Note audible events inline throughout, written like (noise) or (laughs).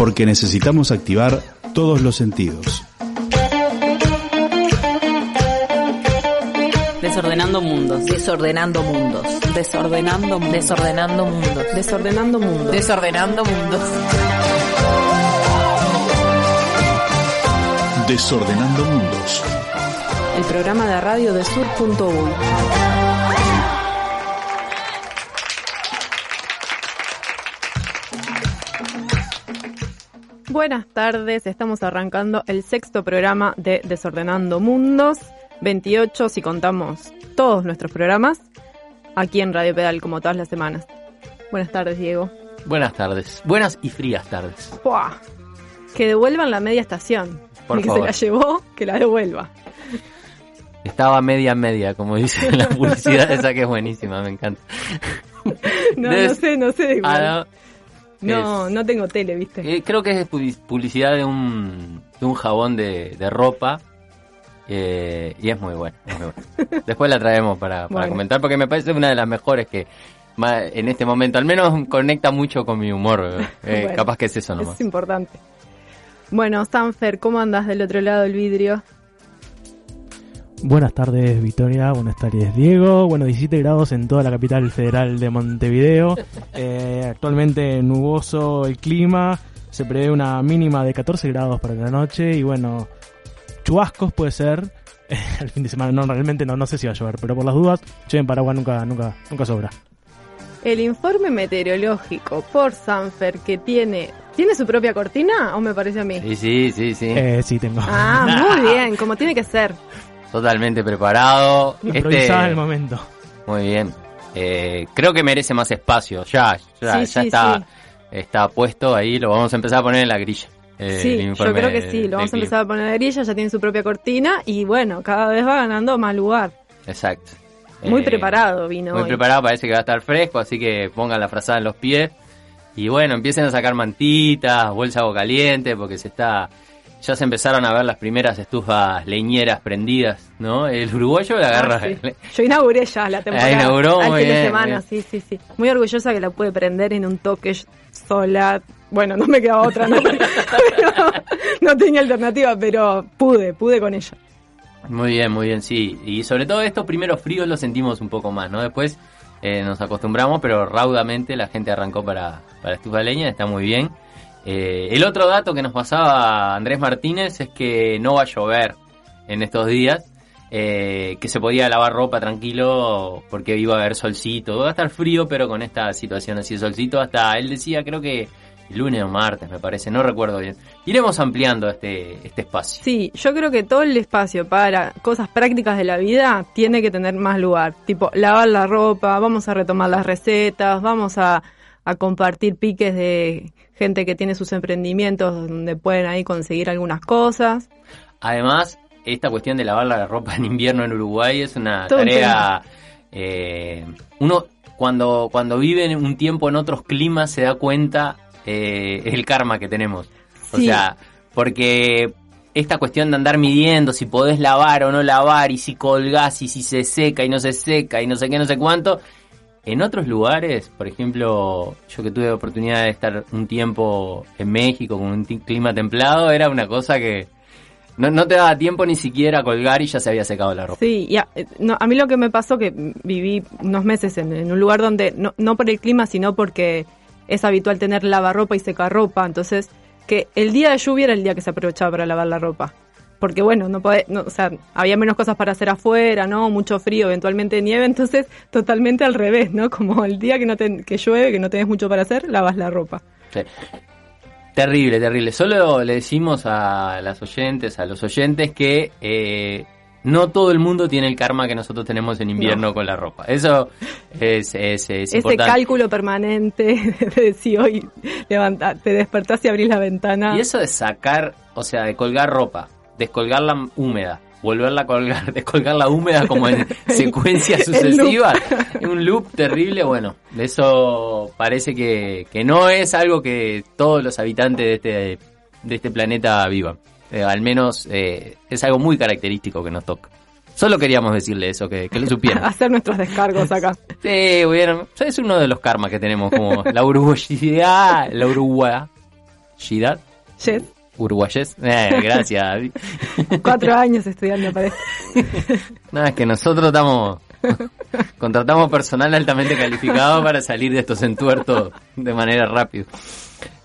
porque necesitamos activar todos los sentidos. Desordenando mundos. Desordenando mundos. Desordenando mundos. Desordenando mundos. Desordenando mundos. Desordenando mundos. Desordenando mundos. El programa de radio de sur.uy. Buenas tardes, estamos arrancando el sexto programa de Desordenando Mundos, 28 si contamos todos nuestros programas, aquí en Radio Pedal como todas las semanas. Buenas tardes, Diego. Buenas tardes. Buenas y frías tardes. ¡Puah! Que devuelvan la media estación. Por El que favor. se la llevó, que la devuelva. Estaba media media, como dice la (laughs) publicidad esa que es buenísima, me encanta. No, no sé, no sé igual. Ah, no, es- no tengo tele, ¿viste? Eh, creo que es publi- publicidad de un, de un jabón de, de ropa. eh, y es muy bueno. es muy bueno. (laughs) Después la traemos para, para Bueno. comentar porque me parece una de las mejores que ma- en este momento, al menos conecta mucho con mi humor. eh, (laughs) Bueno, capaz que es eso nomás. Es importante. Bueno, Sanfer, ¿cómo andas del otro lado del vidrio? Buenas tardes Victoria, buenas tardes Diego. Bueno, 17 grados en toda la capital federal de Montevideo. (laughs) Eh, actualmente nuboso el clima, se prevé una mínima de 14 grados para la noche y bueno, chubascos puede ser. (laughs) El fin de semana no, realmente no, no sé si va a llover, pero por las dudas, lleven paraguas nunca, nunca, nunca sobra. El informe meteorológico por Sanfer que tiene... ¿Tiene su propia cortina o me parece a mí? Sí, sí, sí, sí. Eh, sí, tengo. Ah, (laughs) muy bien, como tiene que ser. Totalmente preparado. Improvisada Este- el momento. Muy bien. Eh, creo que merece más espacio. Ya, ya, Sí, ya sí, está, sí. está puesto ahí. Lo vamos a empezar a poner en la grilla. eh, sí, yo creo que sí, lo vamos a empezar a poner a la grilla, ya tiene su propia cortina y bueno, cada vez va ganando más lugar. Exacto. Muy Eh, preparado vino Muy hoy. preparado, parece que va a estar fresco, así que pongan la frazada en los pies. Y bueno, empiecen a sacar mantitas, bolsa agua caliente, porque se está. Ya se empezaron a ver las primeras estufas leñeras prendidas, ¿no? El uruguayo la agarra. Ah, sí. Yo inauguré ya la temporada. La inauguró, muy bien, semana, muy sí, sí, sí. Muy orgullosa que la pude prender en un toque sola. Bueno, no me quedaba otra, ¿no? (laughs) Pero no tenía alternativa, pero pude, pude con ella. Muy bien, muy bien, sí. Y sobre todo estos primeros fríos los sentimos un poco más, ¿no? Después eh, nos acostumbramos, pero raudamente la gente arrancó para, para estufa leña, está muy bien. Eh, el otro dato que nos pasaba Andrés Martínez es que no va a llover en estos días, eh, que se podía lavar ropa tranquilo porque iba a haber solcito. Va a estar frío, pero con esta situación así de solcito, hasta él decía, creo que lunes o martes, me parece, no recuerdo bien. Iremos ampliando este, este espacio. Sí, yo creo que todo el espacio para cosas prácticas de la vida tiene que tener más lugar. Tipo, lavar la ropa, vamos a retomar las recetas, vamos a, a compartir piques de gente que tiene sus emprendimientos donde pueden ahí conseguir algunas cosas. Además, esta cuestión de lavar la ropa en invierno en Uruguay es una Todo un tarea. eh, uno cuando cuando vive un tiempo en otros climas se da cuenta eh, el karma que tenemos. O Sí. sea, porque esta cuestión de andar midiendo si podés lavar o no lavar y si colgás y si se seca y no se seca y no sé qué, no sé cuánto. En otros lugares, por ejemplo, yo que tuve oportunidad de estar un tiempo en México con un clima templado, era una cosa que no, no te daba tiempo ni siquiera a colgar y ya se había secado la ropa. Sí, y a, eh, no, a mí lo que me pasó que viví unos meses en, en un lugar donde, no, no por el clima, sino porque es habitual tener lavarropa y secarropa, entonces que el día de lluvia era el día que se aprovechaba para lavar la ropa. Porque bueno, no podés, no, o sea, había menos cosas para hacer afuera, ¿no? Mucho frío, eventualmente nieve, (laughs) entonces totalmente al revés, ¿no? Como el día que no te- que llueve, que no tenés mucho para hacer, lavas la ropa. Sí. Terrible, terrible. Solo le decimos a las oyentes, a los oyentes, que eh, no todo el mundo tiene el karma que nosotros tenemos en invierno con la ropa. Eso es, es, es Ese importante. cálculo permanente (laughs) de si hoy levanta, te despertás y abrís la ventana. Y eso de sacar, o sea, de colgar ropa, descolgarla húmeda, volverla a colgar, (laughs) descolgarla húmeda como en (laughs) secuencias sucesivas, un loop terrible, bueno, eso parece que, que no es algo que todos los habitantes de este, de este planeta vivan. Eh, al menos eh, es algo muy característico que nos toca. Solo queríamos decirle eso, que, que lo supieran. (laughs) hacer nuestros descargos acá. Sí, bueno, es uno de los karmas que tenemos, como la uruguayidad, la uruguaya. Shidad, Yes, uruguayés. (laughs) Eh, gracias. (laughs) cuatro años estudiando para esto. (laughs) Nada, es que nosotros estamos. Contratamos personal altamente calificado para salir de estos entuertos de manera rápida.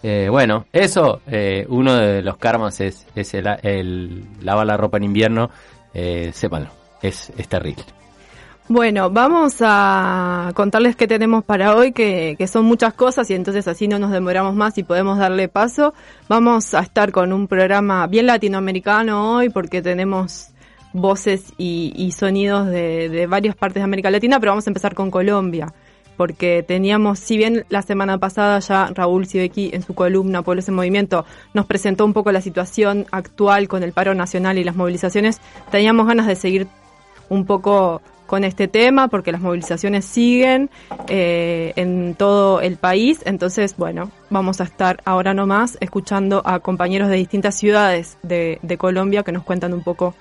Eh, bueno, eso, eh, uno de los karmas es, es el, el lavar la ropa en invierno. Eh, sépanlo, es, es terrible. Bueno, vamos a contarles qué tenemos para hoy, que, que son muchas cosas y entonces así no nos demoramos más y podemos darle paso. Vamos a estar con un programa bien latinoamericano hoy porque tenemos voces y, sonidos de, de varias partes de América Latina, pero vamos a empezar con Colombia porque teníamos, si bien la semana pasada ya Raúl Sibeki en su columna Pueblos en Movimiento nos presentó un poco la situación actual con el paro nacional y las movilizaciones, teníamos ganas de seguir un poco con este tema porque las movilizaciones siguen eh, en todo el país. Entonces, bueno, vamos a estar ahora nomás escuchando a compañeros de distintas ciudades de, de Colombia que nos cuentan un poco,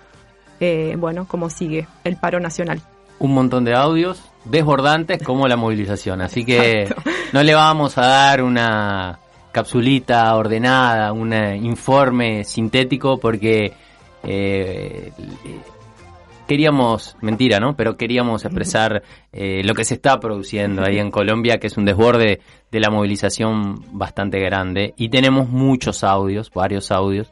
eh, bueno, cómo sigue el paro nacional. Un montón de audios desbordantes como la movilización. Así que no le vamos a dar una capsulita ordenada, un informe sintético porque eh, queríamos, mentira, ¿no? Pero queríamos expresar eh, lo que se está produciendo ahí en Colombia, que es un desborde de la movilización bastante grande. Y tenemos muchos audios, varios audios,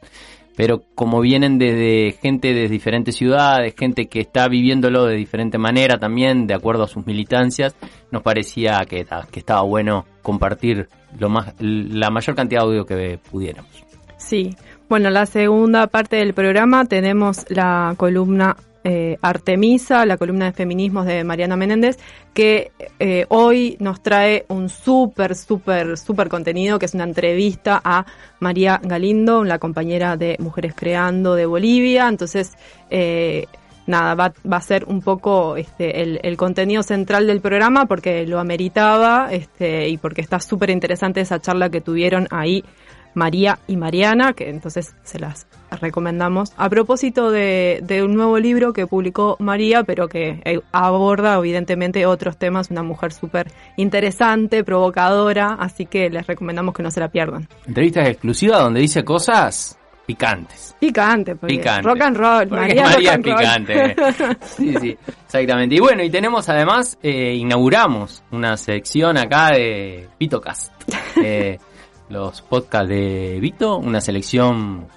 pero como vienen desde gente de diferentes ciudades, gente que está viviéndolo de diferente manera también, de acuerdo a sus militancias, nos parecía que, que estaba bueno compartir lo más, la mayor cantidad de audio que pudiéramos. Sí, bueno, la segunda parte del programa tenemos la columna eh, Artemisa, la columna de feminismos de Mariana Menéndez, que eh, hoy nos trae un súper, súper, súper contenido, que es una entrevista a María Galindo, la compañera de Mujeres Creando de Bolivia. Entonces, eh, nada, va, a ser un poco este, el, el, contenido central del programa porque lo ameritaba este, y porque está súper interesante esa charla que tuvieron ahí María y Mariana, que entonces se las recomendamos. A propósito de, de, un nuevo libro que publicó María, pero que aborda evidentemente otros temas, una mujer súper interesante, provocadora, así que les recomendamos que no se la pierdan. Entrevistas exclusivas donde dice cosas picantes. Picante, porque Picante. rock and roll. María, María rock es roll. picante. (laughs) sí, sí, exactamente. Y bueno, y tenemos además, eh, inauguramos una sección acá de VitoCast. (laughs) Eh, los podcasts de Vito, una selección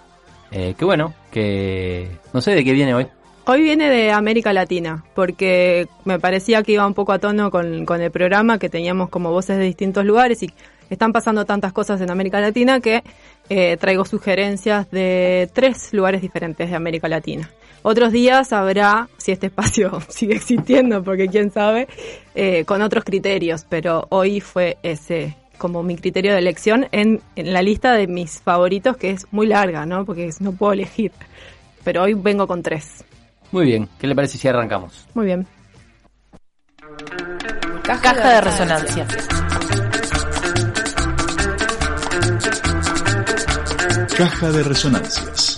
eh, que bueno, que no sé de qué viene hoy. Hoy viene de América Latina, porque me parecía que iba un poco a tono con, con, el programa, que teníamos como voces de distintos lugares y están pasando tantas cosas en América Latina que eh, traigo sugerencias de tres lugares diferentes de América Latina. Otros días habrá, si este espacio (laughs) sigue existiendo, porque quién sabe, eh, con otros criterios, pero hoy fue ese como mi criterio de elección en, en, la lista de mis favoritos, que es muy larga, ¿no? Porque no puedo elegir. Pero hoy vengo con tres. Muy bien, ¿qué le parece si arrancamos? Muy bien. Caja, Caja de resonancia. Caja de resonancias.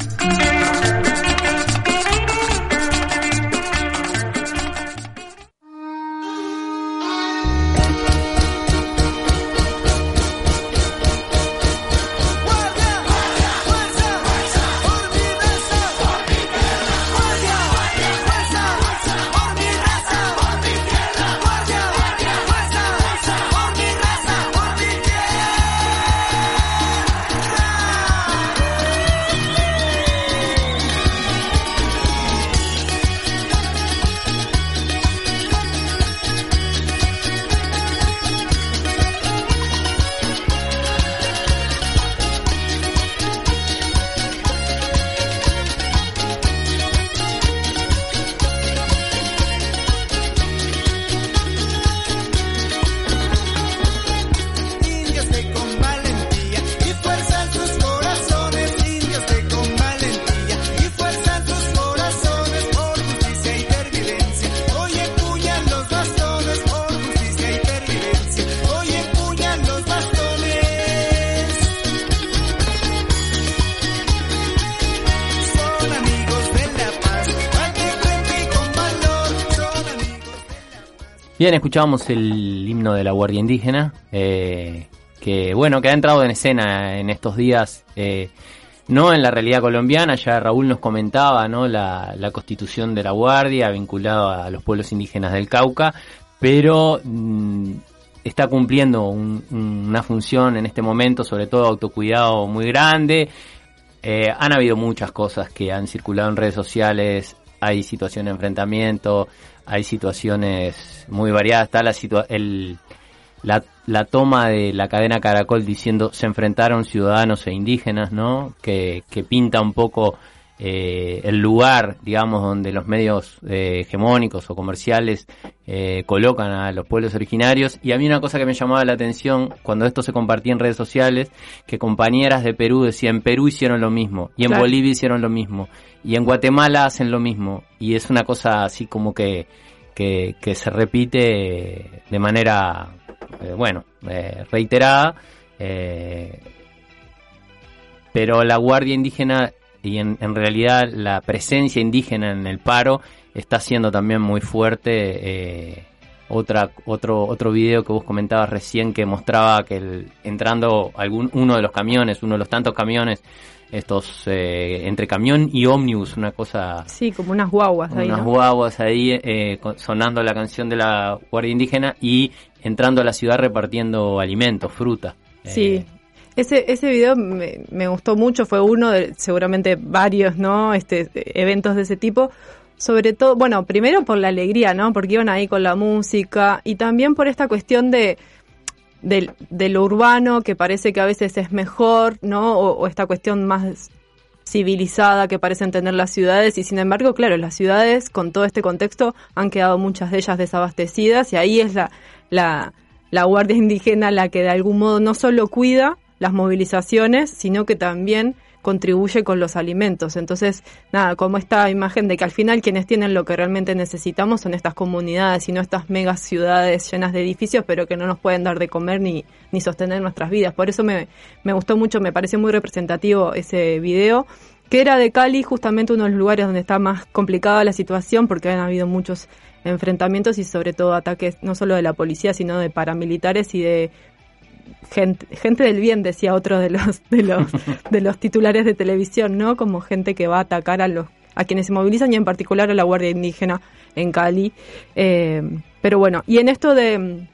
Bien, escuchábamos el himno de la Guardia Indígena, eh, que, bueno, que ha entrado en escena en estos días, eh, no en la realidad colombiana, ya Raúl nos comentaba. La, constitución de la Guardia vinculada a los pueblos indígenas del Cauca, pero mm, está cumpliendo un- una función en este momento, sobre todo autocuidado muy grande. Eh, han habido muchas cosas que han circulado en redes sociales, hay situaciones de enfrentamiento, hay situaciones muy variadas, está la, situa- el, la, la toma de la cadena Caracol diciendo se enfrentaron ciudadanos e indígenas, ¿no? Que, que pinta un poco eh, el lugar, digamos, donde los medios eh, hegemónicos o comerciales eh, colocan a los pueblos originarios. Y a mí una cosa que me llamaba la atención cuando esto se compartía en redes sociales, que compañeras de Perú decían, en Perú hicieron lo mismo, y en Claro. Bolivia hicieron lo mismo, y en Guatemala hacen lo mismo. Y es una cosa así como que, que, se repite de manera, eh, bueno, eh, reiterada. eh, pero la Guardia Indígena y en, en realidad la presencia indígena en el paro está siendo también muy fuerte. otra, otro, otro video que vos comentabas recién que mostraba que el- entrando algún, uno de los camiones, uno de los tantos camiones, estos eh, entre camión y ómnibus, una cosa Sí, como unas guaguas ahí, unas ¿no? guaguas ahí eh, sonando la canción de la Guardia Indígena y entrando a la ciudad repartiendo alimentos, fruta. Sí. Eh, Ese, ese video me, me gustó mucho, fue uno de seguramente varios, ¿no? Este, eventos de ese tipo. Sobre todo, bueno, primero por la alegría, ¿no? Porque iban ahí con la música y también por esta cuestión de, del- de lo urbano que parece que a veces es mejor, ¿no? O, o esta cuestión más civilizada que parecen tener las ciudades y sin embargo, claro, las ciudades con todo este contexto han quedado muchas de ellas desabastecidas y ahí es la, la, la Guardia (laughs) Indígena la que de algún modo no solo cuida las movilizaciones, sino que también contribuye con los alimentos. Entonces, nada, como esta imagen de que al final quienes tienen lo que realmente necesitamos son estas comunidades y no estas megas ciudades llenas de edificios, pero que no nos pueden dar de comer ni, ni sostener nuestras vidas. Por eso me, me gustó mucho, me pareció muy representativo ese video, que era de Cali, justamente uno de los lugares donde está más complicada la situación, porque han habido muchos enfrentamientos y sobre todo ataques no solo de la policía, sino de paramilitares y de gente, del bien, decía otro de los, (laughs) de los, de los titulares de televisión, ¿no? Como gente que va a atacar a los, a quienes se movilizan y en particular a la Guardia Indígena en Cali. Eh, pero bueno, y en esto de,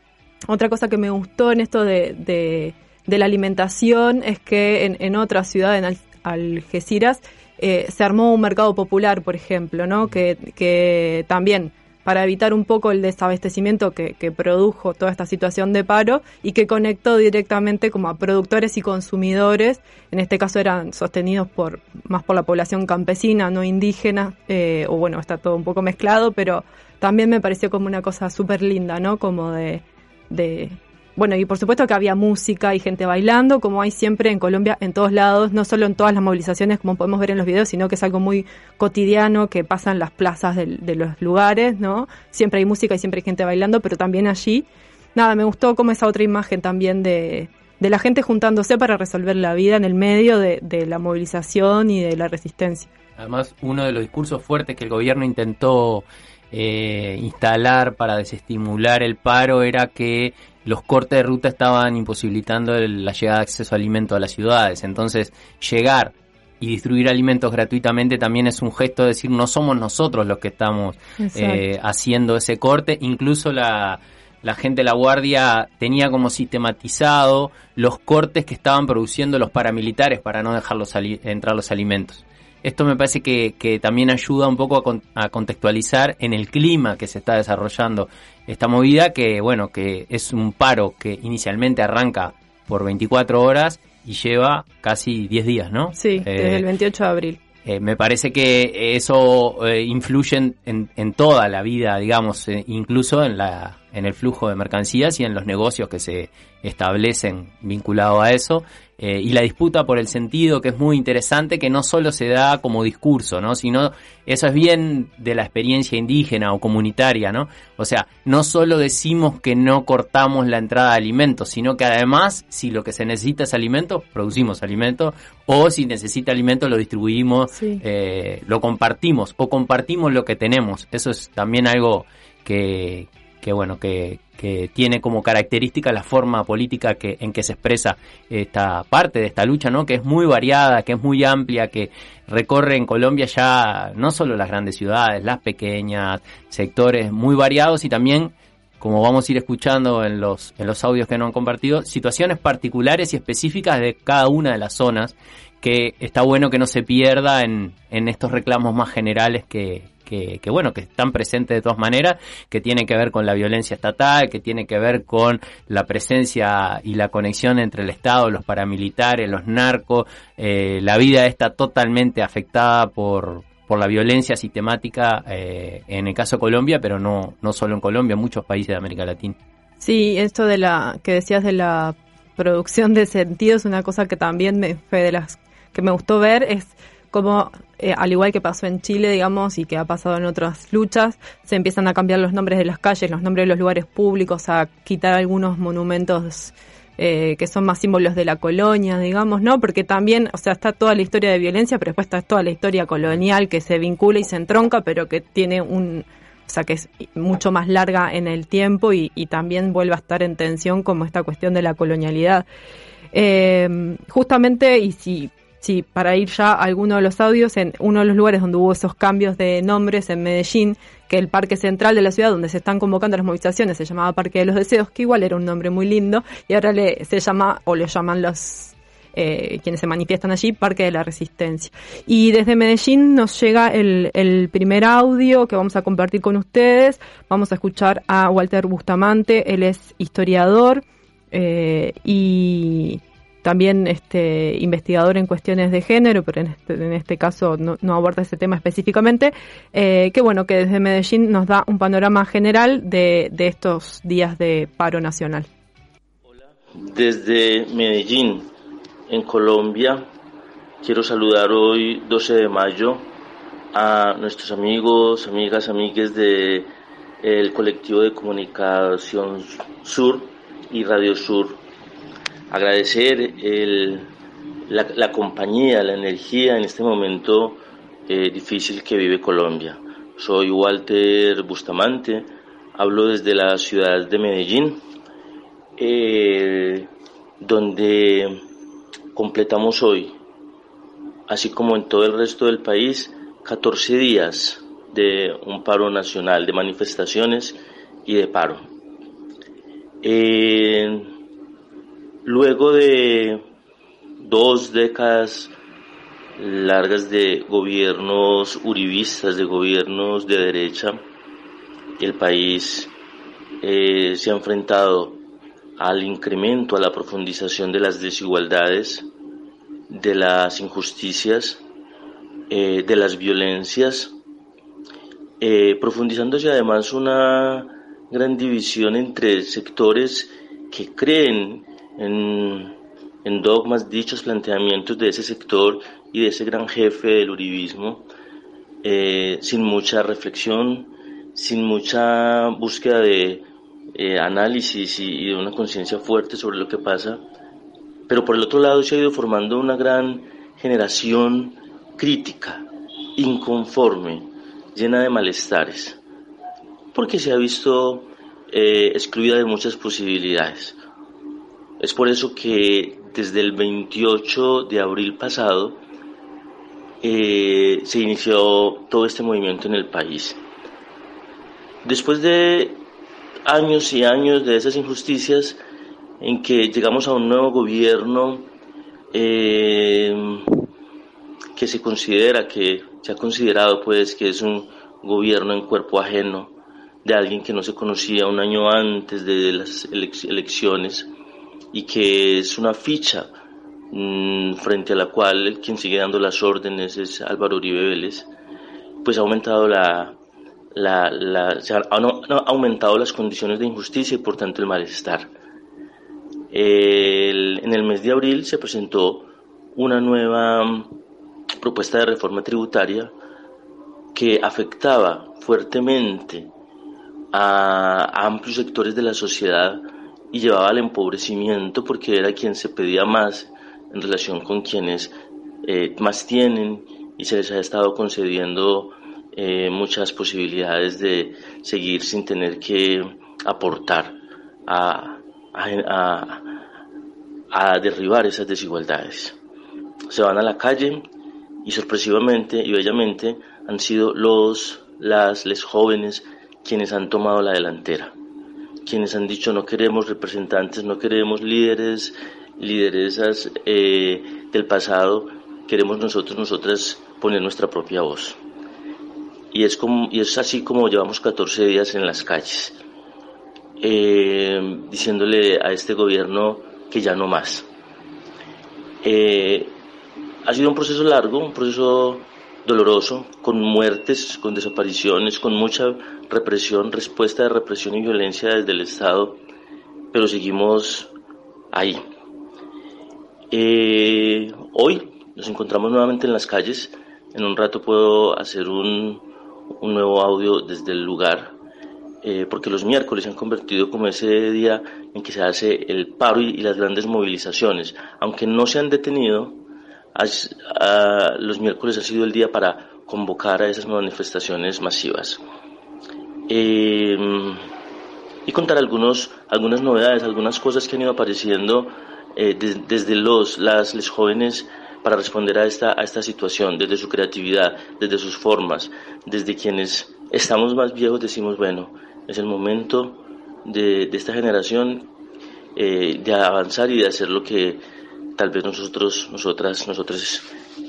otra cosa que me gustó en esto de, de, de la alimentación es que en, en otra ciudad, en Al- Algeciras, eh, se armó un mercado popular, por ejemplo, ¿no? Que, que también para evitar un poco el desabastecimiento que, que produjo toda esta situación de paro y que conectó directamente como a productores y consumidores, en este caso eran sostenidos por más por la población campesina, no indígena, eh, o bueno, está todo un poco mezclado, pero también me pareció como una cosa súper linda, ¿no? Como de, de, bueno, y por supuesto que había música y gente bailando, como hay siempre en Colombia, en todos lados, no solo en todas las movilizaciones como podemos ver en los videos, sino que es algo muy cotidiano que pasa en las plazas de, los lugares, ¿no? Siempre hay música y siempre hay gente bailando, pero también allí, nada, me gustó como esa otra imagen también de, de la gente juntándose para resolver la vida en el medio de, de la movilización y de la resistencia. Además, uno de los discursos fuertes que el gobierno intentó eh, instalar para desestimular el paro era que los cortes de ruta estaban imposibilitando el- la llegada de acceso a alimentos a las ciudades. Entonces, llegar y distribuir alimentos gratuitamente también es un gesto de decir no somos nosotros los que estamos eh, haciendo ese corte. Incluso la, la gente de la Guardia tenía como sistematizado los cortes que estaban produciendo los paramilitares para no dejarlos entrar los alimentos. Esto me parece que, que también ayuda un poco a, con- a contextualizar en el clima que se está desarrollando esta movida, que bueno, que es un paro que inicialmente arranca por 24 horas y lleva casi 10 días, ¿no? Sí, Eh, desde el 28 de abril. eh, me parece que eso eh, influye en, en- en toda la vida, digamos, incluso en, la, en el flujo de mercancías y en los negocios que se establecen vinculados a eso. Eh, y la disputa por el sentido, que es muy interesante, que no solo se da como discurso, ¿no? sino eso es bien de la experiencia indígena o comunitaria, ¿no? O sea, no solo decimos que no cortamos la entrada de alimentos, sino que además, si lo que se necesita es alimento, producimos alimento, o si necesita alimento, lo distribuimos, Sí. eh, lo compartimos, o compartimos lo que tenemos. Eso es también algo que, que bueno, que, que tiene como característica la forma política que, en que se expresa esta parte de esta lucha, ¿no? Que es muy variada, que es muy amplia, que recorre en Colombia ya no solo las grandes ciudades, las pequeñas, sectores muy variados y también como vamos a ir escuchando en los, en los audios que nos han compartido, situaciones particulares y específicas de cada una de las zonas, que está bueno que no se pierda en, en estos reclamos más generales que, que, bueno, que están presentes de todas maneras, que tienen que ver con la violencia estatal, que tiene que ver con la presencia y la conexión entre el Estado, los paramilitares, los narcos, eh, la vida está totalmente afectada por, por la violencia sistemática eh, en el caso de Colombia, pero no, no solo en Colombia, muchos países de América Latina. Sí, esto de la que decías de la producción de sentido es una cosa que también me fue de las que me gustó ver es como eh, al igual que pasó en Chile, digamos, y que ha pasado en otras luchas, se empiezan a cambiar los nombres de las calles, los nombres de los lugares públicos, a quitar algunos monumentos eh, que son más símbolos de la colonia, digamos, ¿no? Porque también, o sea, está toda la historia de violencia, pero después está toda la historia colonial que se vincula y se entronca, pero que tiene un, o sea, que es mucho más larga en el tiempo y, también vuelve a estar en tensión como esta cuestión de la colonialidad. Eh, justamente, y si Sí, para ir ya a alguno de los audios, en uno de los lugares donde hubo esos cambios de nombres en Medellín, que el parque central de la ciudad donde se están convocando las movilizaciones se llamaba Parque de los Deseos, que igual era un nombre muy lindo, y ahora le, se llama, o le llaman los eh, quienes se manifiestan allí, Parque de la Resistencia. Y desde Medellín nos llega el, el primer audio que vamos a compartir con ustedes. Vamos a escuchar a Walter Bustamante, él es historiador eh, y también este investigador en cuestiones de género, pero en este, este caso no, aborda ese tema específicamente, eh, que bueno, que desde Medellín nos da un panorama general de, estos días de paro nacional. Hola, desde Medellín, en Colombia, quiero saludar hoy, 12 de mayo, a nuestros amigos, amigas, amigues de el colectivo de comunicación Sur y Radio Sur agradecer la, compañía, la energía en este momento eh, difícil que vive Colombia. Soy Walter Bustamante, hablo desde la ciudad de Medellín, eh, donde completamos hoy, así como en todo el resto del país, 14 días de un paro nacional, de manifestaciones y de paro. Eh, Luego de dos décadas largas de gobiernos uribistas, de gobiernos de derecha, el país eh, se ha enfrentado al incremento, a la profundización de las desigualdades, de las injusticias, eh, de las violencias, eh, profundizándose además una gran división entre sectores que creen en, dogmas, dichos planteamientos de ese sector y de ese gran jefe del uribismo, eh, sin mucha reflexión, sin mucha búsqueda de eh, análisis y, de una conciencia fuerte sobre lo que pasa. Pero por el otro lado se ha ido formando una gran generación crítica, inconforme, llena de malestares, porque se ha visto eh, excluida de muchas posibilidades. Es por eso que desde el 28 de abril pasado eh, se inició todo este movimiento en el país. Después de años y años de esas injusticias, en que llegamos a un nuevo gobierno eh, que se considera, que se ha considerado pues que es un gobierno en cuerpo ajeno de alguien que no se conocía un año antes de las elecciones y que es una ficha mmm, frente a la cual quien sigue dando las órdenes es Álvaro Uribe Vélez, pues ha aumentado la, la, la aumentado las condiciones de injusticia y por tanto el malestar. En el mes de abril se presentó una nueva propuesta de reforma tributaria que afectaba fuertemente a amplios sectores de la sociedad y llevaba al empobrecimiento porque era quien se pedía más en relación con quienes eh, más tienen y se les ha estado concediendo eh, muchas posibilidades de seguir sin tener que aportar. a, a, a derribar esas desigualdades. Se van a la calle y sorpresivamente y bellamente han sido los, las, les jóvenes quienes han tomado la delantera, quienes han dicho no queremos representantes, no queremos líderes, lideresas eh, del pasado, queremos nosotros, nosotras poner nuestra propia voz. Y es, como, y es así como llevamos 14 días en las calles, eh, diciéndole a este gobierno que ya no más. Eh, ha sido un proceso largo, un proceso doloroso, con muertes, con desapariciones, con mucha represión, respuesta de represión y violencia desde el Estado, pero seguimos ahí. Eh, hoy nos encontramos nuevamente en las calles. En un rato puedo hacer un, un nuevo audio desde el lugar, eh, porque los miércoles se han convertido como ese día en que se hace el paro y, las grandes movilizaciones. Aunque no se han detenido, los miércoles ha sido el día para convocar a esas manifestaciones masivas. Eh, y contar algunos, algunas novedades, algunas cosas que han ido apareciendo eh, desde los, las, los jóvenes para responder a esta, a esta situación, desde su creatividad, desde sus formas, desde quienes estamos más viejos decimos, bueno, es el momento de, de esta generación eh, de avanzar y de hacer lo que tal vez nosotros, nosotras, nosotros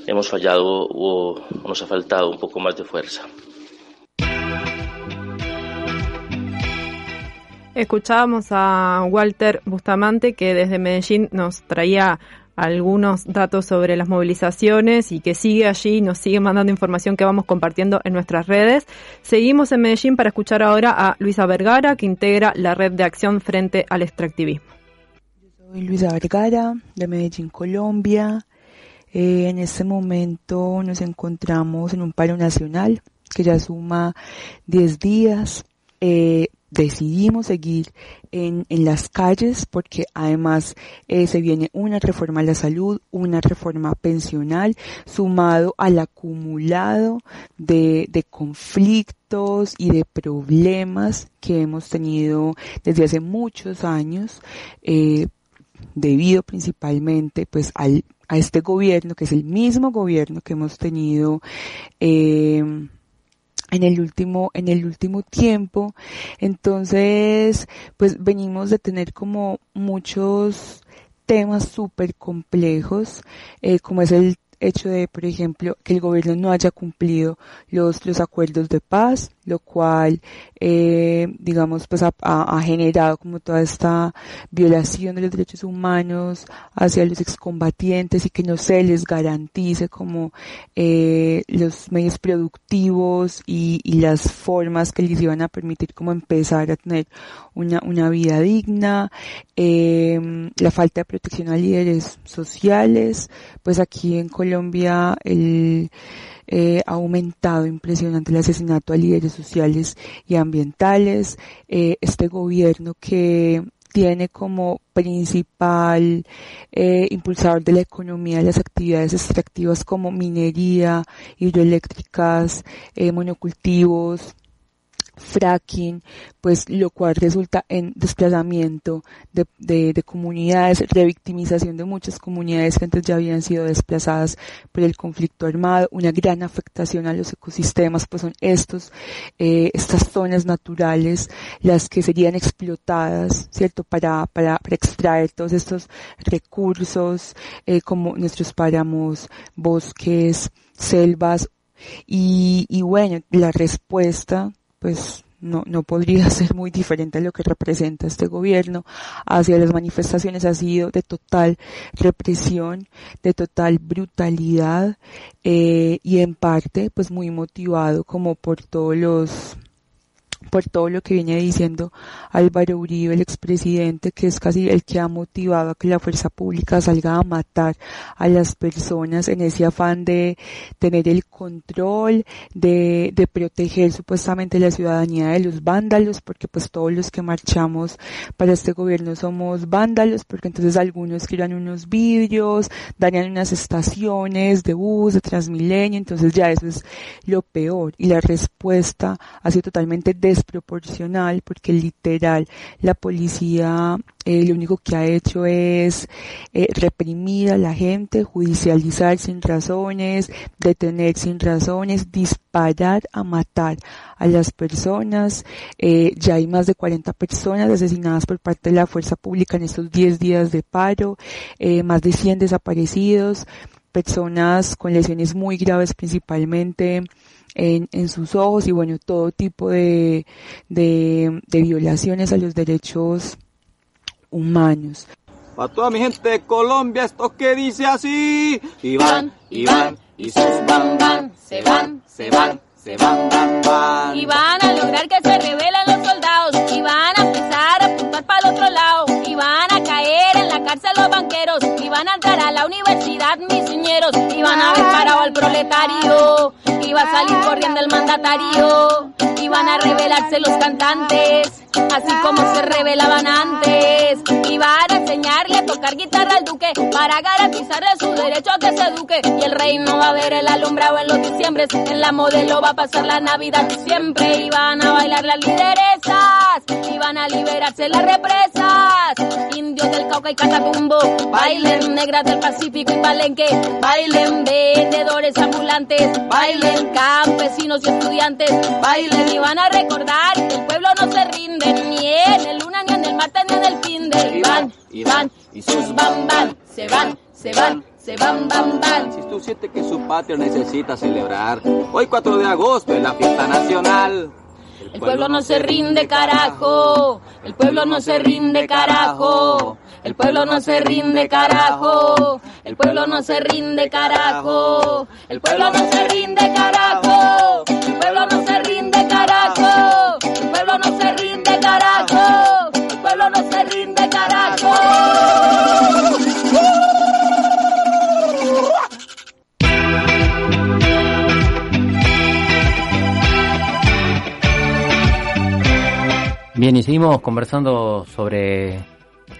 hemos fallado o, nos ha faltado un poco más de fuerza. Escuchábamos a Walter Bustamante que desde Medellín nos traía algunos datos sobre las movilizaciones y que sigue allí, nos sigue mandando información que vamos compartiendo en nuestras redes. Seguimos en Medellín para escuchar ahora a Luisa Vergara, que integra la red de acción frente al extractivismo. Soy Luisa Vergara, de Medellín, Colombia. Eh, en este momento nos encontramos en un paro nacional que ya suma 10 días. Eh, decidimos seguir en, en, las calles porque además eh, se viene una reforma a la salud, una reforma pensional, sumado al acumulado de, de conflictos y de problemas que hemos tenido desde hace muchos años, debido principalmente pues al, a este gobierno que es el mismo gobierno que hemos tenido eh, en el último, en el último tiempo. Entonces, pues venimos de tener como muchos temas súper complejos, eh, como es el hecho de, por ejemplo, que el gobierno no haya cumplido los, los acuerdos de paz, lo cual, eh, digamos, pues ha, generado como toda esta violación de los derechos humanos hacia los excombatientes y que no se les garantice como eh, los medios productivos y, y las formas que les iban a permitir como empezar a tener una, una vida digna, eh, la falta de protección a líderes sociales, pues aquí en Colombia el eh, ha aumentado impresionante el asesinato a líderes sociales y ambientales. Eh, este gobierno que tiene como principal eh, impulsador de la economía las actividades extractivas como minería, hidroeléctricas, monocultivos, fracking, pues lo cual resulta en desplazamiento de, de, de, comunidades, revictimización de muchas comunidades que antes ya habían sido desplazadas por el conflicto armado, una gran afectación a los ecosistemas, pues son estos, eh, estas zonas naturales las que serían explotadas, ¿cierto? Para, para, para extraer todos estos recursos, eh, como nuestros páramos, bosques, selvas, y, y bueno, la respuesta pues no, no podría (laughs) ser muy diferente a lo que representa este gobierno. Hacia las manifestaciones ha sido de total represión, de total brutalidad eh, y en parte pues muy motivado como por todos los por todo lo que viene diciendo Álvaro Uribe, el expresidente, que es casi el que ha motivado a que la fuerza pública salga a matar a las personas en ese afán de tener el control, de, de proteger supuestamente la ciudadanía de los vándalos, porque pues todos los que marchamos para este gobierno somos vándalos, porque entonces algunos tiran unos vidrios, dañan unas estaciones de bus, de Transmilenio, entonces ya eso es lo peor. Y la respuesta ha sido totalmente des desproporcional porque literal la policía eh, lo único que ha hecho es eh, reprimir a la gente, judicializar sin razones, detener sin razones, disparar a matar a las personas. Eh, ya hay más de 40 personas asesinadas por parte de la fuerza pública en estos 10 días de paro, más de 100 desaparecidos, personas con lesiones muy graves principalmente en, en sus ojos y bueno, todo tipo de, de, de violaciones a los derechos humanos. Para toda mi gente de Colombia, esto que dice así. Y van, y van, y sus van, van, se van, se van, se van, van, van. Y van a lograr que se rebelen los soldados. Y van a empezar a apuntar para el otro lado. Y van a caer en la cárcel los banqueros. Y van a entrar a mis señeros. Y van a ver parado al proletario. Va a salir corriendo el mandatario. Y van a rebelarse los cantantes. Así como se revelaban antes. Y van a enseñarle a tocar guitarra al duque. Para garantizarle su derecho a que se eduque. Y el rey no va a ver el alumbrado en los diciembres. En la modelo va a pasar la navidad siempre. Y van a bailar las lideresas. Y van a liberarse las represas. Indios del Cauca y Catatumbo. Bailen negras del Pacífico y Palenque. Bailen vendedores ambulantes. Bailen campesinos y estudiantes. Bailen y van a recordar que el pueblo no se rinde. Ni en el luna, ni en el martes, ni en el fin de. Y van, y van, y sus van, van. Se van, se van. Se van, van, van. Si tú sientes que su patria necesita celebrar, hoy 4 de agosto es la fiesta nacional. El pueblo no se rinde, carajo. El pueblo no se rinde, carajo. El pueblo no se rinde, carajo. El pueblo no se rinde, carajo. El pueblo no se rinde, carajo. El pueblo no se rinde, carajo. El pueblo no se rinde, carajo. El pueblo no se rinde, carajo. Bien, y seguimos conversando sobre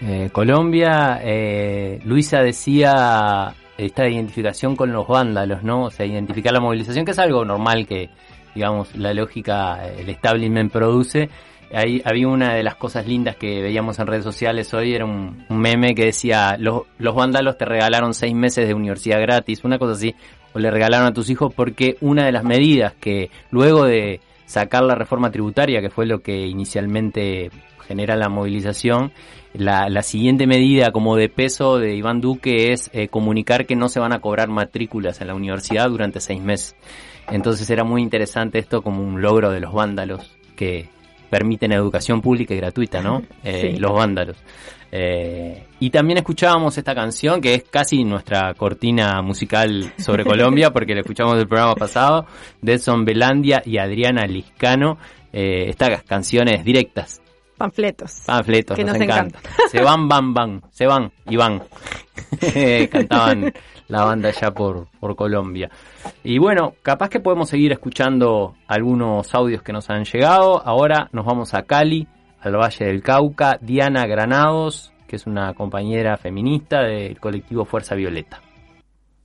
eh, Colombia. Eh, Luisa decía esta identificación con los vándalos, ¿no? O sea, identificar la movilización, que es algo normal que, digamos, la lógica, el establishment produce. Ahí había una de las cosas lindas que veíamos en redes sociales hoy, era un, un meme que decía, los, los vándalos te regalaron seis meses de universidad gratis, una cosa así, o le regalaron a tus hijos porque una de las medidas que luego de sacar la reforma tributaria, que fue lo que inicialmente genera la movilización, la, la siguiente medida como de peso de Iván Duque es eh, comunicar que no se van a cobrar matrículas en la universidad durante seis meses. Entonces era muy interesante esto como un logro de los vándalos que permiten educación pública y gratuita, ¿no? (laughs) Eh, Sí. Los vándalos. Eh, y también escuchábamos esta canción que es casi nuestra cortina musical sobre (laughs) Colombia porque la escuchamos del programa pasado, de Edson Belandia y Adriana Liscano. Eh, estas canciones directas, Panfletos. panfletos, Que nos, nos encanta. (laughs) Se van, van, van, se van y van. (laughs) Cantaban la banda allá por, por Colombia. Y bueno, capaz que podemos seguir escuchando algunos audios que nos han llegado. Ahora nos vamos a Cali, al Valle del Cauca. Diana Granados, que es una compañera feminista del colectivo Fuerza Violeta.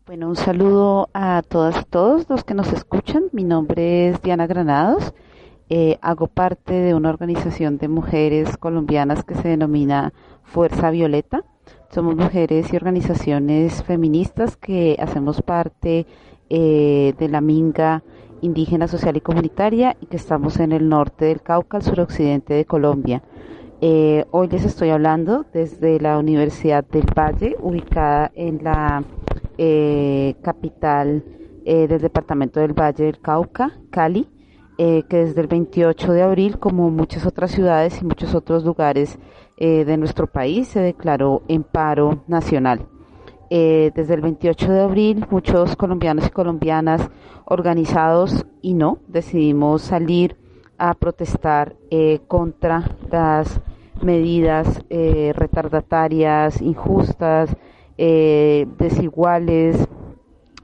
Bueno, un saludo a todas y todos los que nos escuchan. Mi nombre es Diana Granados. Eh, hago parte de una organización de mujeres colombianas que se denomina Fuerza Violeta. Somos mujeres y organizaciones feministas que hacemos parte eh, de la Minga indígena, social y comunitaria y que estamos en el norte del Cauca, al suroccidente de Colombia. Eh, hoy les estoy hablando desde la Universidad del Valle, ubicada en la eh, capital del departamento del Valle del Cauca, Cali, eh, que desde el 28 de abril, como muchas otras ciudades y muchos otros lugares eh, de nuestro país, se declaró en paro nacional. Eh, desde el 28 de abril, muchos colombianos y colombianas organizados y no, decidimos salir a protestar contra las medidas retardatarias, injustas, desiguales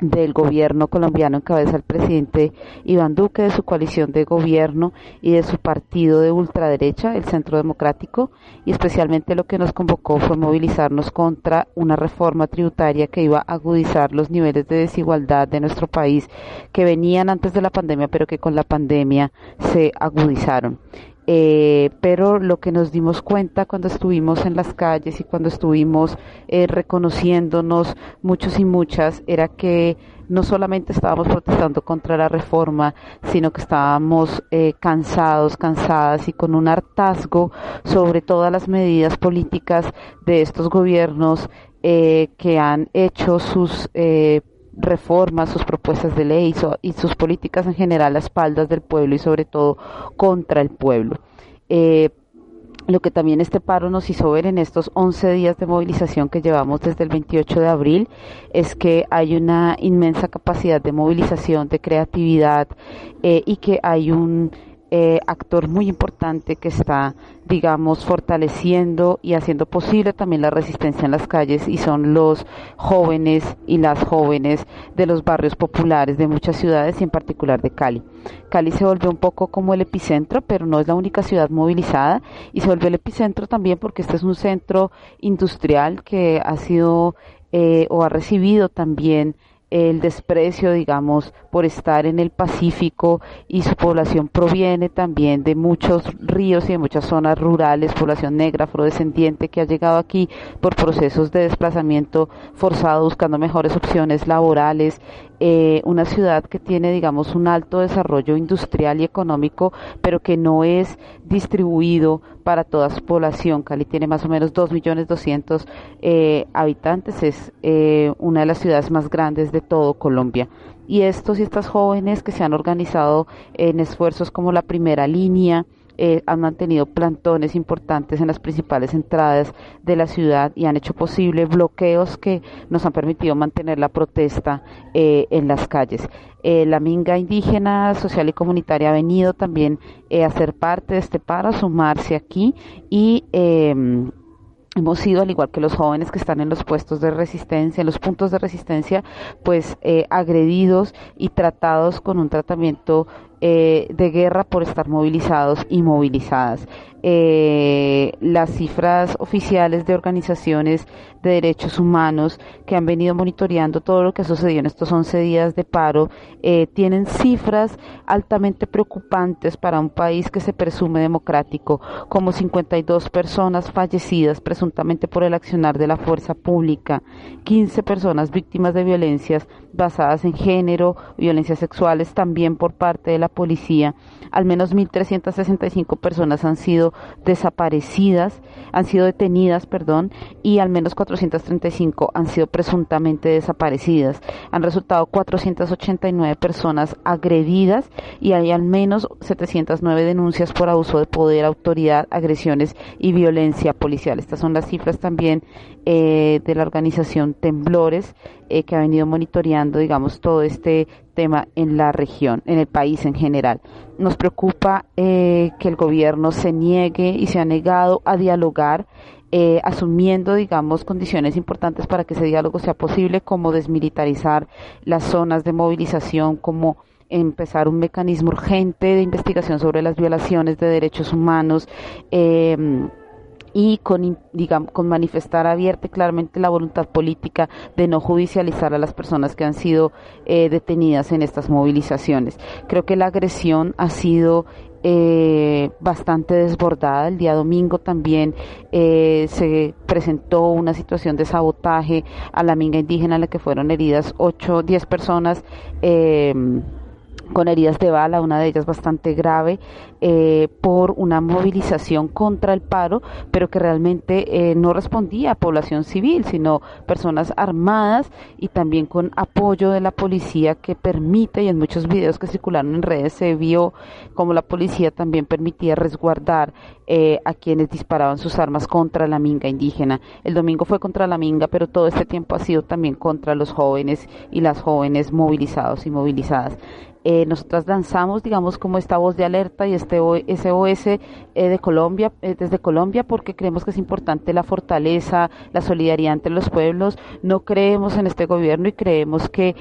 del gobierno colombiano en cabeza del presidente Iván Duque, de su coalición de gobierno y de su partido de ultraderecha, el Centro Democrático, y especialmente lo que nos convocó fue movilizarnos contra una reforma tributaria que iba a agudizar los niveles de desigualdad de nuestro país que venían antes de la pandemia, pero que con la pandemia se agudizaron. Eh, pero lo que nos dimos cuenta cuando estuvimos en las calles y cuando estuvimos eh, reconociéndonos muchos y muchas era que no solamente estábamos protestando contra la reforma, sino que estábamos eh, cansados, cansadas y con un hartazgo sobre todas las medidas políticas de estos gobiernos que han hecho sus reformas, sus propuestas de ley y sus políticas en general a espaldas del pueblo y sobre todo contra el pueblo. Eh, lo que también este paro nos hizo ver en estos 11 días de movilización que llevamos desde el 28 de abril es que hay una inmensa capacidad de movilización, de creatividad eh, y que hay un eh, actor muy importante que está, digamos, fortaleciendo y haciendo posible también la resistencia en las calles y son los jóvenes y las jóvenes de los barrios populares de muchas ciudades y en particular de Cali. Cali se volvió un poco como el epicentro, pero no es la única ciudad movilizada y se volvió el epicentro también porque este es un centro industrial que ha sido eh, o ha recibido también el desprecio, digamos, por estar en el Pacífico y su población proviene también de muchos ríos y de muchas zonas rurales, población negra, afrodescendiente que ha llegado aquí por procesos de desplazamiento forzado buscando mejores opciones laborales, eh, una ciudad que tiene, digamos, un alto desarrollo industrial y económico, pero que no es distribuido para toda su población. Cali tiene más o menos 2.200.000 eh, habitantes, es eh, una de las ciudades más grandes de todo Colombia y estos y estas jóvenes que se han organizado en esfuerzos como la primera línea, eh, han mantenido plantones importantes en las principales entradas de la ciudad y han hecho posible bloqueos que nos han permitido mantener la protesta eh, en las calles. Eh, la minga indígena, social y comunitaria ha venido también a ser parte de este paro, a sumarse aquí y em, hemos sido, al igual que los jóvenes que están en los puestos de resistencia, en los puntos de resistencia, pues agredidos y tratados con un tratamiento eh, de guerra por estar movilizados y movilizadas. Eh, las cifras oficiales de organizaciones de derechos humanos que han venido monitoreando todo lo que ha sucedido en estos 11 días de paro eh, tienen cifras altamente preocupantes para un país que se presume democrático, como 52 personas fallecidas presuntamente por el accionar de la fuerza pública, 15 personas víctimas de violencias basadas en género, violencias sexuales también por parte de la policía. Al menos 1.365 personas han sido desaparecidas, han sido detenidas, perdón, y al menos 435 han sido presuntamente desaparecidas. Han resultado 489 personas agredidas y hay al menos 709 denuncias por abuso de poder, autoridad, agresiones y violencia policial. Estas son las cifras también eh, de la organización Temblores eh, que ha venido monitoreando, digamos, todo este tema en la región, en el país en general. Nos preocupa eh, que el gobierno se niegue y se ha negado a dialogar, eh, asumiendo, digamos, condiciones importantes para que ese diálogo sea posible, como desmilitarizar las zonas de movilización, como empezar un mecanismo urgente de investigación sobre las violaciones de derechos humanos. Eh, y con, digamos, con manifestar abierta y claramente la voluntad política de no judicializar a las personas que han sido eh, detenidas en estas movilizaciones. Creo que la agresión ha sido eh, bastante desbordada. El día domingo también eh, se presentó una situación de sabotaje a la minga indígena en la que fueron heridas 8, 10 personas. Con heridas de bala, una de ellas bastante grave, eh, por una movilización contra el paro, pero que realmente eh, no respondía a población civil, sino personas armadas y también con apoyo de la policía que permite, y en muchos videos que circularon en redes se vio como la policía también permitía resguardar eh, a quienes disparaban sus armas contra la minga indígena. El domingo fue contra la minga, pero todo este tiempo ha sido también contra los jóvenes y las jóvenes movilizados y movilizadas. Eh, nosotras lanzamos, digamos, como esta voz de alerta y este SOS eh, de Colombia, eh, desde Colombia, porque creemos que es importante la fortaleza, la solidaridad entre los pueblos. No creemos en este gobierno y creemos que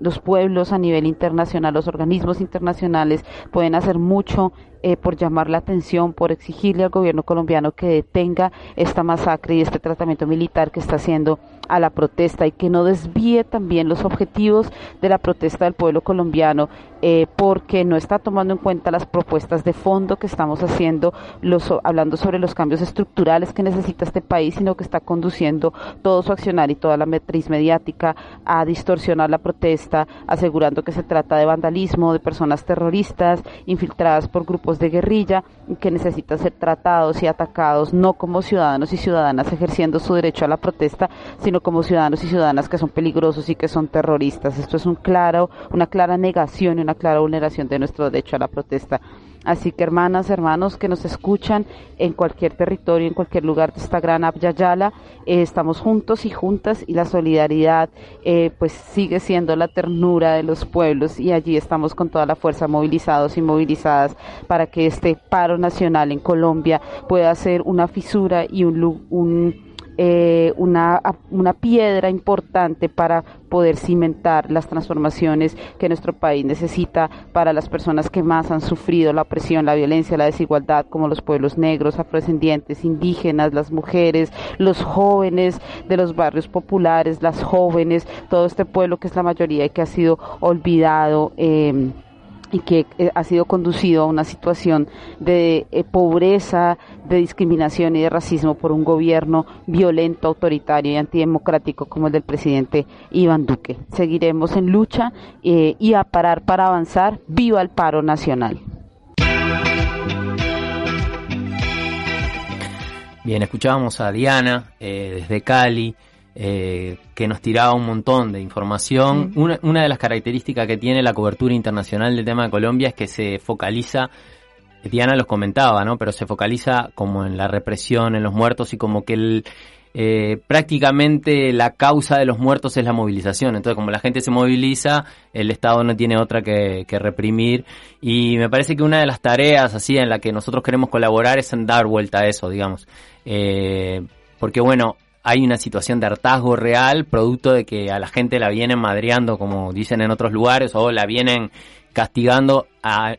los pueblos a nivel internacional, los organismos internacionales pueden hacer mucho eh, por llamar la atención, por exigirle al gobierno colombiano que detenga esta masacre y este tratamiento militar que está haciendo a la protesta y que no desvíe también los objetivos de la protesta del pueblo colombiano eh, porque no está tomando en cuenta las propuestas de fondo que estamos haciendo, los, hablando sobre los cambios estructurales que necesita este país, sino que está conduciendo todo su accionar y toda la matriz mediática a distorsionar la protesta, asegurando que se trata de vandalismo, de personas terroristas infiltradas por grupos de guerrilla que necesitan ser tratados y atacados no como ciudadanos y ciudadanas ejerciendo su derecho a la protesta, sino como ciudadanos y ciudadanas que son peligrosos y que son terroristas. Esto es un claro, una clara negación y una clara vulneración de nuestro derecho a la protesta. Así que hermanas, hermanos que nos escuchan en cualquier territorio, en cualquier lugar de esta gran Abyayala, eh, estamos juntos y juntas y la solidaridad eh, pues sigue siendo la ternura de los pueblos y allí estamos con toda la fuerza movilizados y movilizadas para que este paro nacional en Colombia pueda ser una fisura y un, un eh, una, una piedra importante para poder cimentar las transformaciones que nuestro país necesita para las personas que más han sufrido la opresión, la violencia, la desigualdad, como los pueblos negros, afrodescendientes, indígenas, las mujeres, los jóvenes de los barrios populares, las jóvenes, todo este pueblo que es la mayoría y que ha sido olvidado. Eh, que eh, ha sido conducido a una situación de eh, pobreza, de discriminación y de racismo por un gobierno violento, autoritario y antidemocrático como el del presidente Iván Duque. Seguiremos en lucha eh, y a parar para avanzar. ¡Viva el paro nacional! Bien, escuchábamos a Diana desde Cali. Eh, que nos tiraba un montón de información. Una, una, de las características que tiene la cobertura internacional del tema de Colombia es que se focaliza, Diana los comentaba, ¿no? Pero se focaliza como en la represión, en los muertos y como que el, eh, prácticamente la causa de los muertos es la movilización. Entonces, como la gente se moviliza, el Estado no tiene otra que, que, reprimir. Y me parece que una de las tareas así en la que nosotros queremos colaborar es en dar vuelta a eso, digamos. Eh, porque bueno, hay una situación de hartazgo real, producto de que a la gente la vienen madreando, como dicen en otros lugares, o la vienen castigando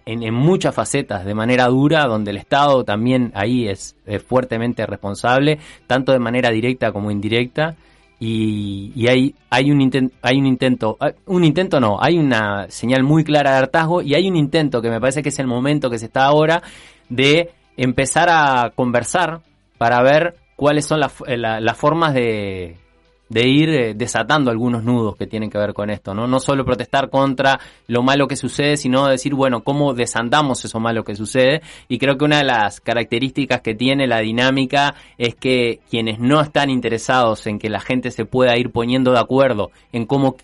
en, muchas facetas de manera dura, donde el Estado también ahí es, fuertemente responsable, tanto de manera directa como indirecta. Y, hay, un intento, hay un intento, ah, un intento no, hay una señal muy clara de hartazgo y hay un intento que me parece que es el momento que se está ahora de empezar a conversar para ver cuáles son eh, las formas de, de ir eh, desatando algunos nudos que tienen que ver con esto, ¿no? No solo protestar contra lo malo que sucede, sino decir, bueno, cómo desandamos eso malo que sucede. Y creo que una de las características que tiene la dinámica es que quienes no están interesados en que la gente se pueda ir poniendo de acuerdo en cómo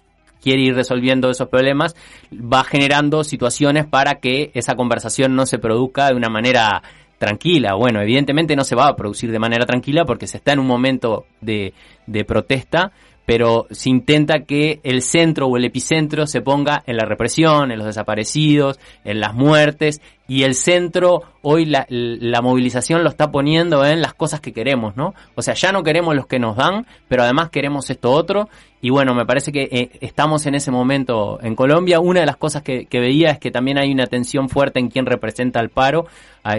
quiere ir resolviendo esos problemas, va generando situaciones para que esa conversación no se produzca de una manera tranquila. Bueno, evidentemente no se va a producir de manera tranquila porque se está en un momento de, de protesta, pero se intenta que el centro o el epicentro se ponga en la represión, en los desaparecidos, en las muertes, y el centro hoy la, la, movilización lo está poniendo en las cosas que queremos, ¿no? O sea, ya no queremos los que nos dan, pero además queremos esto otro, y bueno, me parece que eh, estamos en ese momento en Colombia. Una de las cosas que, veía es que también hay una tensión fuerte en quien representa el paro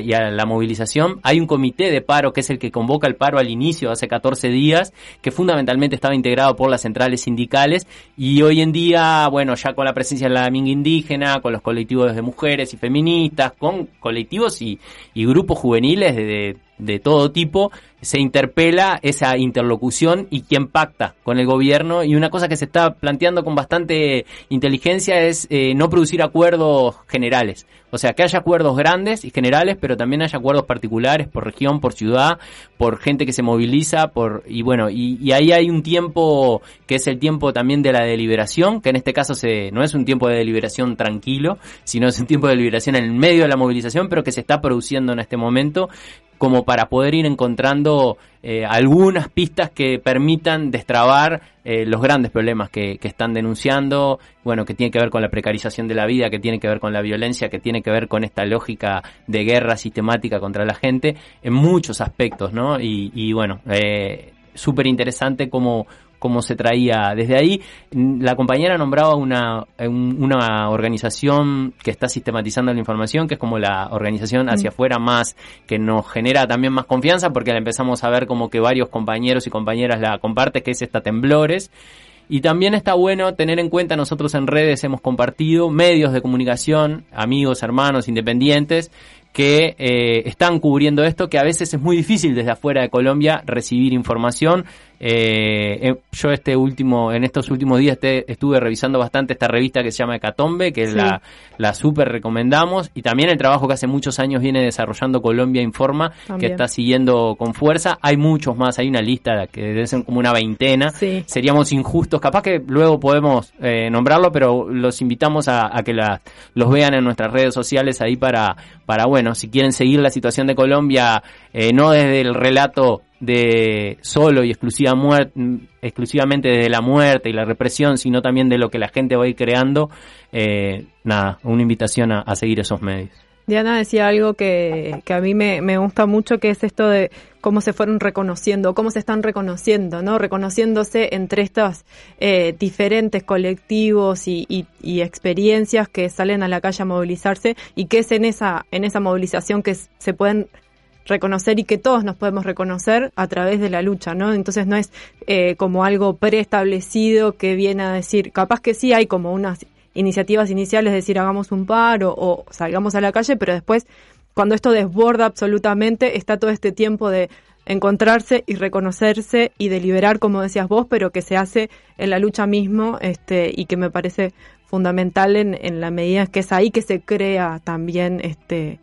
y a la movilización. Hay un comité de paro que es el que convoca el paro al inicio, hace 14 días, que fundamentalmente estaba integrado por las centrales sindicales y hoy en día, bueno, ya con la presencia de la minga indígena, con los colectivos de mujeres y feministas, con colectivos y, y grupos juveniles de de todo tipo, se interpela esa interlocución y quién pacta con el gobierno. Y una cosa que se está planteando con bastante inteligencia es eh, no producir acuerdos generales. O sea, que haya acuerdos grandes y generales, pero también haya acuerdos particulares por región, por ciudad, por gente que se moviliza, por y bueno, y, ahí hay un tiempo que es el tiempo también de la deliberación, que en este caso se, no es un tiempo de deliberación tranquilo, sino es un tiempo de deliberación en el medio de la movilización, pero que se está produciendo en este momento como para poder ir encontrando eh, algunas pistas que permitan destrabar eh, los grandes problemas que, están denunciando, bueno, que tiene que ver con la precarización de la vida, que tiene que ver con la violencia, que tiene que ver con esta lógica de guerra sistemática contra la gente, en muchos aspectos, ¿no? Y, bueno, eh, súper interesante cómo, cómo se traía desde ahí. La compañera nombraba una, una organización que está sistematizando la información, que es como la organización hacia mm. afuera más, que nos genera también más confianza, porque la empezamos a ver como que varios compañeros y compañeras la comparten, que es esta Temblores. Y también está bueno tener en cuenta, nosotros en redes hemos compartido medios de comunicación, amigos, hermanos, independientes, que eh, están cubriendo esto, que a veces es muy difícil desde afuera de Colombia recibir información. Eh, eh, yo este último, en estos últimos días estuve revisando bastante esta revista que se llama Hecatombe, que la, la super recomendamos, y también el trabajo que hace muchos años viene desarrollando Colombia Informa, que está siguiendo con fuerza. Hay muchos más, hay una lista que debe ser como una veintena. Seríamos injustos, capaz que luego podemos eh, nombrarlo, pero los invitamos a, que la, los vean en nuestras redes sociales ahí para, para, bueno, si quieren seguir la situación de Colombia, eh, no desde el relato de solo y exclusiva exclusivamente de la muerte y la represión, sino también de lo que la gente va a ir creando, eh, nada, una invitación a, seguir esos medios. Diana decía algo que, que a mí me, me, gusta mucho, que es esto de cómo se fueron reconociendo, cómo se están reconociendo, ¿no? Reconociéndose entre estos eh, diferentes colectivos y, y, y, experiencias que salen a la calle a movilizarse y que es en esa, en esa movilización que se pueden reconocer y que todos nos podemos reconocer a través de la lucha, ¿no? Entonces no es eh, como algo preestablecido que viene a decir, capaz que sí hay como unas iniciativas iniciales, decir hagamos un paro o salgamos a la calle, pero después cuando esto desborda absolutamente está todo este tiempo de encontrarse y reconocerse y deliberar, como decías vos, pero que se hace en la lucha mismo este, y que me parece fundamental en, en la medida que es ahí que se crea también este,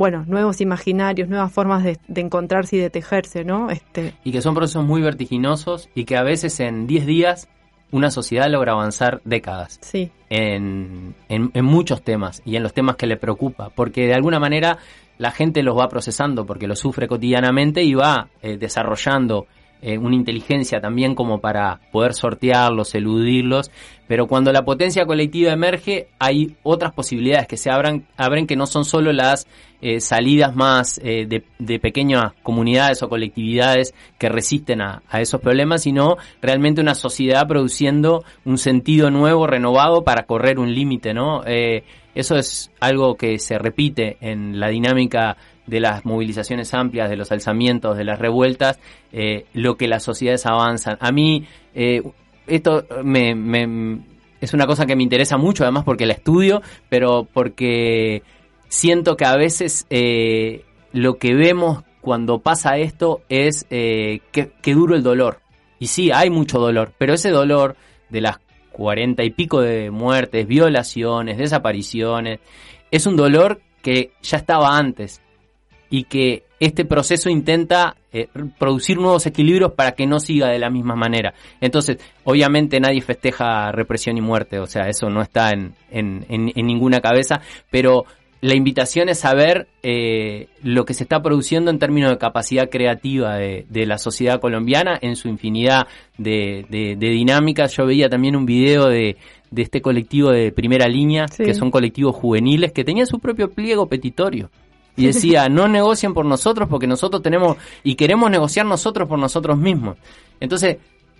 bueno, nuevos imaginarios, nuevas formas de, encontrarse y de tejerse, ¿no? Este... Y que son procesos muy vertiginosos y que a veces en 10 días una sociedad logra avanzar décadas. Sí. En, en, muchos temas y en los temas que le preocupa, porque de alguna manera la gente los va procesando porque lo sufre cotidianamente y va eh, desarrollando eh, una inteligencia también como para poder sortearlos, eludirlos, pero cuando la potencia colectiva emerge hay otras posibilidades que se abran, abren que no son solo las eh, salidas más eh, de, pequeñas comunidades o colectividades que resisten a, esos problemas, sino realmente una sociedad produciendo un sentido nuevo, renovado para correr un límite, ¿no? eso es algo que se repite en la dinámica de las movilizaciones amplias, de los alzamientos, de las revueltas, eh, lo que las sociedades avanzan. A mí, eh, esto me, es una cosa que me interesa mucho, además porque la estudio, pero porque siento que a veces eh, lo que vemos cuando pasa esto es que, que duro el dolor. Y sí, hay mucho dolor, pero ese dolor de las cuarenta y pico de muertes, violaciones, desapariciones, es un dolor que ya estaba antes y que este proceso intenta eh, producir nuevos equilibrios para que no siga de la misma manera. Entonces, obviamente nadie festeja represión y muerte, o sea, eso no está en, en, en, ninguna cabeza, pero la invitación es saber eh, lo que se está produciendo en términos de capacidad creativa de, de la sociedad colombiana en su infinidad de, de, dinámicas. Yo veía también un video de, de este colectivo de primera línea, que son colectivos juveniles, que tenían su propio pliego petitorio y decía, no negocien por nosotros porque nosotros tenemos y queremos negociar nosotros por nosotros mismos. Entonces,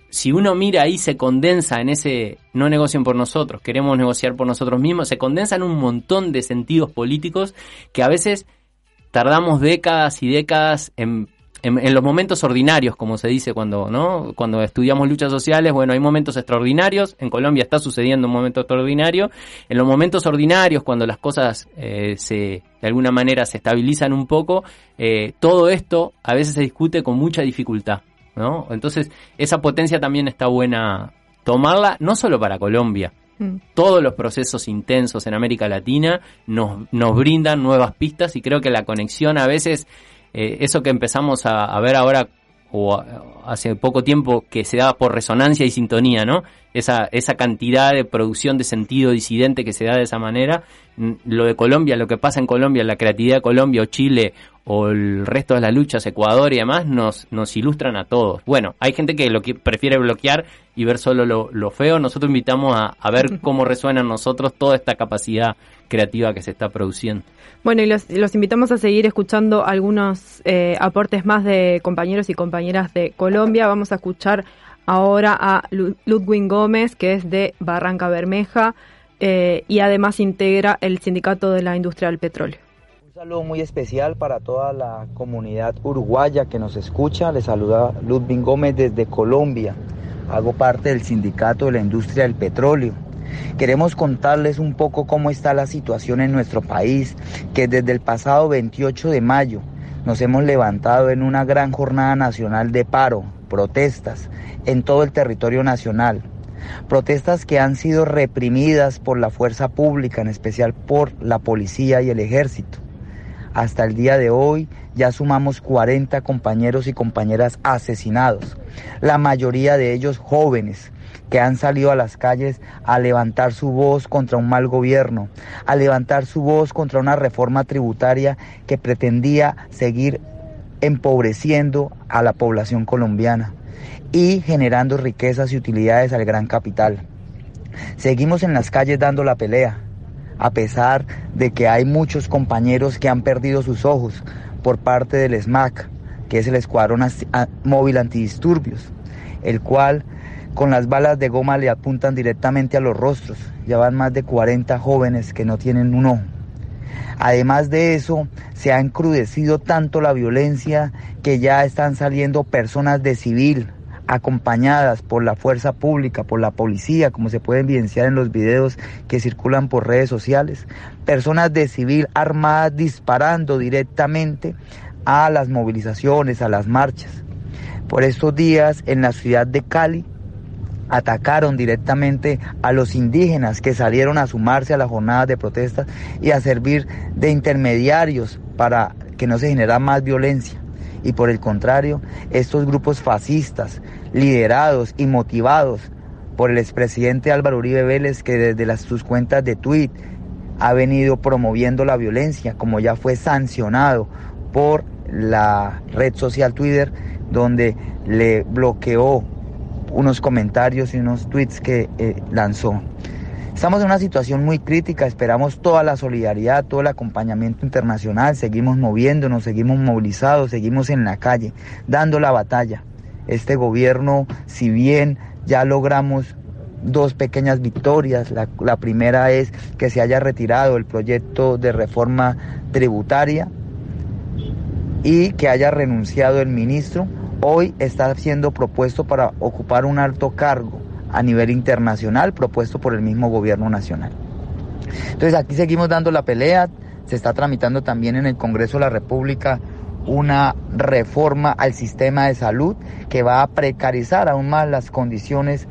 si uno mira ahí, se condensa en ese no negocien por nosotros, queremos negociar por nosotros mismos, se condensa en un montón de sentidos políticos que a veces tardamos décadas y décadas en en, los momentos ordinarios, como se dice cuando, ¿no? Cuando estudiamos luchas sociales, bueno, hay momentos extraordinarios, en Colombia está sucediendo un momento extraordinario, en los momentos ordinarios, cuando las cosas eh, se, de alguna manera se estabilizan un poco, eh, todo esto a veces se discute con mucha dificultad, ¿no? Entonces, esa potencia también está buena tomarla, no solo para Colombia, mm. todos los procesos intensos en América Latina nos, nos brindan nuevas pistas y creo que la conexión a veces eh, eso que empezamos a, ver ahora o hace poco tiempo que se da por resonancia y sintonía, ¿no? Esa, esa cantidad de producción de sentido disidente que se da de esa manera. Lo de Colombia, lo que pasa en Colombia, la creatividad de Colombia o Chile o el resto de las luchas, Ecuador y demás, nos, nos ilustran a todos. Bueno, hay gente que lo que prefiere bloquear y ver solo lo, lo feo. Nosotros invitamos a, a ver (laughs) cómo resuena en nosotros toda esta capacidad creativa que se está produciendo. Bueno, y los, los invitamos a seguir escuchando algunos eh, aportes más de compañeros y compañeras de Colombia. Vamos a escuchar ahora a Lu- Ludwig Gómez, que es de Barranca Bermeja eh, y además integra el Sindicato de la Industria del Petróleo. Un saludo muy especial para toda la comunidad uruguaya que nos escucha. Les saluda Ludwig Gómez desde Colombia. Hago parte del Sindicato de la Industria del Petróleo. Queremos contarles un poco cómo está la situación en nuestro país, que desde el pasado 28 de mayo nos hemos levantado en una gran jornada nacional de paro, protestas en todo el territorio nacional. Protestas que han sido reprimidas por la fuerza pública, en especial por la policía y el ejército. Hasta el día de hoy ya sumamos 40 compañeros y compañeras asesinados, la mayoría de ellos jóvenes que han salido a las calles a levantar su voz contra un mal gobierno, a levantar su voz contra una reforma tributaria que pretendía seguir empobreciendo a la población colombiana y generando riquezas y utilidades al gran capital. Seguimos en las calles dando la pelea, a pesar de que hay muchos compañeros que han perdido sus ojos por parte del SMAC, que es el Escuadrón Móvil Antidisturbios, el cual con las balas de goma le apuntan directamente a los rostros. Ya van más de 40 jóvenes que no tienen un ojo. Además de eso, se ha encrudecido tanto la violencia que ya están saliendo personas de civil acompañadas por la fuerza pública, por la policía, como se puede evidenciar en los videos que circulan por redes sociales. Personas de civil armadas disparando directamente a las movilizaciones, a las marchas. Por estos días en la ciudad de Cali atacaron directamente a los indígenas que salieron a sumarse a las jornadas de protesta y a servir de intermediarios para que no se generara más violencia. Y por el contrario, estos grupos fascistas, liderados y motivados por el expresidente Álvaro Uribe Vélez, que desde sus cuentas de Twitter ha venido promoviendo la violencia, como ya fue sancionado por la red social Twitter, donde le bloqueó unos comentarios y unos tweets que eh, lanzó. Estamos en una situación muy crítica, esperamos toda la solidaridad, todo el acompañamiento internacional, seguimos moviéndonos, seguimos movilizados, seguimos en la calle, dando la batalla. Este gobierno, si bien ya logramos dos pequeñas victorias, la, la primera es que se haya retirado el proyecto de reforma tributaria y que haya renunciado el ministro, hoy está siendo propuesto para ocupar un alto cargo a nivel internacional propuesto por el mismo gobierno nacional. Entonces aquí seguimos dando la pelea, se está tramitando también en el Congreso de la República una reforma al sistema de salud que va a precarizar aún más las condiciones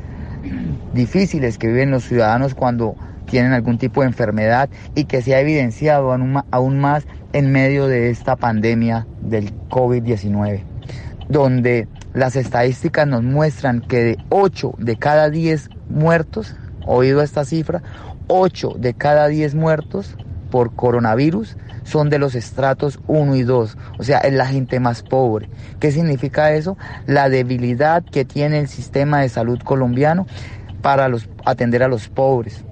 difíciles que viven los ciudadanos cuando tienen algún tipo de enfermedad y que se ha evidenciado aún más en medio de esta pandemia del COVID-19, donde las estadísticas nos muestran que de 8 de cada 10 muertos, oído esta cifra, 8 de cada 10 muertos por coronavirus son de los estratos 1 y 2, o sea, es la gente más pobre. ¿Qué significa eso? La debilidad que tiene el sistema de salud colombiano para los, atender a los pobres,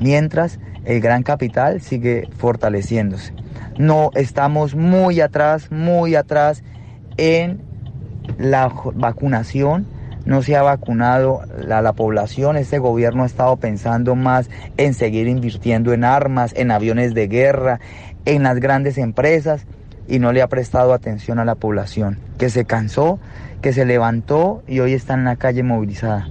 mientras el gran capital sigue fortaleciéndose. No estamos muy atrás, muy atrás en la vacunación, no se ha vacunado la, la, población, este gobierno ha estado pensando más en seguir invirtiendo en armas, en aviones de guerra, en las grandes empresas y no le ha prestado atención a la población, que se cansó, que se levantó y hoy está en la calle movilizada.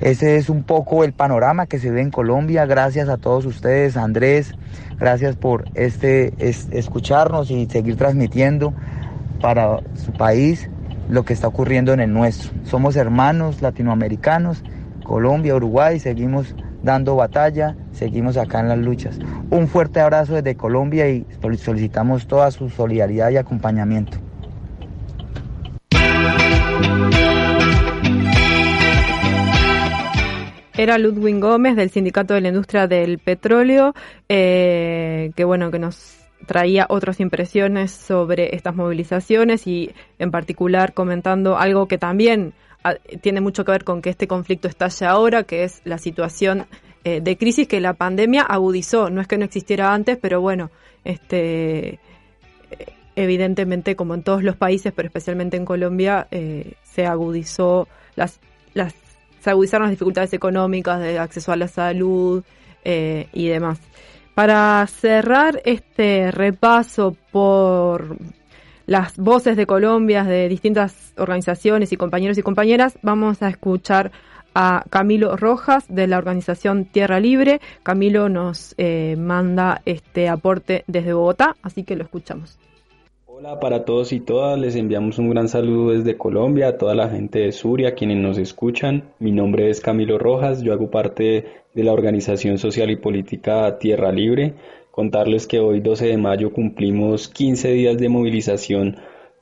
Ese es un poco el panorama que se ve en Colombia. Gracias a todos ustedes, Andrés, gracias por este es, escucharnos y seguir transmitiendo para su país lo que está ocurriendo en el nuestro. Somos hermanos latinoamericanos, Colombia, Uruguay, seguimos dando batalla, seguimos acá en las luchas. Un fuerte abrazo desde Colombia y solicitamos toda su solidaridad y acompañamiento. era Ludwig Gómez del Sindicato de la Industria del Petróleo, eh, que bueno, que nos traía otras impresiones sobre estas movilizaciones y en particular comentando algo que también ah, tiene mucho que ver con que este conflicto estalle ahora, que es la situación eh, de crisis que la pandemia agudizó. No es que no existiera antes, pero bueno, este evidentemente como en todos los países, pero especialmente en Colombia, eh, se agudizó las, las se agudizaron las dificultades económicas de acceso a la salud eh, y demás. Para cerrar este repaso por las voces de Colombia de distintas organizaciones y compañeros y compañeras, vamos a escuchar a Camilo Rojas de la organización Tierra Libre. Camilo nos eh, manda este aporte desde Bogotá, así que lo escuchamos. Hola para todos y todas, les enviamos un gran saludo desde Colombia, a toda la gente de Suria, quienes nos escuchan. Mi nombre es Camilo Rojas, yo hago parte de la organización social y política Tierra Libre. Contarles que hoy 12 de mayo cumplimos 15 días de movilización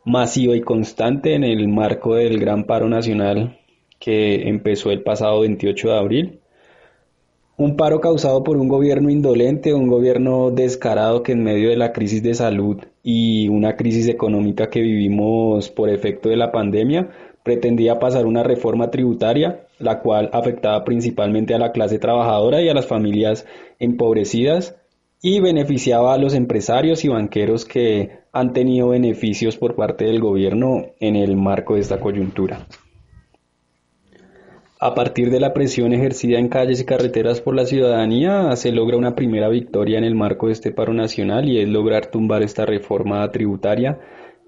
masiva y constante en el marco del Gran Paro Nacional que empezó el pasado 28 de abril. Un paro causado por un gobierno indolente, un gobierno descarado que en medio de la crisis de salud y una crisis económica que vivimos por efecto de la pandemia, pretendía pasar una reforma tributaria, la cual afectaba principalmente a la clase trabajadora y a las familias empobrecidas y beneficiaba a los empresarios y banqueros que han tenido beneficios por parte del gobierno en el marco de esta coyuntura. A partir de la presión ejercida en calles y carreteras por la ciudadanía, se logra una primera victoria en el marco de este paro nacional y es lograr tumbar esta reforma tributaria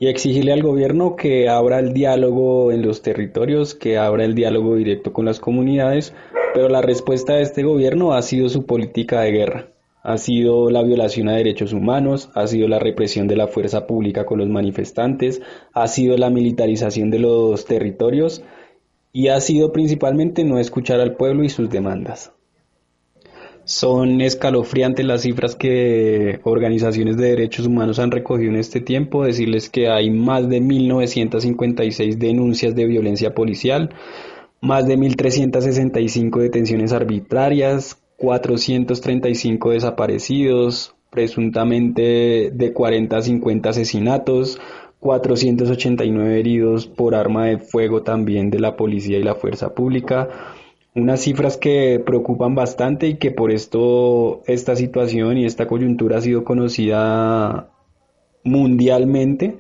y exigirle al gobierno que abra el diálogo en los territorios, que abra el diálogo directo con las comunidades, pero la respuesta de este gobierno ha sido su política de guerra. Ha sido la violación a derechos humanos, ha sido la represión de la fuerza pública con los manifestantes, ha sido la militarización de los territorios, y ha sido principalmente no escuchar al pueblo y sus demandas. Son escalofriantes las cifras que organizaciones de derechos humanos han recogido en este tiempo. Decirles que hay más de 1.956 denuncias de violencia policial, más de 1.365 detenciones arbitrarias, 435 desaparecidos, presuntamente de 40 a 50 asesinatos, 489 heridos por arma de fuego también de la policía y la fuerza pública. Unas cifras que preocupan bastante y que por esto esta situación y esta coyuntura ha sido conocida mundialmente.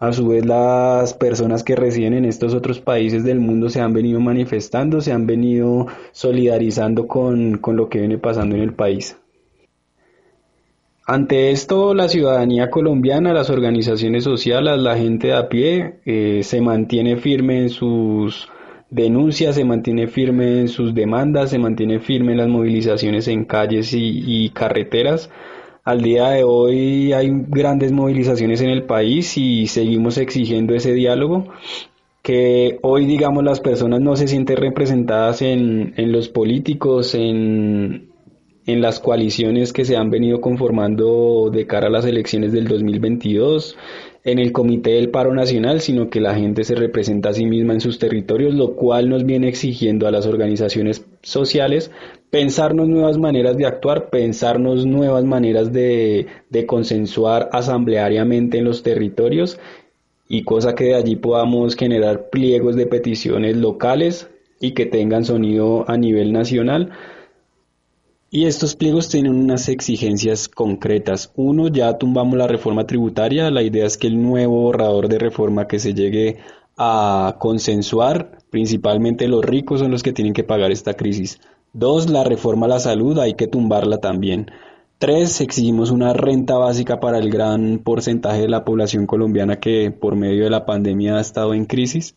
A su vez las personas que residen en estos otros países del mundo se han venido manifestando, se han venido solidarizando con, con lo que viene pasando en el país. Ante esto, la ciudadanía colombiana, las organizaciones sociales, la gente de a pie, eh, se mantiene firme en sus denuncias, se mantiene firme en sus demandas, se mantiene firme en las movilizaciones en calles y, carreteras. Al día de hoy hay grandes movilizaciones en el país y seguimos exigiendo ese diálogo que hoy digamos las personas no se sienten representadas en, los políticos, en las coaliciones que se han venido conformando de cara a las elecciones del 2022, en el Comité del Paro Nacional, sino que la gente se representa a sí misma en sus territorios, lo cual nos viene exigiendo a las organizaciones sociales pensarnos nuevas maneras de actuar, pensarnos nuevas maneras de, de consensuar asambleariamente en los territorios y cosa que de allí podamos generar pliegos de peticiones locales y que tengan sonido a nivel nacional y estos pliegos tienen unas exigencias concretas. Uno, ya tumbamos la reforma tributaria. La idea es que el nuevo borrador de reforma que se llegue a consensuar, principalmente los ricos son los que tienen que pagar esta crisis. Dos, la reforma a la salud, hay que tumbarla también. Tres, exigimos una renta básica para el gran porcentaje de la población colombiana que por medio de la pandemia ha estado en crisis.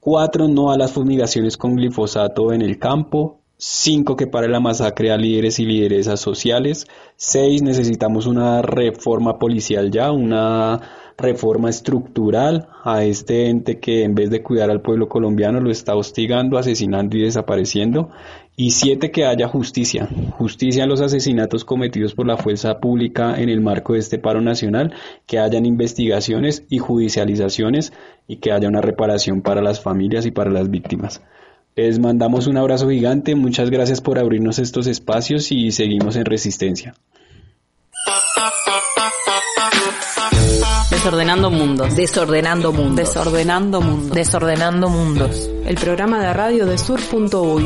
Cuatro, no a las fumigaciones con glifosato en el campo. 5 que pare la masacre a líderes y lideresas sociales. 6 necesitamos una reforma policial ya, una reforma estructural a este ente que en vez de cuidar al pueblo colombiano lo está hostigando, asesinando y desapareciendo. Y 7 que haya justicia, justicia en los asesinatos cometidos por la fuerza pública en el marco de este paro nacional, que hayan investigaciones y judicializaciones y que haya una reparación para las familias y para las víctimas. Les mandamos un abrazo gigante, muchas gracias por abrirnos estos espacios y seguimos en resistencia. Desordenando mundos. Desordenando mundos. Desordenando mundos. Desordenando mundos. El programa de radio de sur.uy.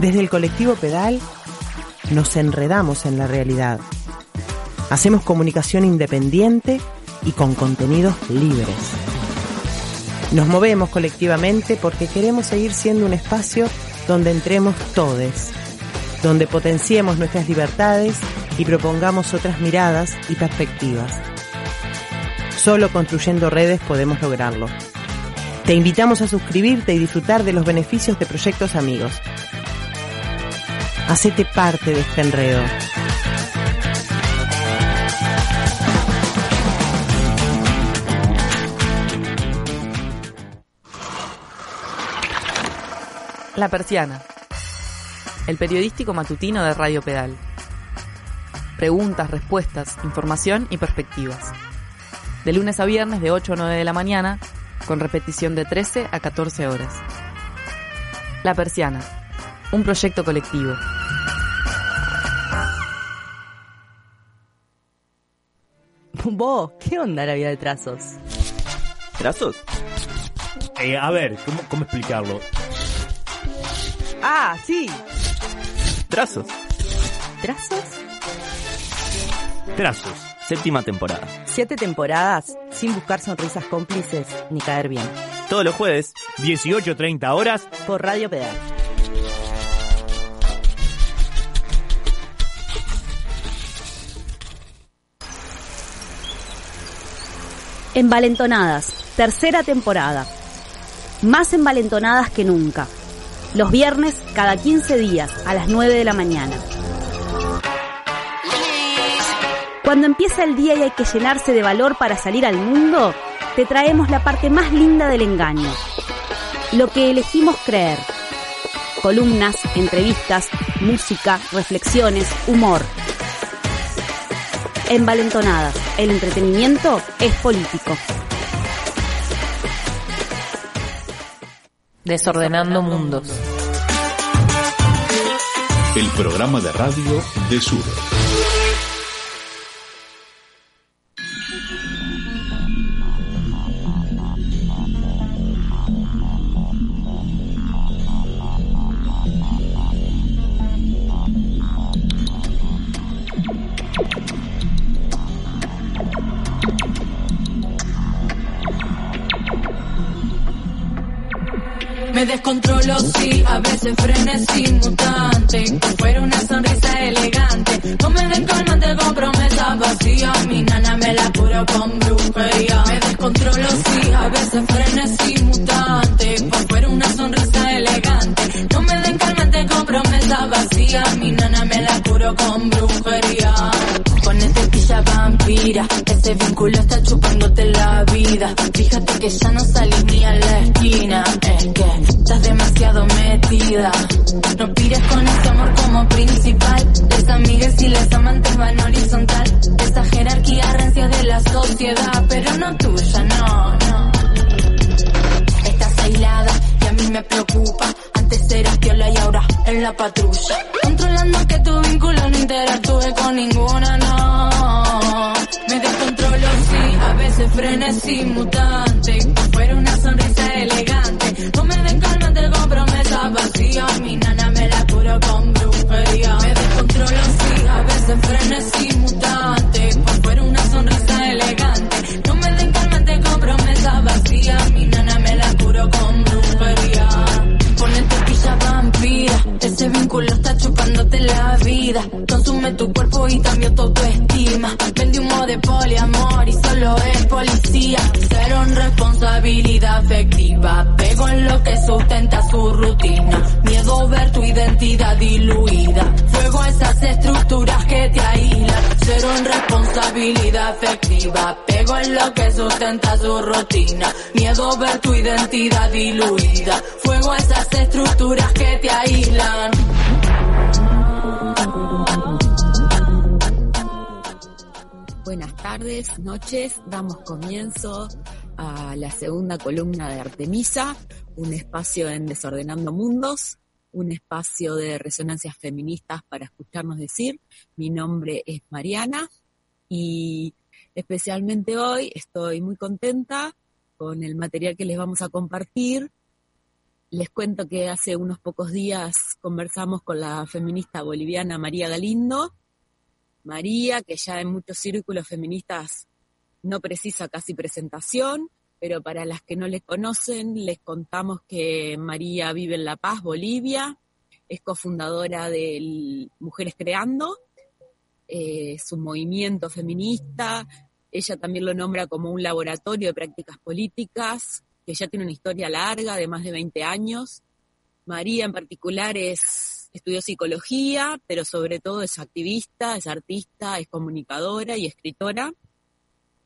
Desde el colectivo Pedal nos enredamos en la realidad. Hacemos comunicación independiente y con contenidos libres. Nos movemos colectivamente porque queremos seguir siendo un espacio donde entremos todes, donde potenciemos nuestras libertades y propongamos otras miradas y perspectivas. Solo construyendo redes podemos lograrlo. Te invitamos a suscribirte y disfrutar de los beneficios de proyectos amigos. Hacete parte de este enredo. La Persiana. El periodístico matutino de Radio Pedal. Preguntas, respuestas, información y perspectivas. De lunes a viernes de 8 a 9 de la mañana, con repetición de 13 a 14 horas. La Persiana. Un proyecto colectivo. Vos, ¿qué onda la vida de trazos? ¿Trazos? Eh, a ver, ¿cómo, ¿cómo explicarlo? Ah, sí. Trazos. ¿Trazos? Trazos. Séptima temporada. Siete temporadas sin buscar sonrisas cómplices ni caer bien. Todos los jueves, 18.30 horas, Por Radio Pedal. Envalentonadas, tercera temporada. Más envalentonadas que nunca. Los viernes cada 15 días a las 9 de la mañana. Cuando empieza el día y hay que llenarse de valor para salir al mundo, te traemos la parte más linda del engaño. Lo que elegimos creer. Columnas, entrevistas, música, reflexiones, humor. Envalentonadas, el entretenimiento es político. Desordenando mundos. El programa de radio de Sur. Veces frenesí mutante. Fuera una sonrisa elegante. No me den calmante con promesa vacía. Mi nana me la curo con brujería. Me descontrolo, sí, a veces frenesí mutante. Fuera una sonrisa elegante. No me den calmante con promesa vacía. Mi nana me la curo con brujería. Vampira, ese vínculo está chupándote la vida. Fíjate que ya no salís ni a la esquina. Es que estás demasiado metida. No pires con ese amor como principal. Les amigues y les amantes van horizontal. Esa jerarquía rancia de la sociedad, pero no tuya, no, no. Estás aislada y a mí me preocupa. Antes eras piola y ahora en la patrulla. Controlando que tu vínculo no interactúe con ninguna, no. Veces frenesí mutante. Fuera una sonrisa elegante. No me den calmante con promesa vacía. Mi nana me la curo con brujería. Me descontrolo, sí, a veces frenesí vínculo está chupándote la vida. Consume tu cuerpo y también tu autoestima. Vende humo de poliamor y solo es policía. Cero en responsabilidad afectiva. Pego en lo que sustenta su rutina. Miedo ver tu identidad diluida. Fuego a esas estructuras que te aíslan. Cero en responsabilidad afectiva. Pego en lo que sustenta su rutina. Miedo ver tu identidad diluida. Fuego a esas estructuras que te aíslan. Buenas tardes, noches. Damos comienzo a la segunda columna de Artemisa, un espacio en Desordenando Mundos, un espacio de resonancias feministas para escucharnos decir. Mi nombre es Mariana y especialmente hoy estoy muy contenta con el material que les vamos a compartir. Les cuento que hace unos pocos días conversamos con la feminista boliviana María Galindo. María, que ya en muchos círculos feministas no precisa casi presentación, pero para las que no les conocen, les contamos que María vive en La Paz, Bolivia, es cofundadora de Mujeres Creando, eh, es un movimiento feminista, ella también lo nombra como un laboratorio de prácticas políticas, que ya tiene una historia larga de más de 20 años. María en particular es estudió psicología, pero sobre todo es activista, es artista, es comunicadora y escritora.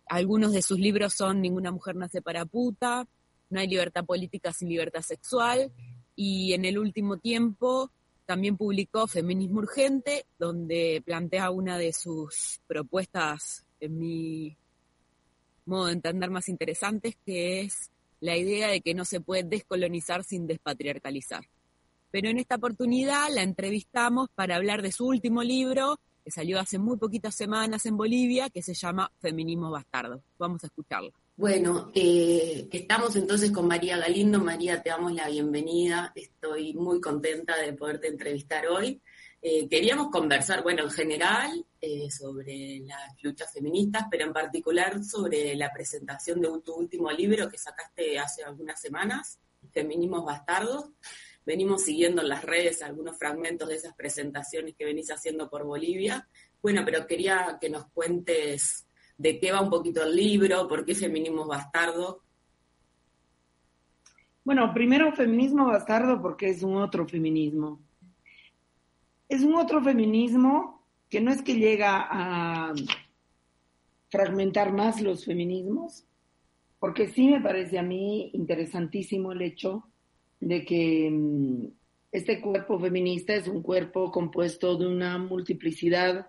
Algunos de sus libros son Ninguna mujer nace para puta, No hay libertad política sin libertad sexual y en el último tiempo también publicó Feminismo Urgente, donde plantea una de sus propuestas, en mi modo de entender más interesantes, que es la idea de que no se puede descolonizar sin despatriarcalizar. Pero en esta oportunidad la entrevistamos para hablar de su último libro, que salió hace muy poquitas semanas en Bolivia, que se llama Feminismo Bastardo. Vamos a escucharlo. Bueno, eh, estamos entonces con María Galindo. María, te damos la bienvenida. Estoy muy contenta de poderte entrevistar hoy. Eh, queríamos conversar, bueno, en general eh, sobre las luchas feministas, pero en particular sobre la presentación de tu último libro que sacaste hace algunas semanas, Feminismos Bastardos. Venimos siguiendo en las redes algunos fragmentos de esas presentaciones que venís haciendo por Bolivia. Bueno, pero quería que nos cuentes de qué va un poquito el libro, por qué Feminismos Bastardos. Bueno, primero feminismo bastardo porque es un otro feminismo es un otro feminismo que no es que llega a fragmentar más los feminismos, porque sí me parece a mí interesantísimo el hecho de que mm, este cuerpo feminista es un cuerpo compuesto de una multiplicidad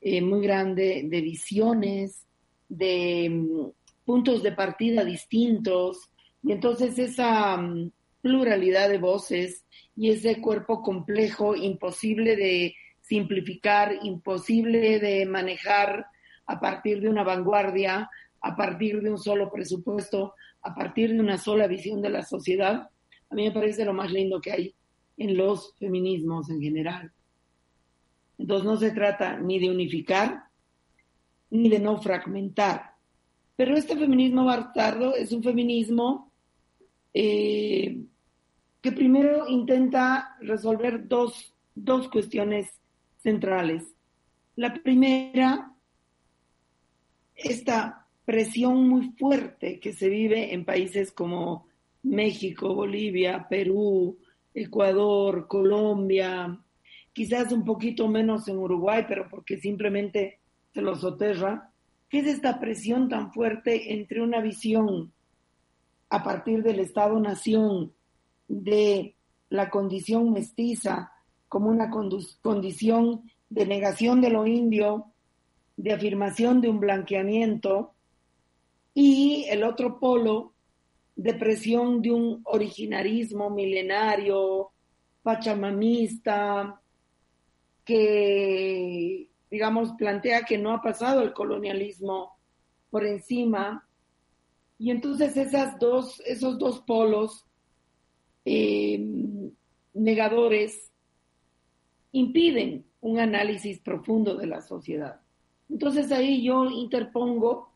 eh, muy grande de visiones, de mm, puntos de partida distintos, y entonces esa mm, pluralidad de voces y ese cuerpo complejo, imposible de simplificar, imposible de manejar a partir de una vanguardia, a partir de un solo presupuesto, a partir de una sola visión de la sociedad, a mí me parece lo más lindo que hay en los feminismos en general. Entonces no se trata ni de unificar, ni de no fragmentar. Pero este feminismo bastardo es un feminismo eh, que primero intenta resolver dos, dos cuestiones centrales. La primera, esta presión muy fuerte que se vive en países como México, Bolivia, Perú, Ecuador, Colombia, quizás un poquito menos en Uruguay, pero porque simplemente se lo soterra, que es esta presión tan fuerte entre una visión a partir del Estado-Nación de la condición mestiza como una condición de negación de lo indio, de afirmación de un blanqueamiento, y el otro polo de presión de un originarismo milenario, pachamamista, que, digamos, plantea que no ha pasado el colonialismo por encima. Y entonces esas dos, esos dos polos eh, negadores impiden un análisis profundo de la sociedad. Entonces ahí yo interpongo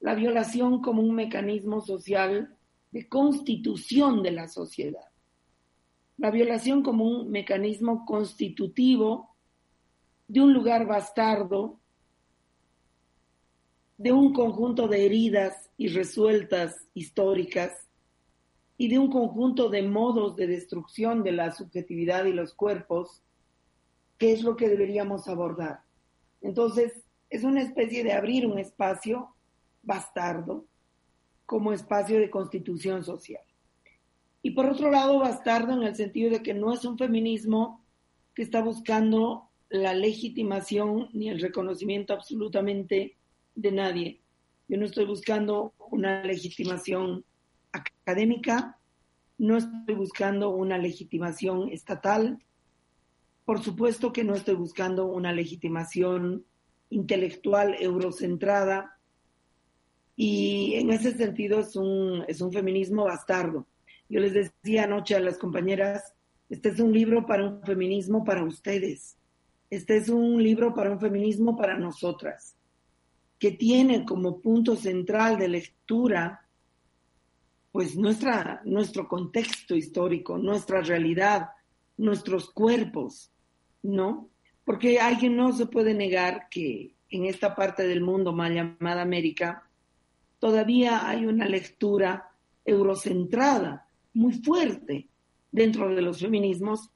la violación como un mecanismo social de constitución de la sociedad. La violación como un mecanismo constitutivo de un lugar bastardo, de un conjunto de heridas irresueltas históricas y de un conjunto de modos de destrucción de la subjetividad y los cuerpos, que es lo que deberíamos abordar. Entonces, es una especie de abrir un espacio bastardo como espacio de constitución social. Y por otro lado, bastardo en el sentido de que no es un feminismo que está buscando la legitimación ni el reconocimiento absolutamente de nadie. Yo no estoy buscando una legitimación académica, no estoy buscando una legitimación estatal, por supuesto que no estoy buscando una legitimación intelectual eurocentrada y en ese sentido es un, es un feminismo bastardo. Yo les decía anoche a las compañeras, este es un libro para un feminismo para ustedes, este es un libro para un feminismo para nosotras, que tiene como punto central de lectura pues nuestra, nuestro contexto histórico, nuestra realidad, nuestros cuerpos, ¿no? Porque alguien no se puede negar que en esta parte del mundo mal llamada América, todavía hay una lectura eurocentrada muy fuerte dentro de los feminismos,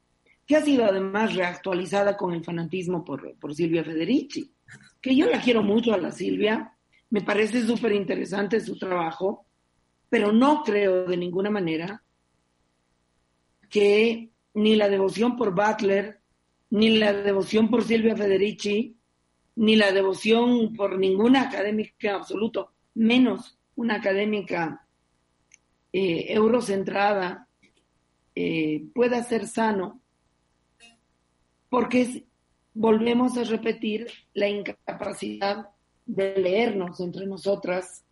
que ha sido además reactualizada con el fanatismo por, por Silvia Federici, que yo la quiero mucho a la Silvia, me parece súper interesante su trabajo, pero no creo de ninguna manera que ni la devoción por Butler, ni la devoción por Silvia Federici, ni la devoción por ninguna académica en absoluto, menos una académica eh, eurocentrada, eh, pueda ser sano, porque volvemos a repetir la incapacidad de leernos entre nosotras,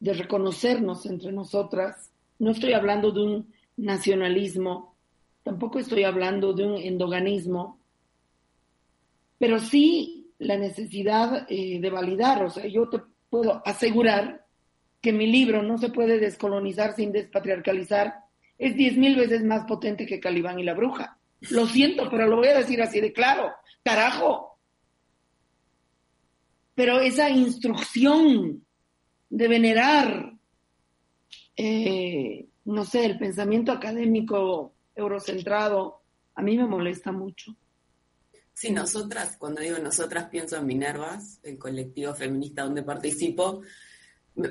de reconocernos entre nosotras. No estoy hablando de un nacionalismo, tampoco estoy hablando de un endoganismo, pero sí la necesidad eh, de validar. O sea, yo te puedo asegurar que mi libro no se puede descolonizar sin despatriarcalizar. Es diez mil veces más potente que Calibán y la bruja. Lo siento, pero lo voy a decir así de claro. Carajo. Pero esa instrucción de venerar, eh, no sé, el pensamiento académico eurocentrado, a mí me molesta mucho. Sí, nosotras, cuando digo nosotras, pienso en Minervas, el colectivo feminista donde participo,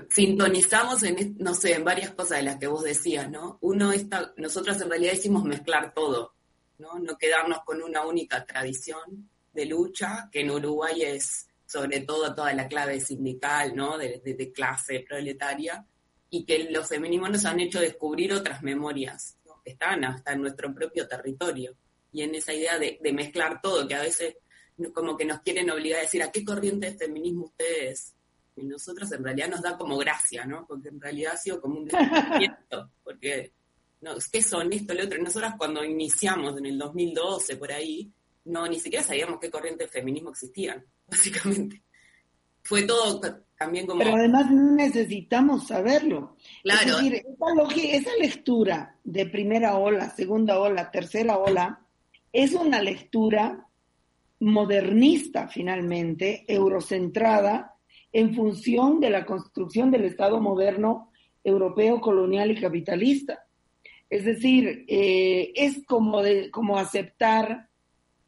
sintonizamos en, no sé, en varias cosas de las que vos decías, ¿no? Uno está, nosotras en realidad decimos mezclar todo, ¿no? No quedarnos con una única tradición de lucha, que en Uruguay es sobre todo toda la clave sindical, ¿no? De, de, clase proletaria, y que los feminismos nos han hecho descubrir otras memorias, ¿no? que están hasta en nuestro propio territorio y en esa idea de, de, mezclar todo, que a veces como que nos quieren obligar a decir a qué corriente de feminismo ustedes. Y nosotros en realidad nos da como gracia, ¿no? Porque en realidad ha sido como un descubrimiento, (laughs) porque, no, ¿qué son esto, lo otro? Nosotras cuando iniciamos en el 2012, por ahí, no, ni siquiera sabíamos qué corriente de feminismo existían, (laughs) básicamente. Fue todo también como... Pero además necesitamos saberlo. Claro. Es decir, esa, esa lectura de primera ola, segunda ola, tercera ola, es una lectura modernista finalmente, eurocentrada, en función de la construcción del Estado moderno europeo, colonial y capitalista. Es decir, eh, es como, de, como aceptar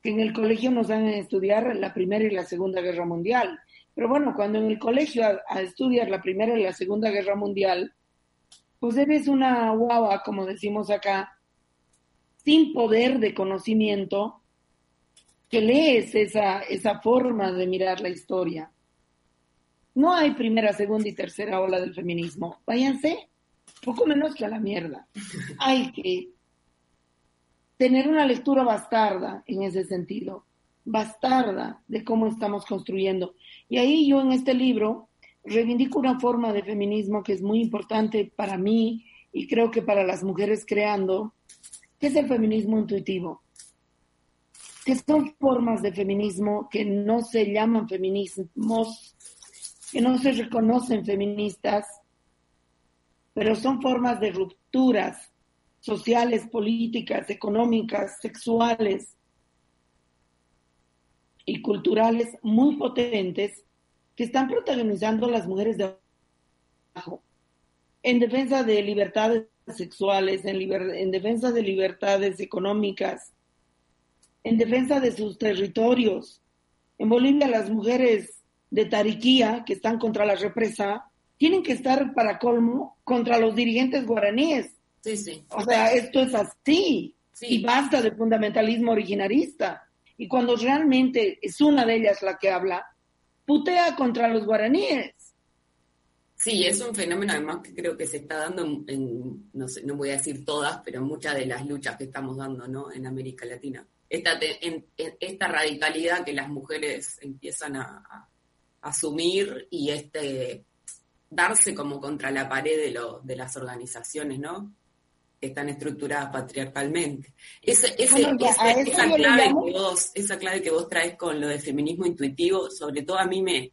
que en el colegio nos dan a estudiar la Primera y la Segunda Guerra Mundial. Pero bueno, cuando en el colegio a, a estudiar la Primera y la Segunda Guerra Mundial, pues eres una guava, como decimos acá, sin poder de conocimiento, que lees esa, esa forma de mirar la historia. No hay primera, segunda y tercera ola del feminismo. Váyanse, poco menos que a la mierda. Hay que tener una lectura bastarda en ese sentido, bastarda de cómo estamos construyendo. Y ahí yo en este libro reivindico una forma de feminismo que es muy importante para mí y creo que para las mujeres creando, que es el feminismo intuitivo, que son formas de feminismo que no se llaman feminismos, que no se reconocen feministas, pero son formas de rupturas sociales, políticas, económicas, sexuales y culturales muy potentes que están protagonizando las mujeres de abajo en defensa de libertades sexuales, en, defensa de libertades económicas, en defensa de sus territorios. En Bolivia las mujeres de Tariquía, que están contra la represa, tienen que estar para colmo contra los dirigentes guaraníes. Sí, sí. O sea, esto es así. Sí. Y basta de fundamentalismo originarista. Y cuando realmente es una de ellas la que habla, putea contra los guaraníes. Sí, es un fenómeno además que creo que se está dando en, en- no sé, no voy a decir todas, pero muchas de las luchas que estamos dando, ¿no? En América Latina. Esta, te- en- en- esta radicalidad que las mujeres empiezan a, a asumir y este darse como contra la pared de, lo- de las organizaciones, ¿no? Que están estructuradas patriarcalmente. Ese- ese- Bueno, esa, clave que vos, esa clave que vos traes con lo de feminismo intuitivo, sobre todo a mí me,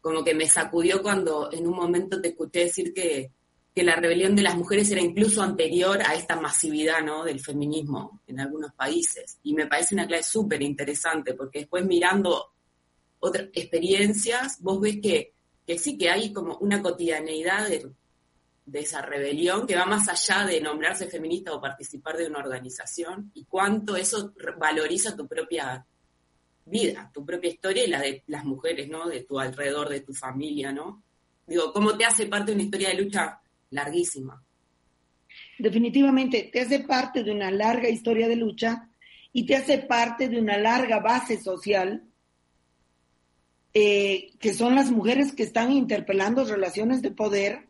como que me sacudió cuando en un momento te escuché decir que, que la rebelión de las mujeres era incluso anterior a esta masividad ¿no? del feminismo en algunos países. Y me parece una clave súper interesante, porque después mirando otras experiencias, vos ves que, que sí que hay como una cotidianeidad de, esa rebelión que va más allá de nombrarse feminista o participar de una organización y cuánto eso valoriza tu propia vida, tu propia historia y la de las mujeres, ¿no? De tu alrededor, de tu familia, ¿no? Digo, cómo te hace parte de una historia de lucha larguísima. Definitivamente, te hace parte de una larga historia de lucha y te hace parte de una larga base social, eh, que son las mujeres que están interpelando relaciones de poder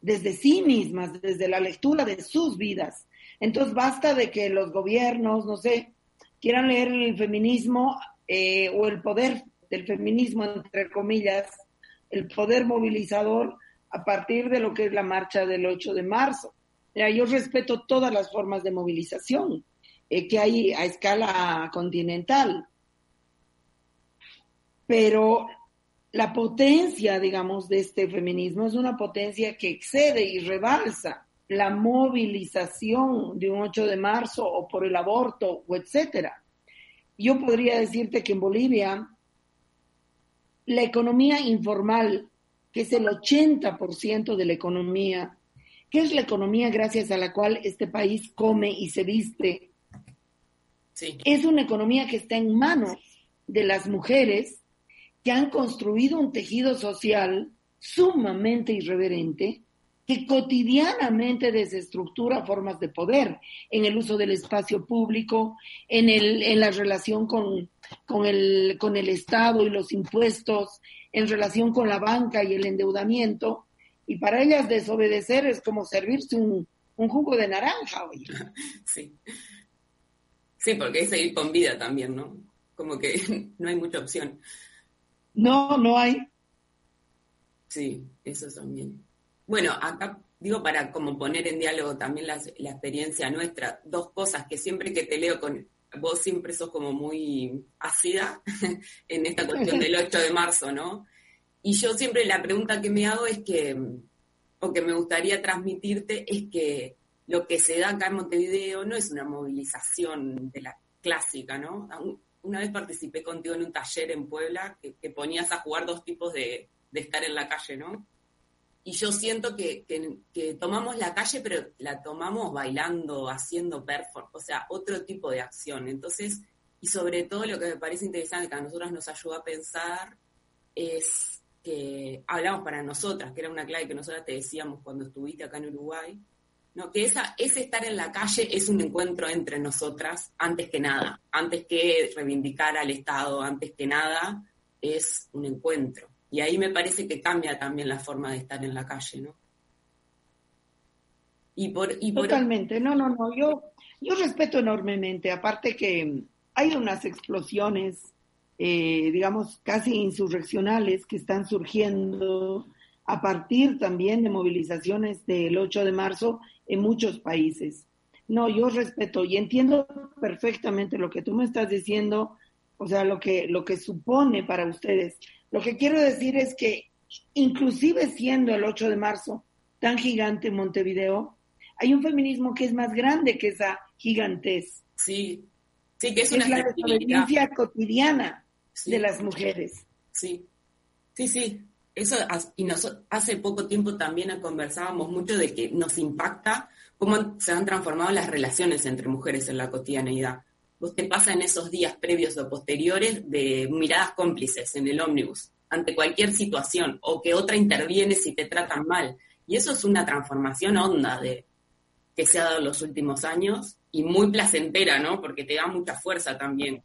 desde sí mismas, desde la lectura de sus vidas. Entonces basta de que los gobiernos, no sé, quieran leer el feminismo eh, o el poder del feminismo, entre comillas, el poder movilizador a partir de lo que es la marcha del 8 de marzo. Mira, yo respeto todas las formas de movilización eh, que hay a escala continental, pero la potencia, digamos, de este feminismo es una potencia que excede y rebalsa la movilización de un 8 de marzo o por el aborto o etcétera. Yo podría decirte que en Bolivia la economía informal, que es el 80% de la economía, que es la economía gracias a la cual este país come y se viste, es una economía que está en manos de las mujeres que han construido un tejido social sumamente irreverente que cotidianamente desestructura formas de poder en el uso del espacio público, en, el, en la relación con, con, el, con el Estado y los impuestos, en relación con la banca y el endeudamiento. Y para ellas desobedecer es como servirse un, un jugo de naranja, oye. (laughs) Sí. Sí, porque es seguir con vida también, ¿no? Como que (laughs) no hay mucha opción. No, no hay. Sí, eso también. Bueno, acá digo para como poner en diálogo también la, experiencia nuestra, dos cosas que siempre que te leo con vos siempre sos como muy ácida (laughs) en esta cuestión del 8 de marzo, ¿no? Y yo siempre la pregunta que me hago es que, o que me gustaría transmitirte, es que lo que se da acá en Montevideo no es una movilización de la clásica, ¿no? Una vez participé contigo en un taller en Puebla que, que ponías a jugar dos tipos de, de estar en la calle, ¿no? Y yo siento que, que, tomamos la calle, pero la tomamos bailando, haciendo performance, o sea, otro tipo de acción. Entonces, y sobre todo lo que me parece interesante, que a nosotras nos ayuda a pensar, es que hablamos para nosotras, que era una clave que nosotras te decíamos cuando estuviste acá en Uruguay, ¿no? que esa, ese estar en la calle es un encuentro entre nosotras, antes que nada, antes que reivindicar al Estado, antes que nada, es un encuentro. Y ahí me parece que cambia también la forma de estar en la calle, ¿no? Y por. Totalmente, no, no, no, yo, yo respeto enormemente, aparte que hay unas explosiones, eh, digamos, casi insurreccionales que están surgiendo a partir también de movilizaciones del 8 de marzo en muchos países. No, yo respeto y entiendo perfectamente lo que tú me estás diciendo, o sea, lo que, lo que supone para ustedes. Lo que quiero decir es que inclusive siendo el 8 de marzo tan gigante en Montevideo, hay un feminismo que es más grande que esa gigantez. Sí, sí, que es, una es la experiencia cotidiana sí. de las mujeres. Sí, sí, sí. Eso, y nos, hace poco tiempo también conversábamos mucho de que nos impacta cómo se han transformado las relaciones entre mujeres en la cotidianeidad. Vos te pasa en esos días previos o posteriores de miradas cómplices en el ómnibus ante cualquier situación o que otra interviene si te tratan mal. Y eso es una transformación honda de, que se ha dado en los últimos años y muy placentera, ¿no? Porque te da mucha fuerza también.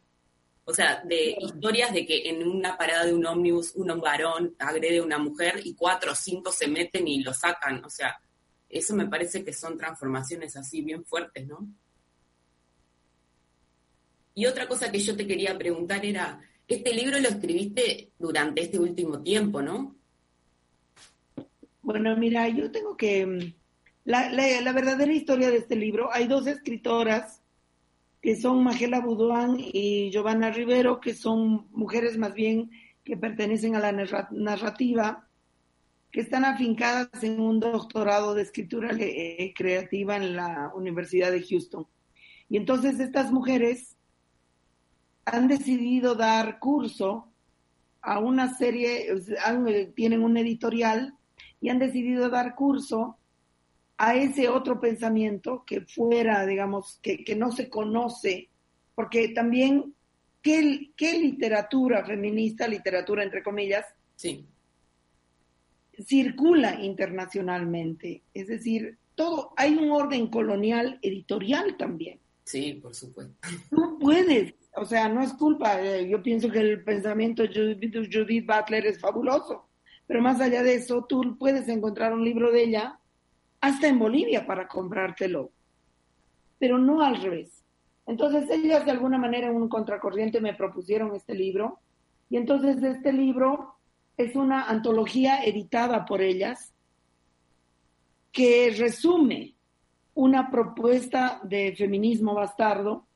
O sea, de historias de que en una parada de un ómnibus un varón agrede a una mujer y cuatro o cinco se meten y lo sacan. O sea, eso me parece que son transformaciones así bien fuertes, ¿no? Y otra cosa que yo te quería preguntar era, este libro lo escribiste durante este último tiempo, ¿no? Bueno, mira, yo tengo que... mm, La, la- la verdadera historia de este libro, hay dos escritoras que son Magela Buduán y Giovanna Rivero, que son mujeres más bien que pertenecen a la narra- narrativa, que están afincadas en un doctorado de escritura eh, creativa en la Universidad de Houston. Y entonces estas mujeres han decidido dar curso a una serie, han, eh, tienen un editorial y han decidido dar curso a ese otro pensamiento que fuera, digamos, que, que no se conoce, porque también, ¿qué, qué literatura feminista, literatura entre comillas, Sí. circula internacionalmente? Es decir, todo, hay un orden colonial editorial también. Sí, por supuesto. No puedes, o sea, no es culpa, eh, yo pienso que el pensamiento de Judith, Butler es fabuloso, pero más allá de eso, tú puedes encontrar un libro de ella hasta en Bolivia para comprártelo, pero no al revés. Entonces ellas de alguna manera en un contracorriente me propusieron este libro y entonces este libro es una antología editada por ellas que resume una propuesta de feminismo bastardo,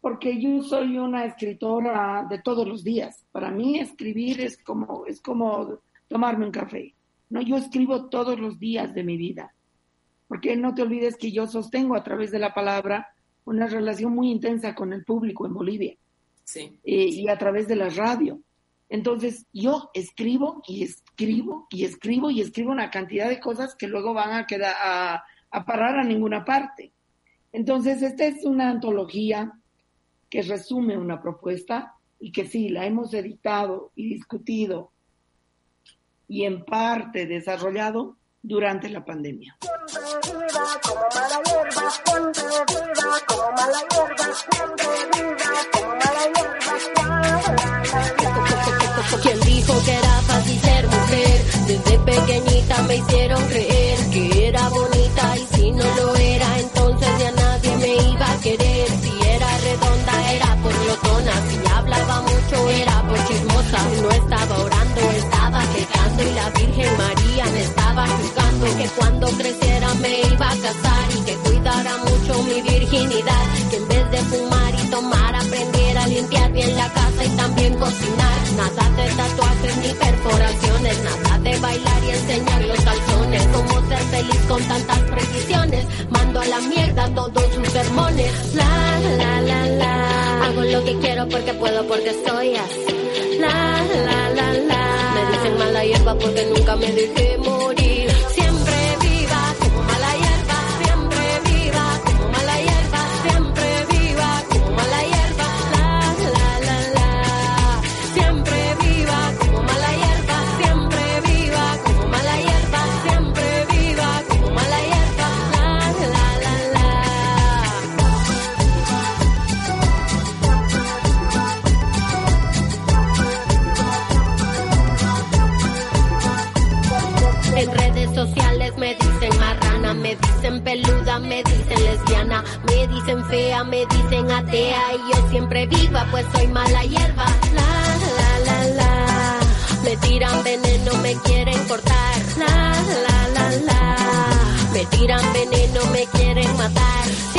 porque yo soy una escritora de todos los días. Para mí escribir es como, es como tomarme un café. No, yo escribo todos los días de mi vida. Porque no te olvides que yo sostengo a través de la palabra una relación muy intensa con el público en Bolivia Sí. eh, y a través de la radio. Entonces yo escribo y escribo y escribo y escribo una cantidad de cosas que luego van a quedar a, a parar a ninguna parte. Entonces esta es una antología que resume una propuesta y que sí, la hemos editado y discutido y en parte desarrollado durante la pandemia. ¿Quién dijo que era fácil ser mujer? Desde pequeñita me hicieron creer que cuando creciera me iba a casar y que cuidara mucho mi virginidad. Que en vez de fumar y tomar aprendiera a limpiar bien la casa y también cocinar. Nada de tatuajes ni perforaciones, nada de bailar y enseñar los calzones. Cómo ser feliz con tantas precisiones. Mando a la mierda todos sus sermones. La, la, la, la. Hago lo que quiero porque puedo, porque soy así. La, la, la, la. Me dicen mala hierba porque nunca me dejé morir. Me dicen fea, me dicen atea y yo siempre viva pues soy mala hierba. La la la la. Me tiran veneno, me quieren cortar. La la la la. Me tiran veneno, me quieren matar.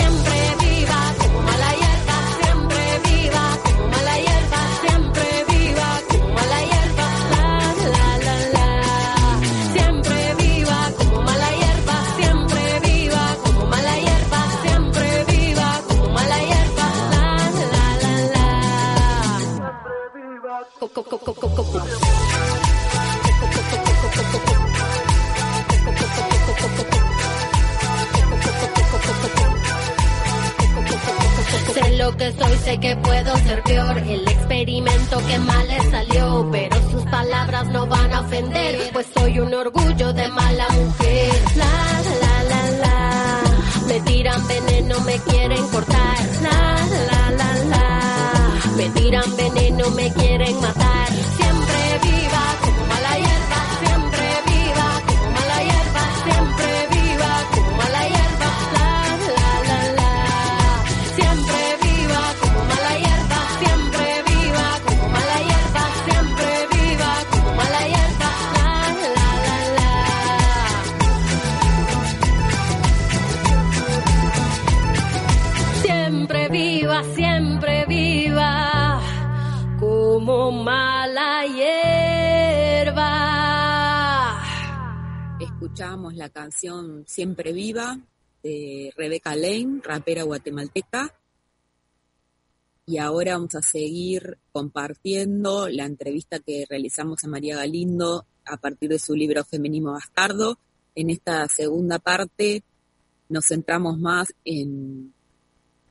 Rapera guatemalteca. Y ahora vamos a seguir compartiendo la entrevista que realizamos a María Galindo a partir de su libro Feminismo Bastardo. En esta segunda parte nos centramos más en,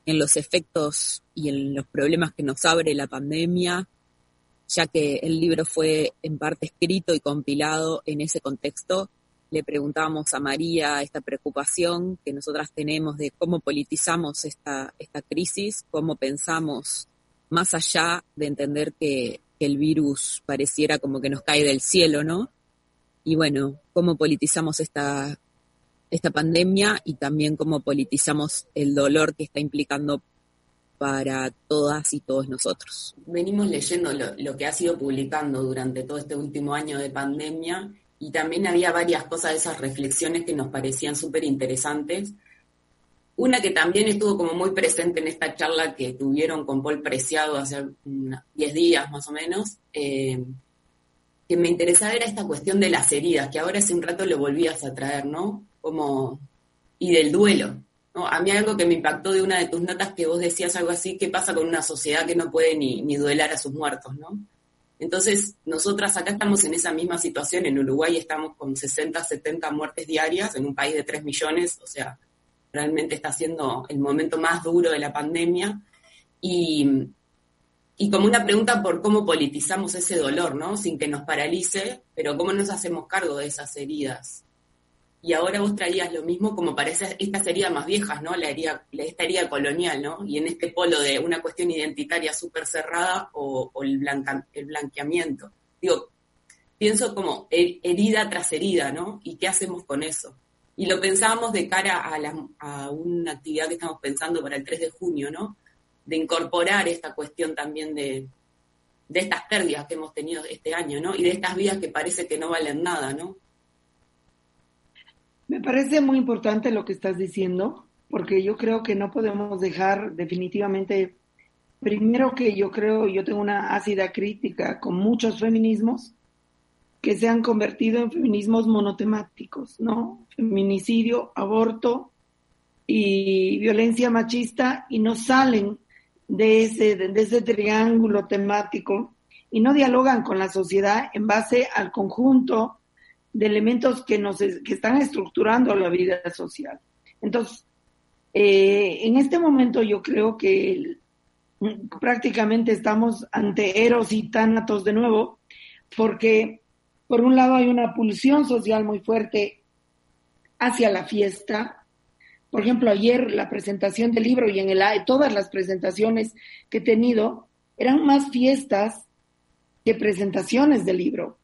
en los efectos y en los problemas que nos abre la pandemia, ya que el libro fue en parte escrito y compilado en ese contexto. Le preguntábamos a María esta preocupación que nosotras tenemos de cómo politizamos esta, esta crisis, cómo pensamos más allá de entender que, el virus pareciera como que nos cae del cielo, ¿no? Y bueno, cómo politizamos esta, esta pandemia y también cómo politizamos el dolor que está implicando para todas y todos nosotros. venimos leyendo lo, lo que ha sido publicando durante todo este último año de pandemia y también había varias cosas de esas reflexiones que nos parecían súper interesantes. Una que también estuvo como muy presente en esta charla que tuvieron con Paul Preciado hace una- 10 días más o menos, eh, que me interesaba era esta cuestión de las heridas, que ahora hace un rato lo volvías a traer, ¿no? Como, y del duelo. ¿no? A mí algo que me impactó de una de tus notas que vos decías algo así, ¿qué pasa con una sociedad que no puede ni, ni duelar a sus muertos, ¿no? Entonces, nosotras acá estamos en esa misma situación. En Uruguay estamos con 60, 70 muertes diarias en un país de 3 millones. O sea, realmente está siendo el momento más duro de la pandemia. Y, y como una pregunta por cómo politizamos ese dolor, ¿no? Sin que nos paralice, pero cómo nos hacemos cargo de esas heridas. Y ahora vos traías lo mismo como para esas- estas heridas más viejas, ¿no? La herida, esta herida colonial, ¿no? Y en este polo de una cuestión identitaria súper cerrada o, el, blanqueamiento. Digo, pienso como her- herida tras herida, ¿no? ¿Y qué hacemos con eso? Y lo pensábamos de cara a una actividad que estamos pensando para el 3 de junio, ¿no? De incorporar esta cuestión también de, de estas pérdidas que hemos tenido este año, ¿no? Y de estas vidas que parece que no valen nada, ¿no? Me parece muy importante lo que estás diciendo, porque yo creo que no podemos dejar definitivamente, primero que yo creo, yo tengo una ácida crítica con muchos feminismos que se han convertido en feminismos monotemáticos, ¿no? Feminicidio, aborto y violencia machista y no salen de ese, de ese triángulo temático y no dialogan con la sociedad en base al conjunto de elementos que nos que están estructurando la vida social. Entonces, eh, en este momento yo creo que prácticamente estamos ante eros y tánatos de nuevo, porque por un lado hay una pulsión social muy fuerte hacia la fiesta. Por ejemplo, ayer la presentación del libro y en el todas las presentaciones que he tenido eran más fiestas que presentaciones del libro.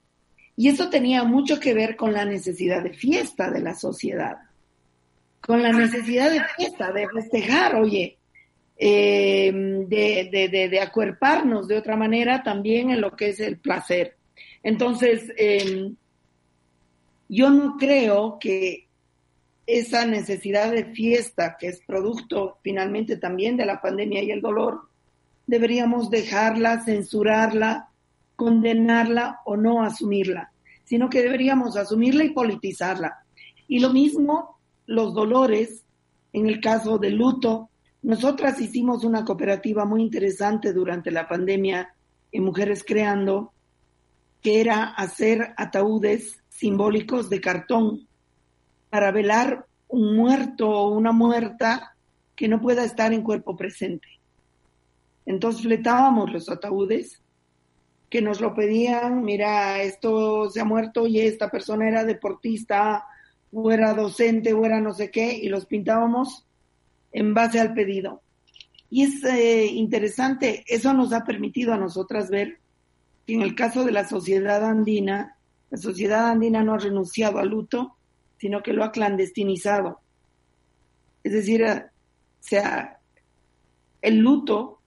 Y eso tenía mucho que ver con la necesidad de fiesta de la sociedad, con la necesidad de fiesta, de festejar, oye, eh, de, acuerparnos de otra manera también en lo que es el placer. Entonces, eh, yo no creo que esa necesidad de fiesta, que es producto finalmente también de la pandemia y el dolor, deberíamos dejarla, censurarla, condenarla o no asumirla, sino que deberíamos asumirla y politizarla. Y lo mismo los dolores, en el caso del luto, nosotras hicimos una cooperativa muy interesante durante la pandemia en Mujeres Creando, que era hacer ataúdes simbólicos de cartón para velar un muerto o una muerta que no pueda estar en cuerpo presente. Entonces fletábamos los ataúdes que nos lo pedían, mira, esto se ha muerto y esta persona era deportista o era docente o era no sé qué, y los pintábamos en base al pedido. Y es eh, interesante, eso nos ha permitido a nosotras ver que en el caso de la sociedad andina, la sociedad andina no ha renunciado al luto, sino que lo ha clandestinizado. Es decir, eh, sea, el luto,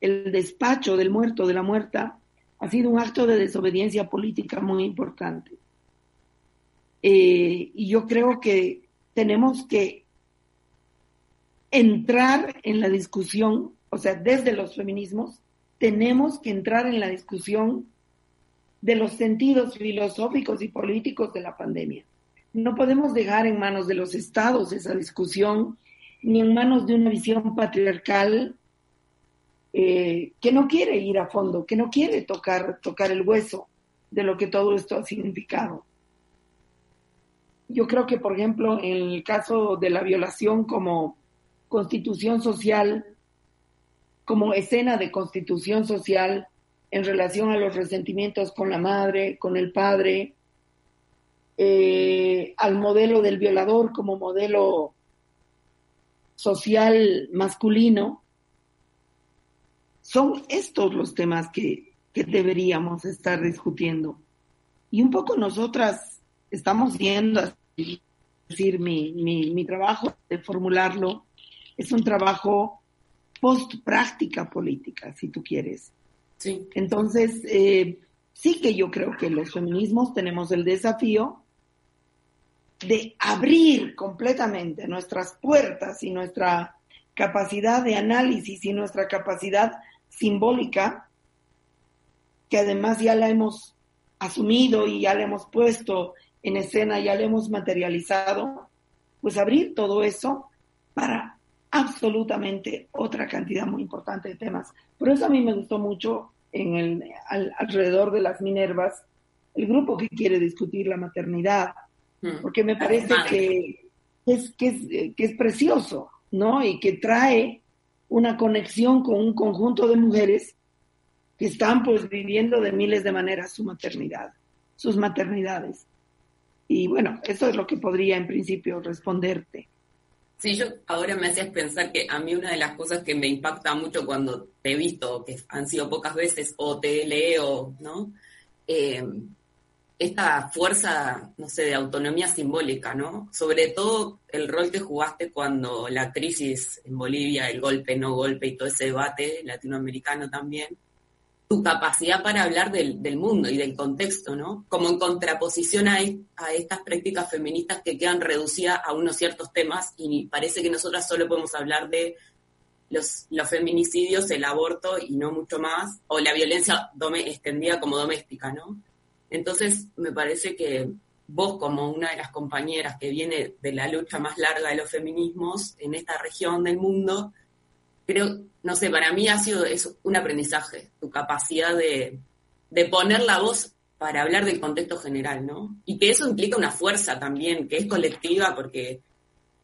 el despacho del muerto, de la muerta, ha sido un acto de desobediencia política muy importante. Eh, y yo creo que tenemos que entrar en la discusión, o sea, desde los feminismos, tenemos que entrar en la discusión de los sentidos filosóficos y políticos de la pandemia. No podemos dejar en manos de los estados esa discusión, ni en manos de una visión patriarcal eh, que no quiere ir a fondo, que no quiere tocar, tocar el hueso de lo que todo esto ha significado. Yo creo que, por ejemplo, en el caso de la violación como constitución social, como escena de constitución social en relación a los resentimientos con la madre, con el padre, eh, al modelo del violador como modelo social masculino, son estos los temas que, que deberíamos estar discutiendo. Y un poco nosotras estamos viendo, es decir, mi, mi, mi trabajo de formularlo es un trabajo post práctica política, si tú quieres. Sí. Entonces, eh, sí que yo creo que los feminismos tenemos el desafío de abrir completamente nuestras puertas y nuestra capacidad de análisis y nuestra capacidad simbólica, que además ya la hemos asumido y ya la hemos puesto en escena, ya la hemos materializado, pues abrir todo eso para absolutamente otra cantidad muy importante de temas. Por eso a mí me gustó mucho en el, alrededor de las Minervas el grupo que quiere discutir la maternidad, mm. porque me parece que es, que es, que es precioso, ¿no? Y que trae una conexión con un conjunto de mujeres que están pues viviendo de miles de maneras su maternidad, sus maternidades. Y bueno, eso es lo que podría en principio responderte. Sí, yo ahora me hacías pensar que a mí una de las cosas que me impacta mucho cuando te he visto, que han sido pocas veces, o te leo, ¿no? Eh, esta fuerza, no sé, de autonomía simbólica, ¿no? Sobre todo el rol que jugaste cuando la crisis en Bolivia, el golpe, no golpe y todo ese debate latinoamericano también, tu capacidad para hablar del, mundo y del contexto, ¿no? Como en contraposición a, a, estas prácticas feministas que quedan reducidas a unos ciertos temas y parece que nosotras solo podemos hablar de los, los feminicidios, el aborto y no mucho más, o la violencia extendida como doméstica, ¿no? Entonces, me parece que vos como una de las compañeras que viene de la lucha más larga de los feminismos en esta región del mundo, creo, no sé, para mí ha sido eso, un aprendizaje, tu capacidad de, poner la voz para hablar del contexto general, ¿no? Y que eso implica una fuerza también, que es colectiva, porque,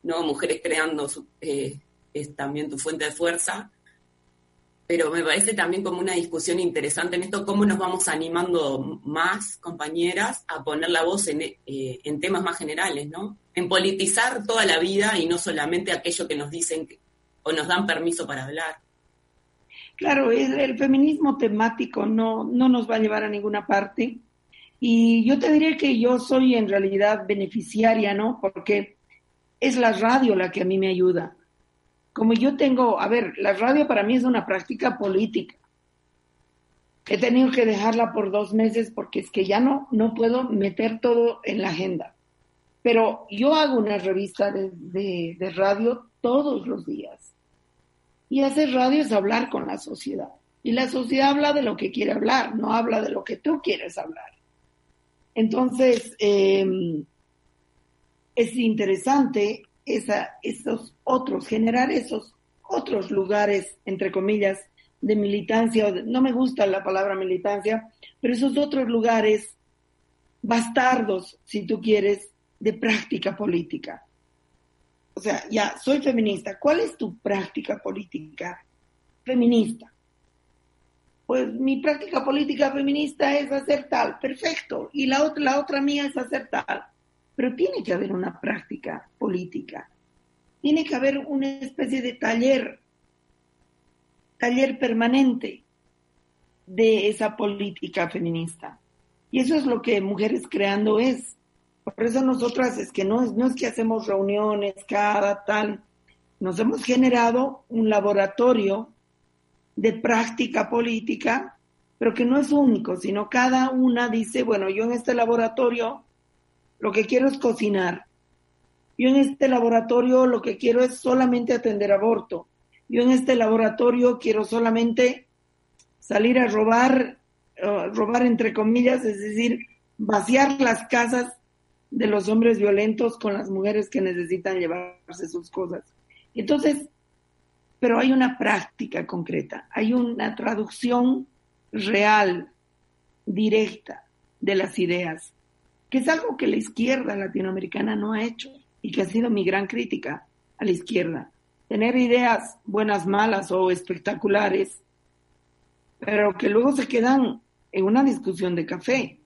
¿no? Mujeres creando eh, es también tu fuente de fuerza, pero me parece también como una discusión interesante en esto, cómo nos vamos animando más, compañeras, a poner la voz en, eh, en temas más generales, ¿no? En politizar toda la vida y no solamente aquello que nos dicen o nos dan permiso para hablar. Claro, el, feminismo temático no, no nos va a llevar a ninguna parte. Y yo te diré que yo soy en realidad beneficiaria, ¿no? Porque es la radio la que a mí me ayuda como yo tengo, a ver, la radio para mí es una práctica política. He tenido que dejarla por dos meses porque es que ya no, no puedo meter todo en la agenda. Pero yo hago una revista de, de radio todos los días. Y hacer radio es hablar con la sociedad. Y la sociedad habla de lo que quiere hablar, no habla de lo que tú quieres hablar. Entonces, eh, es interesante esa, esos otros, generar esos otros lugares, entre comillas, de militancia, no me gusta la palabra militancia, pero esos otros lugares bastardos, si tú quieres, de práctica política. O sea, ya, soy feminista. ¿Cuál es tu práctica política feminista? Pues mi práctica política feminista es hacer tal, perfecto. Y la otra, la otra mía es hacer tal pero tiene que haber una práctica política, tiene que haber una especie de taller taller permanente de esa política feminista. Y eso es lo que Mujeres Creando es. Por eso nosotras es que no es, no es que hacemos reuniones cada tal, nos hemos generado un laboratorio de práctica política, pero que no es único, sino cada una dice, bueno, yo en este laboratorio lo que quiero es cocinar. Yo en este laboratorio lo que quiero es solamente atender aborto. Yo en este laboratorio quiero solamente salir a robar, uh, robar entre comillas, es decir, vaciar las casas de los hombres violentos con las mujeres que necesitan llevarse sus cosas. Entonces, pero hay una práctica concreta, hay una traducción real, directa de las ideas, que es algo que la izquierda latinoamericana no ha hecho y que ha sido mi gran crítica a la izquierda. Tener ideas buenas, malas o espectaculares, pero que luego se quedan en una discusión de café.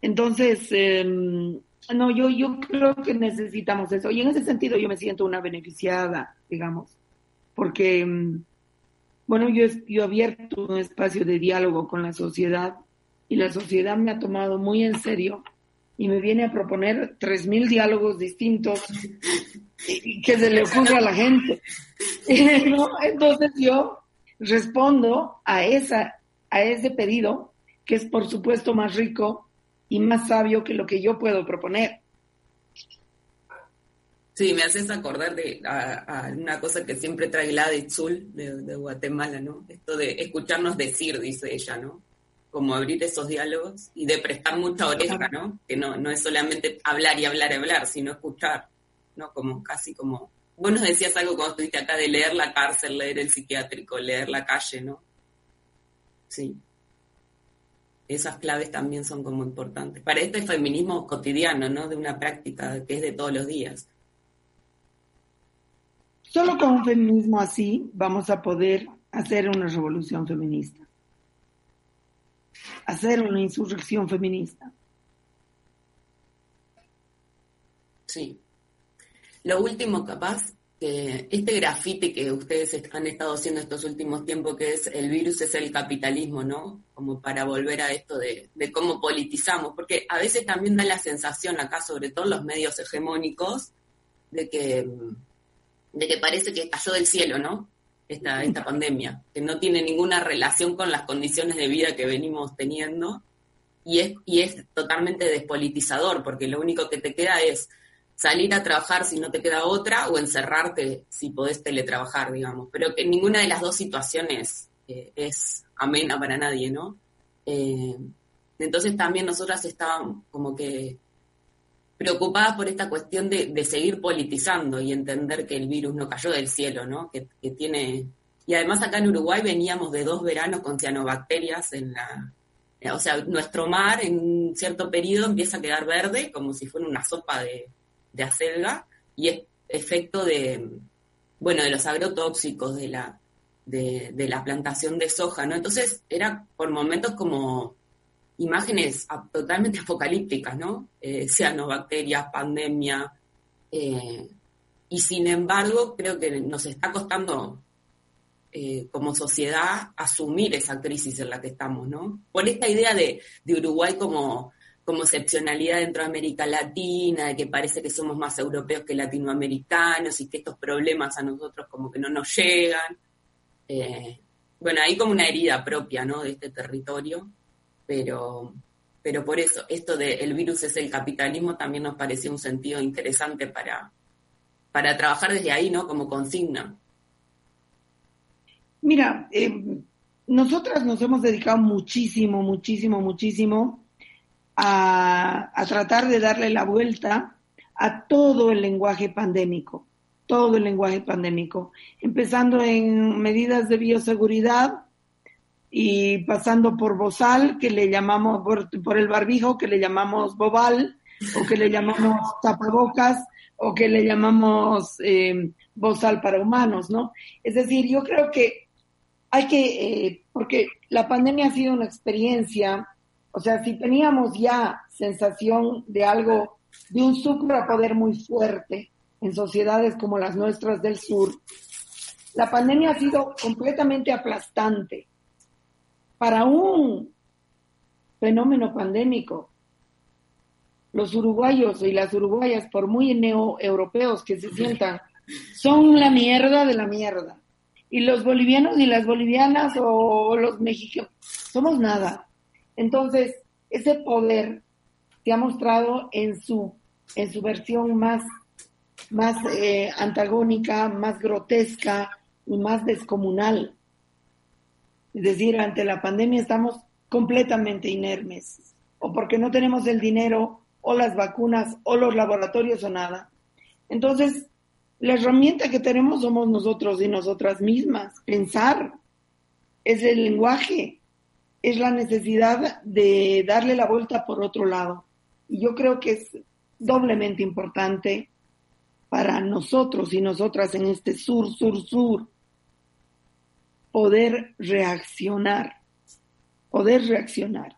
Entonces, eh, no, yo, yo creo que necesitamos eso. Y en ese sentido yo me siento una beneficiada, digamos, porque, em, bueno, yo, yo abierto un espacio de diálogo con la sociedad y la sociedad me ha tomado muy en serio y me viene a proponer tres mil diálogos distintos que se le ocurre a la gente. (laughs) Entonces yo respondo a, esa, a ese pedido, que es por supuesto más rico y más sabio que lo que yo puedo proponer. Sí, me haces acordar de a, una cosa que siempre trae la de de, de Guatemala, ¿no? Esto de escucharnos decir, dice ella, ¿no? Como abrir esos diálogos y de prestar mucha oreja, ¿no? Que no, no es solamente hablar y hablar y hablar, sino escuchar, ¿no? Como casi como... Vos nos decías algo cuando estuviste acá de leer la cárcel, leer el psiquiátrico, leer la calle, ¿no? Sí. Esas claves también son como importantes. Para este feminismo cotidiano, ¿no? De una práctica que es de todos los días. Solo con un feminismo así vamos a poder hacer una revolución feminista hacer una insurrección feminista. Sí. Lo último, capaz, que este grafite que ustedes han estado haciendo estos últimos tiempos, que es el virus es el capitalismo, ¿no? Como para volver a esto de, cómo politizamos, porque a veces también da la sensación acá, sobre todo los medios hegemónicos, de que, de que parece que cayó del cielo, ¿no? Esta, esta pandemia, que no tiene ninguna relación con las condiciones de vida que venimos teniendo y es, y es totalmente despolitizador, porque lo único que te queda es salir a trabajar si no te queda otra o encerrarte si podés teletrabajar, digamos, pero que ninguna de las dos situaciones eh, es amena para nadie, ¿no? Eh, entonces también nosotras estábamos como que preocupada por esta cuestión de, seguir politizando y entender que el virus no cayó del cielo, ¿no? Que, tiene... Y además acá en Uruguay veníamos de dos veranos con cianobacterias en la... O sea, nuestro mar en un cierto periodo empieza a quedar verde, como si fuera una sopa de, de acelga, y es efecto de, bueno, de los agrotóxicos, de la, de, de la plantación de soja, ¿no? Entonces era por momentos como imágenes totalmente apocalípticas, ¿no? Eh, cianobacterias, pandemia. Eh, y sin embargo, creo que nos está costando eh, como sociedad asumir esa crisis en la que estamos, ¿no? Por esta idea de, Uruguay como, como excepcionalidad dentro de América Latina, de que parece que somos más europeos que latinoamericanos y que estos problemas a nosotros como que no nos llegan. Eh, bueno, hay como una herida propia, ¿no? De este territorio pero, pero por eso, esto de el virus es el capitalismo también nos pareció un sentido interesante para, para trabajar desde ahí, ¿no? Como consigna. Mira, eh, nosotras nos hemos dedicado muchísimo, muchísimo, muchísimo a, a tratar de darle la vuelta a todo el lenguaje pandémico, todo el lenguaje pandémico, empezando en medidas de bioseguridad, y pasando por bozal, que le llamamos, por, el barbijo, que le llamamos bobal, o que le llamamos tapabocas, o que le llamamos eh, bozal para humanos, ¿no? Es decir, yo creo que hay que, eh, porque la pandemia ha sido una experiencia, o sea, si teníamos ya sensación de algo, de un poder muy fuerte en sociedades como las nuestras del sur, la pandemia ha sido completamente aplastante para un fenómeno pandémico. Los uruguayos y las uruguayas, por muy neo-europeos que se sientan, son la mierda de la mierda. Y los bolivianos y las bolivianas o los mexicanos, somos nada. Entonces, ese poder se ha mostrado en su, en su versión más, más eh, antagónica, más grotesca y más descomunal. Es decir, ante la pandemia estamos completamente inermes, o porque no tenemos el dinero, o las vacunas, o los laboratorios, o nada. Entonces, la herramienta que tenemos somos nosotros y nosotras mismas. Pensar es el lenguaje, es la necesidad de darle la vuelta por otro lado. Y yo creo que es doblemente importante para nosotros y nosotras en este sur, sur, sur, poder reaccionar, poder reaccionar.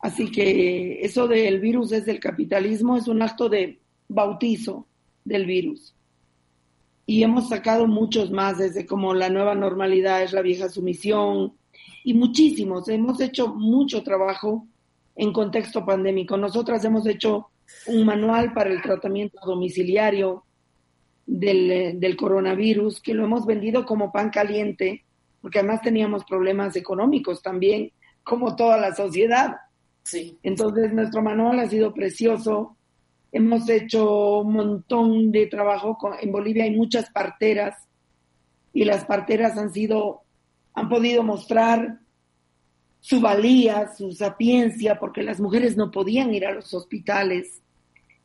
Así que eso del virus es del capitalismo, es un acto de bautizo del virus. Y hemos sacado muchos más, desde como la nueva normalidad es la vieja sumisión, y muchísimos. Hemos hecho mucho trabajo en contexto pandémico. Nosotras hemos hecho un manual para el tratamiento domiciliario del, del coronavirus, que lo hemos vendido como pan caliente porque además teníamos problemas económicos también, como toda la sociedad. Sí. Entonces nuestro manual ha sido precioso. Hemos hecho un montón de trabajo. Con, en Bolivia hay muchas parteras y las parteras han sido, han podido mostrar su valía, su sapiencia, porque las mujeres no podían ir a los hospitales.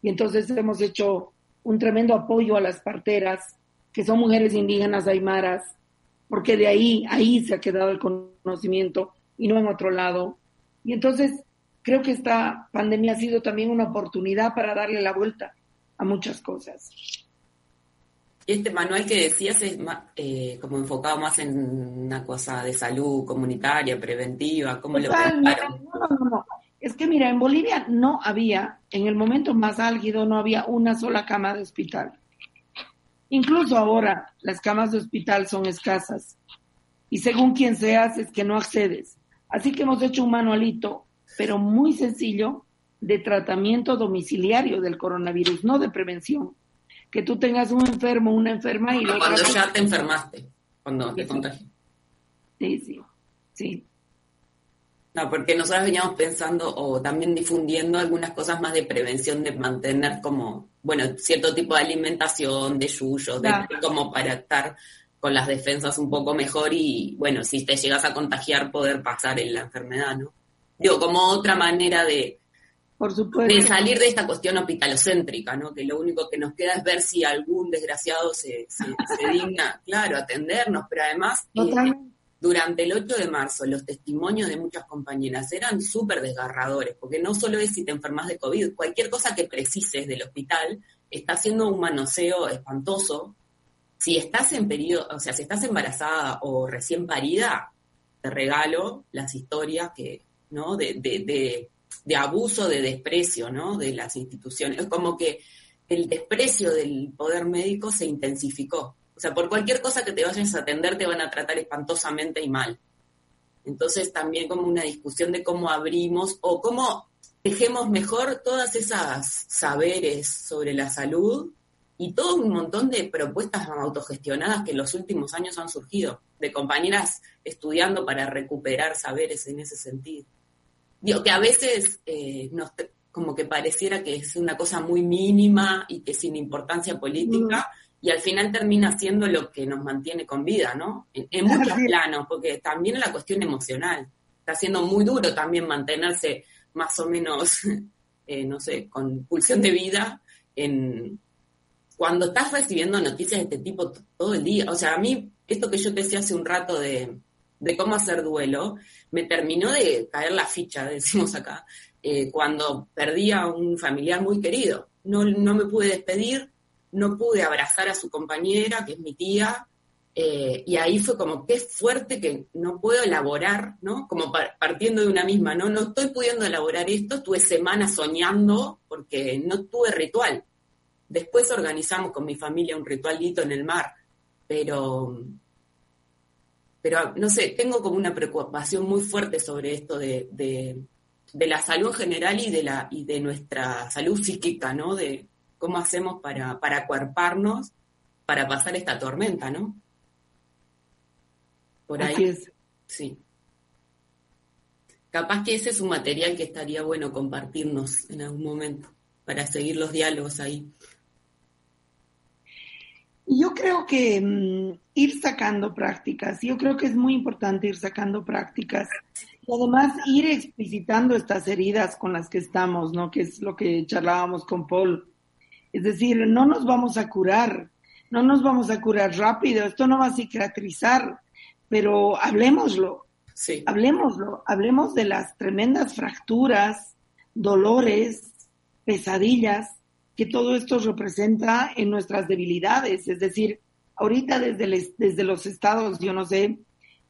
Y entonces hemos hecho un tremendo apoyo a las parteras, que son mujeres indígenas aymaras, porque de ahí, ahí se ha quedado el conocimiento y no en otro lado. Y entonces creo que esta pandemia ha sido también una oportunidad para darle la vuelta a muchas cosas. Este manual que decías es eh, como enfocado más en una cosa de salud comunitaria, preventiva, ¿cómo lo? No, no, no. Es que mira, en Bolivia no había, en el momento más álgido, no había una sola cama de hospital. Incluso ahora las camas de hospital son escasas y según quien seas es que no accedes. Así que hemos hecho un manualito, pero muy sencillo, de tratamiento domiciliario del coronavirus, no de prevención. Que tú tengas un enfermo, una enferma y... Cuando ya te enfermaste, cuando te contagias. Sí, sí, sí. No, porque nosotros veníamos pensando o también difundiendo algunas cosas más de prevención, de mantener como, bueno, cierto tipo de alimentación, de yuyo, de como para estar con las defensas un poco mejor y, bueno, si te llegas a contagiar, poder pasar en la enfermedad, ¿no? Digo, como otra manera de, Por supuesto. de salir de esta cuestión hospitalocéntrica, ¿no? Que lo único que nos queda es ver si algún desgraciado se, se, se digna, (laughs) claro, atendernos, pero además... eh, durante el 8 de marzo los testimonios de muchas compañeras eran súper desgarradores, porque no solo es si te enfermas de COVID, cualquier cosa que precises del hospital está haciendo un manoseo espantoso. Si estás en periodo, o sea, si estás embarazada o recién parida, te regalo las historias que, ¿no? De, de, de, de abuso, de desprecio, ¿no? De las instituciones. Es como que el desprecio del poder médico se intensificó. O sea, por cualquier cosa que te vayas a atender te van a tratar espantosamente y mal. Entonces también como una discusión de cómo abrimos o cómo dejemos mejor todas esas saberes sobre la salud y todo un montón de propuestas autogestionadas que en los últimos años han surgido, de compañeras estudiando para recuperar saberes en ese sentido. Digo, que a veces eh, como que pareciera que es una cosa muy mínima y que sin importancia política, y al final termina siendo lo que nos mantiene con vida, ¿no? En, en muchos planos, porque también la cuestión emocional. Está siendo muy duro también mantenerse más o menos, (laughs) eh, no sé, con pulsión de vida en cuando estás recibiendo noticias de este tipo todo el día. O sea, a mí, esto que yo te decía hace un rato de, de cómo hacer duelo, me terminó de caer la ficha, (laughs) decimos acá, eh, cuando perdí a un familiar muy querido. No, no me pude despedir, no pude abrazar a su compañera, que es mi tía, eh, y ahí fue como, qué fuerte que no puedo elaborar, ¿no? Como par partiendo de una misma, ¿no? No estoy pudiendo elaborar esto, estuve semanas soñando porque no tuve ritual. Después organizamos con mi familia un ritualito en el mar, pero pero no sé, tengo como una preocupación muy fuerte sobre esto de, de, la salud en general y de, la, y de nuestra salud psíquica, ¿no? De cómo hacemos para, para acuerparnos, para pasar esta tormenta, ¿no? Por ahí. Así es. Sí. Capaz que ese es un material que estaría bueno compartirnos en algún momento, para seguir los diálogos ahí. Yo creo que mm, ir sacando prácticas, yo creo que es muy importante ir sacando prácticas y además ir explicitando estas heridas con las que estamos, ¿no? Que es lo que charlábamos con Paul. Es decir, no nos vamos a curar, no nos vamos a curar rápido, esto no va a cicatrizar, pero hablemoslo, Sí. hablemoslo, hablemos de las tremendas fracturas, dolores, pesadillas que todo esto representa en nuestras debilidades. Es decir, ahorita desde, desde los estados, yo no sé,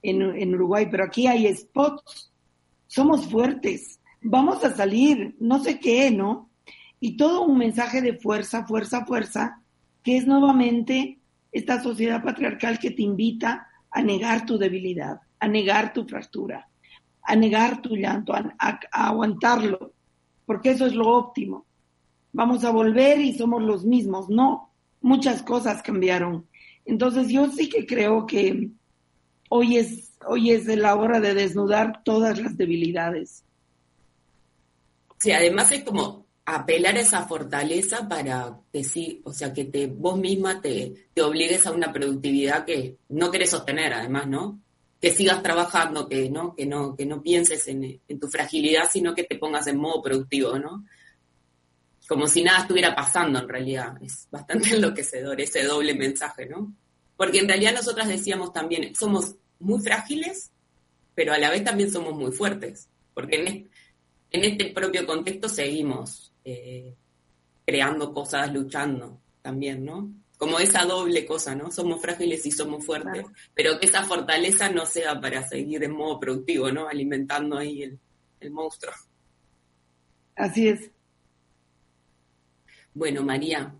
en, en Uruguay, pero aquí hay spots, somos fuertes, vamos a salir, no sé qué, ¿no? Y todo un mensaje de fuerza, fuerza, fuerza, que es nuevamente esta sociedad patriarcal que te invita a negar tu debilidad, a negar tu fractura, a negar tu llanto, a, aguantarlo, porque eso es lo óptimo. Vamos a volver y somos los mismos. No, muchas cosas cambiaron. Entonces yo sí que creo que hoy es, hoy es la hora de desnudar todas las debilidades. Sí, además es como apelar a esa fortaleza para decir, o sea, que te, vos misma te, te obligues a una productividad que no querés sostener, además, ¿no? Que sigas trabajando, que no, que no, que no pienses en, tu fragilidad, sino que te pongas en modo productivo, ¿no? Como si nada estuviera pasando en realidad. Es bastante (laughs) enloquecedor ese doble mensaje, ¿no? Porque en realidad nosotras decíamos también, somos muy frágiles, pero a la vez también somos muy fuertes. Porque en, en este propio contexto seguimos eh, creando cosas, luchando también, ¿no? Como esa doble cosa, ¿no? Somos frágiles y somos fuertes, pero que esa fortaleza no sea para seguir en modo productivo, ¿no? Alimentando ahí el, el monstruo. Así es. Bueno, María,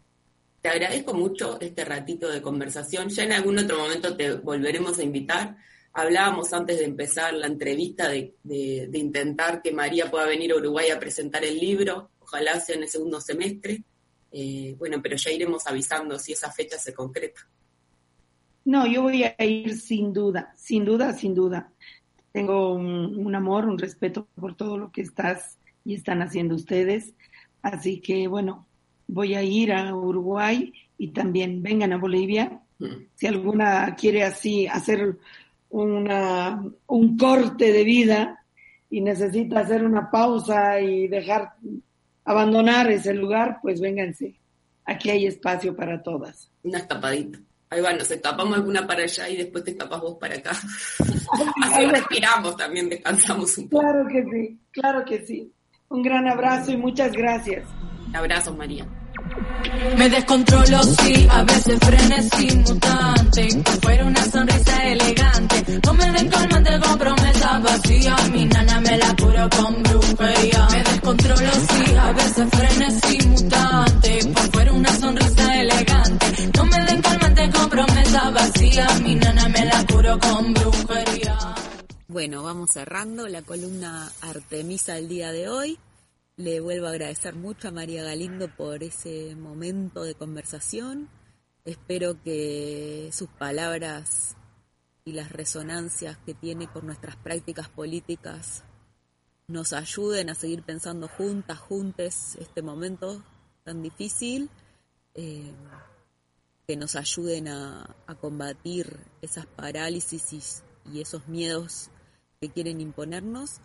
te agradezco mucho este ratito de conversación. Ya en algún otro momento te volveremos a invitar. Hablábamos antes de empezar la entrevista de, de- de intentar que María pueda venir a Uruguay a presentar el libro, ojalá sea en el segundo semestre. Eh, bueno, pero ya iremos avisando si esa fecha se concreta. No, yo voy a ir sin duda, sin duda, sin duda. Tengo un, un amor, un respeto por todo lo que estás y están haciendo ustedes. Así que, bueno, voy a ir a Uruguay y también vengan a Bolivia. Si alguna quiere así hacer una, un corte de vida y necesita hacer una pausa y dejar, abandonar ese lugar, pues vénganse. Aquí hay espacio para todas. Una escapadita. Ahí va, nos escapamos alguna para allá y después te escapas vos para acá. (laughs) Así respiramos también, descansamos un poco. Claro que sí, claro que sí. Un gran abrazo y muchas gracias. Abrazos, María. Me descontrolo, sí, a veces frenesí mutante. Que fuera una sonrisa elegante. No me den calmante con promesas vacías. Mi nana me la curo con brujería. Me descontrolo, sí, a veces frenesí mutante. Que fuera una sonrisa elegante. No me den calmante con promesas vacías. Mi nana me la curo con brujería. Bueno, vamos cerrando la columna Artemisa del día de hoy. Le vuelvo a agradecer mucho a María Galindo por ese momento de conversación. Espero que sus palabras y las resonancias que tiene con nuestras prácticas políticas nos ayuden a seguir pensando juntas, juntes este momento tan difícil, eh, que nos ayuden a, a combatir esas parálisis y, y esos miedos que quieren imponernos.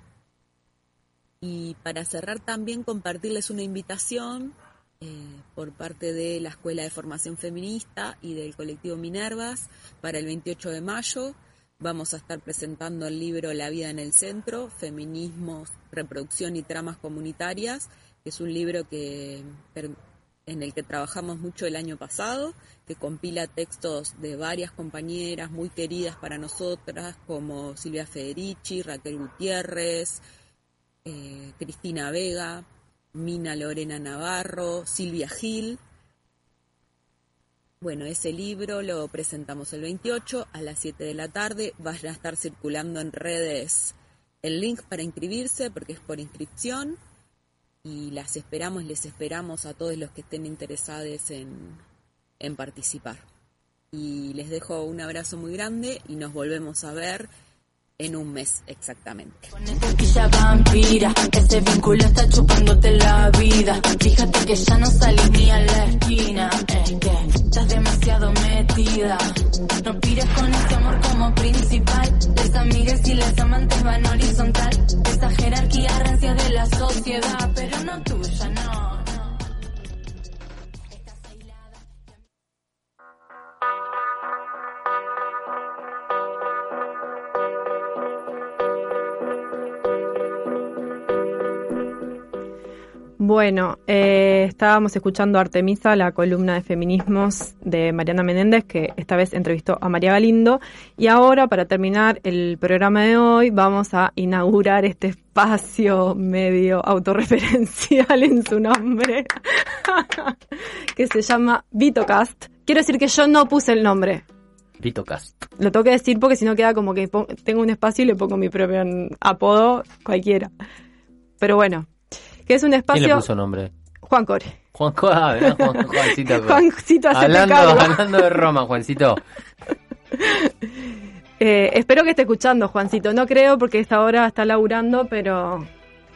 Y para cerrar también compartirles una invitación eh, por parte de la Escuela de Formación Feminista y del colectivo Minervas para el 28 de mayo. Vamos a estar presentando el libro La vida en el centro, Feminismos, Reproducción y Tramas Comunitarias, que es un libro que, en el que trabajamos mucho el año pasado, que compila textos de varias compañeras muy queridas para nosotras, como Silvia Federici, Raquel Gutiérrez, eh, Cristina Vega, Mina Lorena Navarro, Silvia Gil. Bueno, ese libro lo presentamos el 28 a las 7 de la tarde. Van a estar circulando en redes el link para inscribirse porque es por inscripción y las esperamos, les esperamos a todos los que estén interesados en, en participar. Y les dejo un abrazo muy grande y nos volvemos a ver en un mes exactamente. Ella vampira, ese vínculo está chupándote la vida. Fíjate que ya no salís ni a la esquina, es que estás demasiado metida. No pires con ese amor como principal. Les amigues y les amantes van horizontal. Esa jerarquía rancia de la sociedad, pero no tuya, no. Bueno, eh, estábamos escuchando Artemisa, la columna de feminismos de Mariana Menéndez, que esta vez entrevistó a María Galindo. Y ahora, para terminar el programa de hoy, vamos a inaugurar este espacio medio autorreferencial en su nombre, (laughs) que se llama VitoCast. Quiero decir que yo no puse el nombre. VitoCast. Lo tengo que decir porque si no queda como que tengo un espacio y le pongo mi propio apodo cualquiera. Pero bueno, que es un espacio... ¿Quién le puso nombre? Juan Core. Juan ah, mirá, Juan- (laughs) Juancito. Juancito, hablando, cargo. hablando de Roma, Juancito. (laughs) Eh, espero que esté escuchando, Juancito. No creo porque esta hora está laburando, pero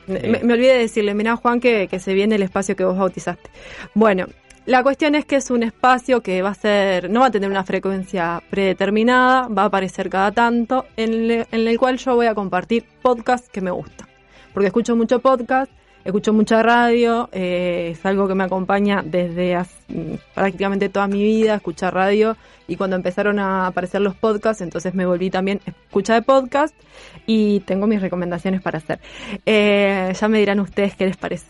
me, me olvidé de decirle, mirá Juan, que, que se viene el espacio que vos bautizaste. Bueno, la cuestión es que es un espacio que va a ser, no va a tener una frecuencia predeterminada, va a aparecer cada tanto, en, le- en el cual yo voy a compartir podcasts que me gustan. Porque escucho mucho podcast, escucho mucha radio, eh, es algo que me acompaña desde mm, prácticamente toda mi vida, escuchar radio. Y cuando empezaron a aparecer los podcasts, entonces me volví también escucha de podcast y tengo mis recomendaciones para hacer. Eh, ya me dirán ustedes qué les parece.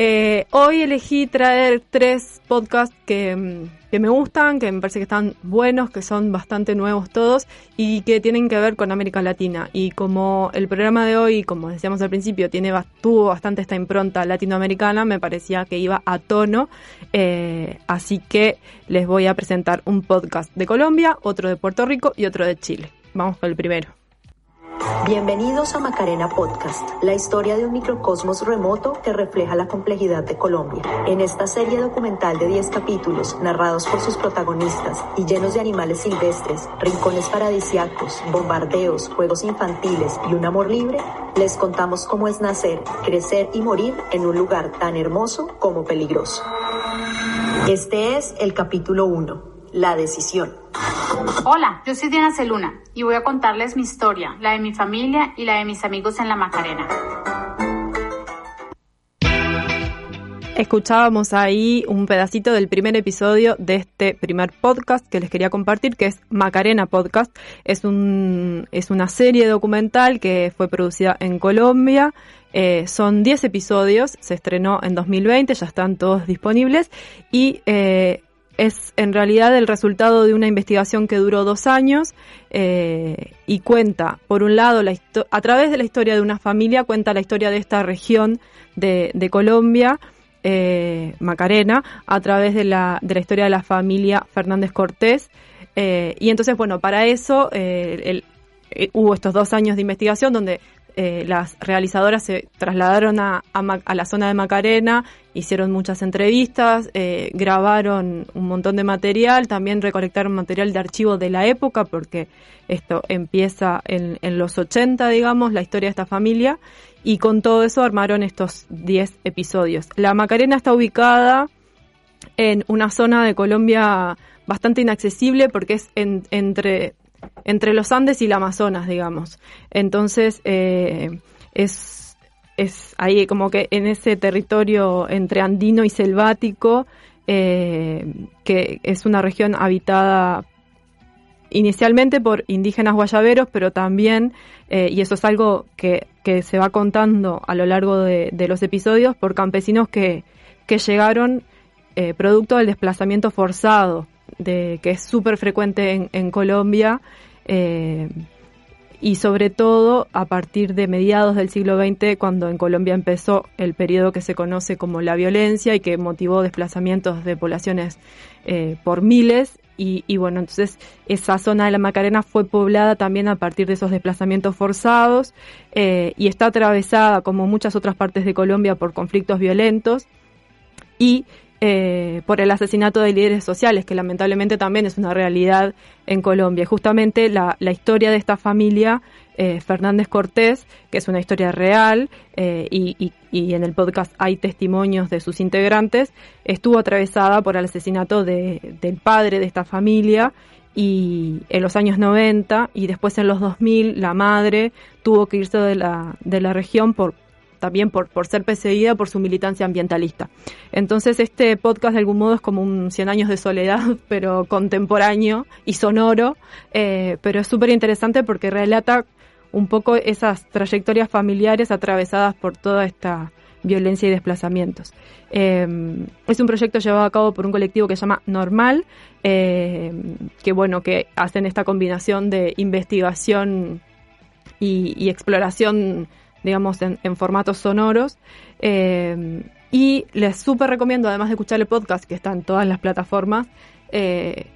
Eh, hoy elegí traer tres podcasts que, mm, que me gustan, que me parece que están buenos, que son bastante nuevos todos y que tienen que ver con América Latina. Y como el programa de hoy, como decíamos al principio, tiene, tuvo bastante esta impronta latinoamericana, me parecía que iba a tono. Eh, así que les voy a presentar un podcast de Colombia, otro de Puerto Rico y otro de Chile. Vamos con el primero. Bienvenidos a Macarena Podcast, la historia de un microcosmos remoto que refleja la complejidad de Colombia. En esta serie documental de 10 capítulos, narrados por sus protagonistas y llenos de animales silvestres, rincones paradisiacos, bombardeos, juegos infantiles y un amor libre, les contamos cómo es nacer, crecer y morir en un lugar tan hermoso como peligroso. Este es el capítulo 1, la decisión. Hola, yo soy Diana Celuna y voy a contarles mi historia, la de mi familia y la de mis amigos en la Macarena. Escuchábamos ahí un pedacito del primer episodio de este primer podcast que les quería compartir, que es Macarena Podcast. Es, un, es una serie documental que fue producida en Colombia. Eh, son 10 episodios, se estrenó en 2020, ya están todos disponibles y eh, es en realidad el resultado de una investigación que duró dos años eh, y cuenta, por un lado, a través de la historia de una familia, cuenta la historia de esta región de, de Colombia, eh, Macarena, a través de la, de la historia de la familia Fernández Cortés. Eh, y entonces, bueno, para eso hubo estos dos años de investigación donde eh, las realizadoras se trasladaron a, a la zona de Macarena, hicieron muchas entrevistas, eh, grabaron un montón de material, también recolectaron material de archivo de la época, porque esto empieza en, en los 80, digamos, la historia de esta familia, y con todo eso armaron estos 10 episodios. La Macarena está ubicada en una zona de Colombia bastante inaccesible porque es en- entre, entre los Andes y el Amazonas, digamos. Entonces, eh, es, es ahí como que en ese territorio entre andino y selvático, eh, que es una región habitada inicialmente por indígenas guayaberos, pero también, eh, y eso es algo que, que se va contando a lo largo de, de los episodios, por campesinos que, que llegaron eh, producto del desplazamiento forzado, que es súper frecuente en, Colombia, eh, y sobre todo a partir de mediados del siglo XX, cuando en Colombia empezó el periodo que se conoce como la violencia y que motivó desplazamientos de poblaciones eh, por miles. Y, y, bueno, entonces esa zona de la Macarena fue poblada también a partir de esos desplazamientos forzados eh, y está atravesada, como muchas otras partes de Colombia, por conflictos violentos y eh, por el asesinato de líderes sociales, que lamentablemente también es una realidad en Colombia. Justamente la, historia de esta familia, eh, Fernández Cortés, que es una historia real, eh, y, y, y, en el podcast hay testimonios de sus integrantes, estuvo atravesada por el asesinato de, del padre de esta familia y en los años 90 y después en los 2000 la madre tuvo que irse de la, de la región por también por, por ser perseguida por su militancia ambientalista. Entonces este podcast de algún modo es como un 100 años de soledad, (laughs) pero contemporáneo y sonoro, eh, pero es súper interesante porque relata un poco esas trayectorias familiares atravesadas por toda esta violencia y desplazamientos. Eh, es un proyecto llevado a cabo por un colectivo que se llama Normal, eh, que bueno, que hacen esta combinación de investigación y exploración digamos, en, en formatos sonoros. Eh, y les súper recomiendo, además de escuchar el podcast, que está en todas las plataformas, eh,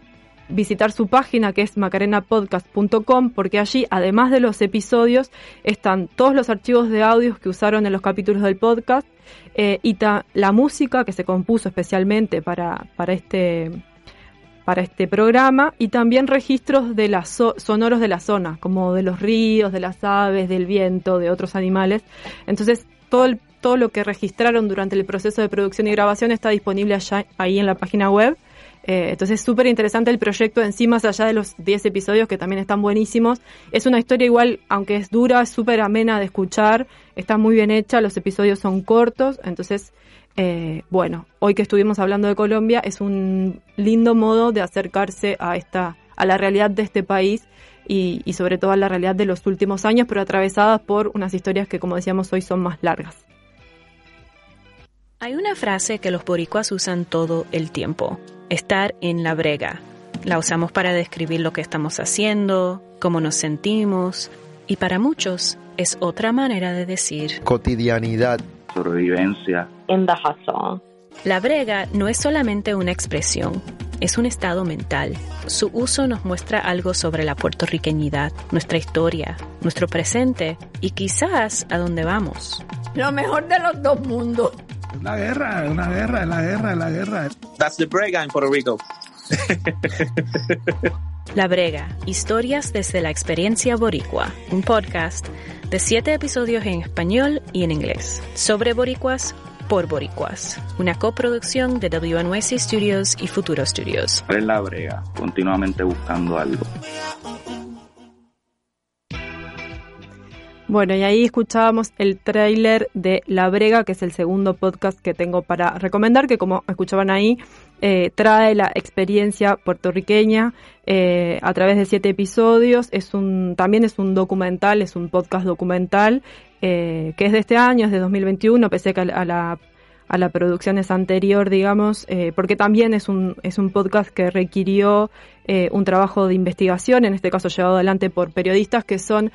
visitar su página que es macarenapodcast.com porque allí, además de los episodios, están todos los archivos de audios que usaron en los capítulos del podcast eh, y la música que se compuso especialmente para, para este para este programa y también registros de las so sonoros de la zona, como de los ríos, de las aves, del viento, de otros animales. Entonces, todo, el, todo lo que registraron durante el proceso de producción y grabación está disponible allá, ahí en la página web. Eh, entonces, súper interesante el proyecto en sí, más allá de los 10 episodios que también están buenísimos. Es una historia igual, aunque es dura, súper amena de escuchar, está muy bien hecha, los episodios son cortos, entonces eh, bueno, hoy que estuvimos hablando de Colombia es un lindo modo de acercarse a esta, a la realidad de este país y, y sobre todo a la realidad de los últimos años, pero atravesadas por unas historias que, como decíamos hoy, son más largas. Hay una frase que los boricuas usan todo el tiempo, estar en la brega. La usamos para describir lo que estamos haciendo, cómo nos sentimos, y para muchos es otra manera de decir cotidianidad, sobrevivencia. In the hustle. La brega no es solamente una expresión, es un estado mental. Su uso nos muestra algo sobre la puertorriqueñidad, nuestra historia, nuestro presente y quizás a dónde vamos. Lo mejor de los dos mundos. Una guerra, una guerra, la guerra, la guerra. That's the brega in Puerto Rico. (laughs) La Brega, historias desde la experiencia boricua, un podcast de siete episodios en español y en inglés, sobre boricuas por boricuas, una coproducción de WNYC Studios y Futuro Studios. Es La Brega, continuamente buscando algo. Bueno, y ahí escuchábamos el tráiler de La Brega, que es el segundo podcast que tengo para recomendar, que como escuchaban ahí, eh, trae la experiencia puertorriqueña eh, a través de siete episodios. Es un, también es un documental, es un podcast documental eh, que es de este año, es de 2021, pese a, a la a la producción es anterior, digamos, porque también es un, es un podcast que requirió un trabajo de investigación, en este caso llevado adelante por periodistas que son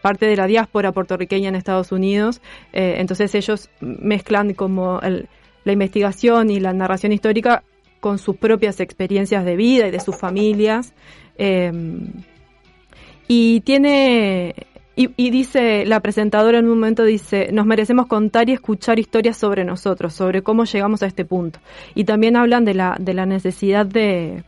parte de la diáspora puertorriqueña en Estados Unidos. Entonces ellos mezclan como el, la investigación y la narración histórica con sus propias experiencias de vida y de sus familias. Eh, y tiene y, dice, la presentadora en un momento dice, nos merecemos contar y escuchar historias sobre nosotros, sobre cómo llegamos a este punto. Y también hablan de la, de la necesidad de,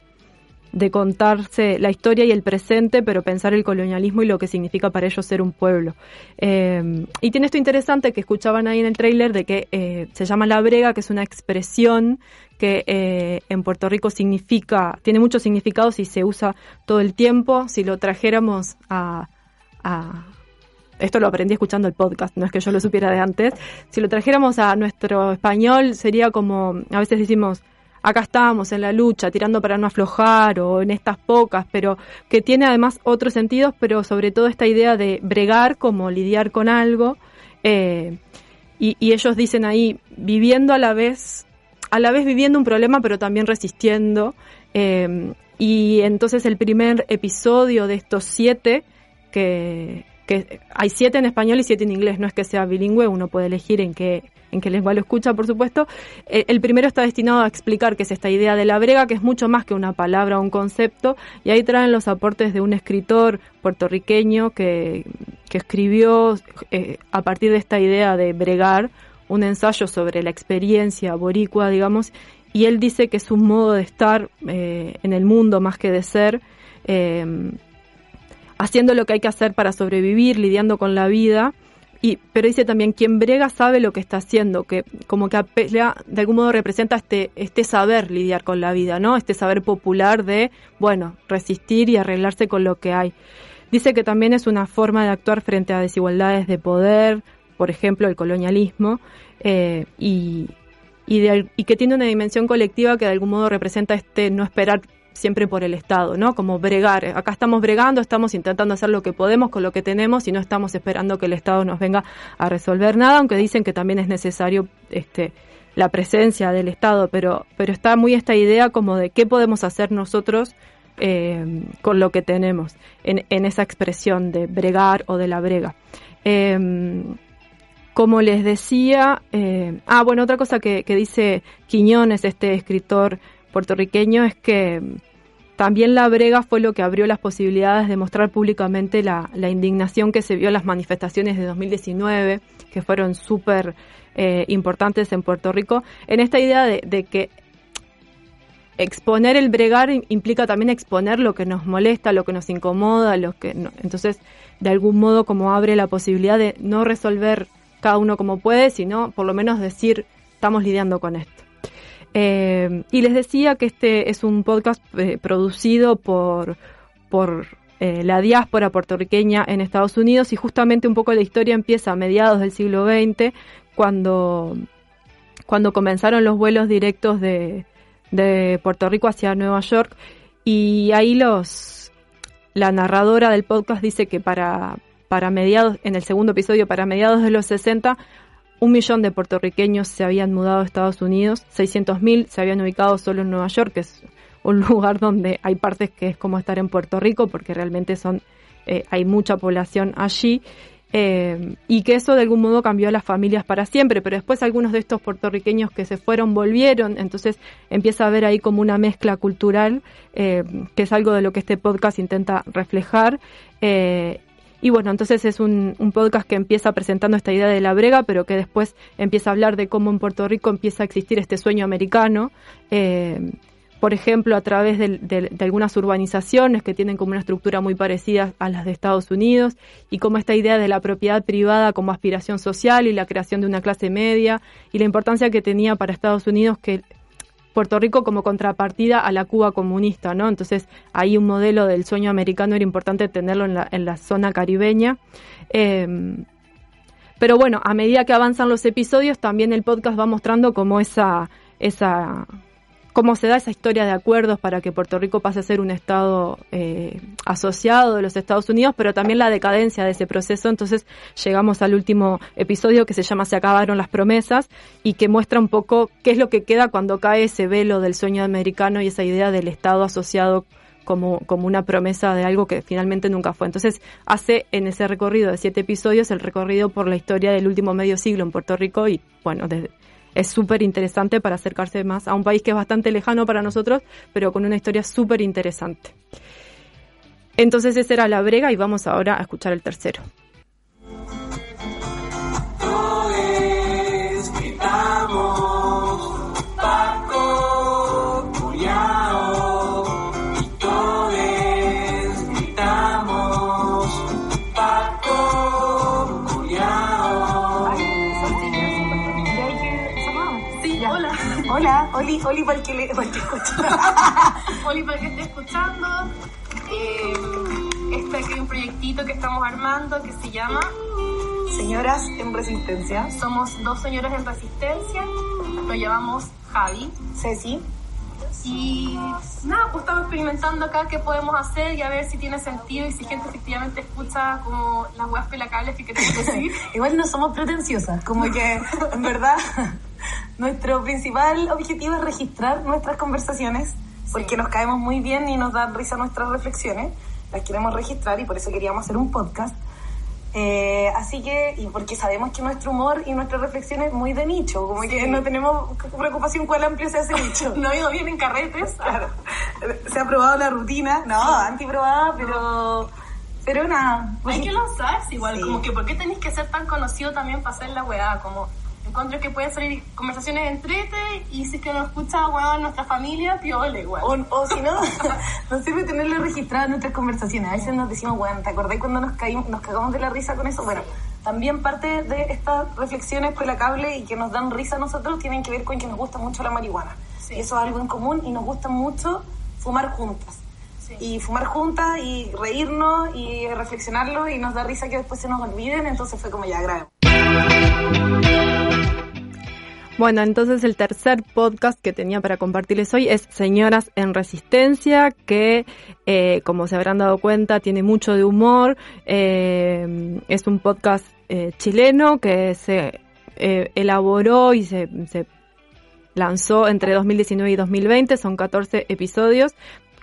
de contarse la historia y el presente, pero pensar el colonialismo y lo que significa para ellos ser un pueblo. Eh, y tiene esto interesante que escuchaban ahí en el tráiler de que eh, se llama la brega, que es una expresión que eh, en Puerto Rico significa, tiene muchos significados y se usa todo el tiempo. Si lo trajéramos a esto lo aprendí escuchando el podcast, no es que yo lo supiera de antes. Si lo trajéramos a nuestro español, sería como, a veces decimos, acá estamos en la lucha, tirando para no aflojar o en estas pocas, pero que tiene además otros sentidos, pero sobre todo esta idea de bregar como lidiar con algo. Eh, y, ellos dicen ahí, viviendo a la vez, a la vez viviendo un problema, pero también resistiendo. Eh, y entonces el primer episodio de estos siete que, que hay siete en español y siete en inglés, no es que sea bilingüe, uno puede elegir en qué, en qué lengua lo escucha, por supuesto. Eh, el primero está destinado a explicar qué es esta idea de la brega, que es mucho más que una palabra o un concepto, y ahí traen los aportes de un escritor puertorriqueño que, que escribió eh, a partir de esta idea de bregar un ensayo sobre la experiencia boricua, digamos, y él dice que es un modo de estar eh, en el mundo más que de ser, haciendo lo que hay que hacer para sobrevivir, lidiando con la vida, y, pero dice también, quien brega sabe lo que está haciendo, que como que apela, de algún modo representa este, este saber lidiar con la vida, ¿no? Este saber popular de, bueno, resistir y arreglarse con lo que hay. Dice que también es una forma de actuar frente a desigualdades de poder, por ejemplo, el colonialismo, eh, y, y, de, y que tiene una dimensión colectiva que de algún modo representa este no esperar siempre por el Estado, ¿no? Como bregar. Acá estamos bregando, estamos intentando hacer lo que podemos con lo que tenemos y no estamos esperando que el Estado nos venga a resolver nada, aunque dicen que también es necesario este, la presencia del Estado, pero, pero está muy esta idea como de qué podemos hacer nosotros eh, con lo que tenemos en, en, esa expresión de bregar o de la brega. Eh, como les decía, eh, ah, bueno, otra cosa que, que dice Quiñones, este escritor puertorriqueño, es que también la brega fue lo que abrió las posibilidades de mostrar públicamente la, indignación que se vio en las manifestaciones de 2019, que fueron súper eh, importantes en Puerto Rico, en esta idea de, de, que exponer el bregar implica también exponer lo que nos molesta, lo que nos incomoda, lo que no. entonces de algún modo como abre la posibilidad de no resolver cada uno como puede, sino por lo menos decir estamos lidiando con esto. Eh, y les decía que este es un podcast eh, producido por, por eh, la diáspora puertorriqueña en Estados Unidos y justamente un poco la historia empieza a mediados del siglo XX cuando, cuando comenzaron los vuelos directos de, de Puerto Rico hacia Nueva York. Y ahí los la narradora del podcast dice que para, para mediados, en el segundo episodio, para mediados de los 60, un millón de puertorriqueños se habían mudado a Estados Unidos, 600.000 se habían ubicado solo en Nueva York, que es un (laughs) lugar donde hay partes que es como estar en Puerto Rico, porque realmente son eh, hay mucha población allí, eh, y que eso de algún modo cambió a las familias para siempre, pero después algunos de estos puertorriqueños que se fueron volvieron, entonces empieza a haber ahí como una mezcla cultural, eh, que es algo de lo que este podcast intenta reflejar, eh, y bueno, entonces es un, podcast que empieza presentando esta idea de la brega, pero que después empieza a hablar de cómo en Puerto Rico empieza a existir este sueño americano. Eh, por ejemplo, a través de, de, de, algunas urbanizaciones que tienen como una estructura muy parecida a las de Estados Unidos, y como esta idea de la propiedad privada como aspiración social y la creación de una clase media, y la importancia que tenía para Estados Unidos que Puerto Rico como contrapartida a la Cuba comunista, ¿no? Entonces ahí un modelo del sueño americano era importante tenerlo en la, en la zona caribeña. Eh, pero bueno, a medida que avanzan los episodios, también el podcast va mostrando como esa, esa cómo se da esa historia de acuerdos para que Puerto Rico pase a ser un Estado eh, asociado de los Estados Unidos, pero también la decadencia de ese proceso. Entonces llegamos al último episodio que se llama Se acabaron las promesas y que muestra un poco qué es lo que queda cuando cae ese velo del sueño americano y esa idea del Estado asociado como, como una promesa de algo que finalmente nunca fue. Entonces hace en ese recorrido de siete episodios el recorrido por la historia del último medio siglo en Puerto Rico y bueno, desde es súper interesante para acercarse más a un país que es bastante lejano para nosotros, pero con una historia súper interesante. Entonces esa era la brega y vamos ahora a escuchar el tercero. Oli, Oli para el que, le, para el que escucha. (laughs) Oli para el que esté escuchando. Eh, este aquí es un proyectito que estamos armando que se llama Señoras en Resistencia. Somos dos señoras en Resistencia. Nos llamamos Javi, Ceci. Y nada, pues estamos experimentando acá qué podemos hacer y a ver si tiene sentido y si gente efectivamente escucha como las weas pelacables que queremos decir. (laughs) Igual no somos pretenciosas, como que en verdad nuestro principal objetivo es registrar nuestras conversaciones porque sí. nos caemos muy bien y nos dan risa nuestras reflexiones. las queremos registrar y por eso queríamos hacer un podcast. Eh, así que, y porque sabemos que nuestro humor y nuestra reflexión es muy de nicho, como que no tenemos preocupación cuál amplio sea ese nicho. (laughs) no ha ido bien en carretes, claro. se ha probado la rutina, no, antiprobada, pero, pero nada. Hay que lanzarse igual, como que ¿por qué tenéis que ser tan conocido también para hacer la weá? Como encuentro que pueden salir conversaciones entrete y si es que nos escucha weá nuestra familia, piola igual. O, o si no, (laughs) nos sirve tenerlo registrado en nuestras conversaciones. A veces nos decimos, bueno, ¿te acordás cuando nos, caímos, nos cagamos de la risa con eso? Bueno, también parte de estas reflexiones cable y que nos dan risa a nosotros tienen que ver con que nos gusta mucho la marihuana. Y eso es algo en común y nos gusta mucho fumar juntas. Y fumar juntas y reírnos y reflexionarlo y nos da risa que después se nos olviden, entonces fue como ya grave. Bueno, entonces el tercer podcast que tenía para compartirles hoy es Señoras en Resistencia, que eh, como se habrán dado cuenta tiene mucho de humor. Eh, es un podcast eh, chileno que se elaboró y se, se lanzó entre 2019 y 2020, son 14 episodios.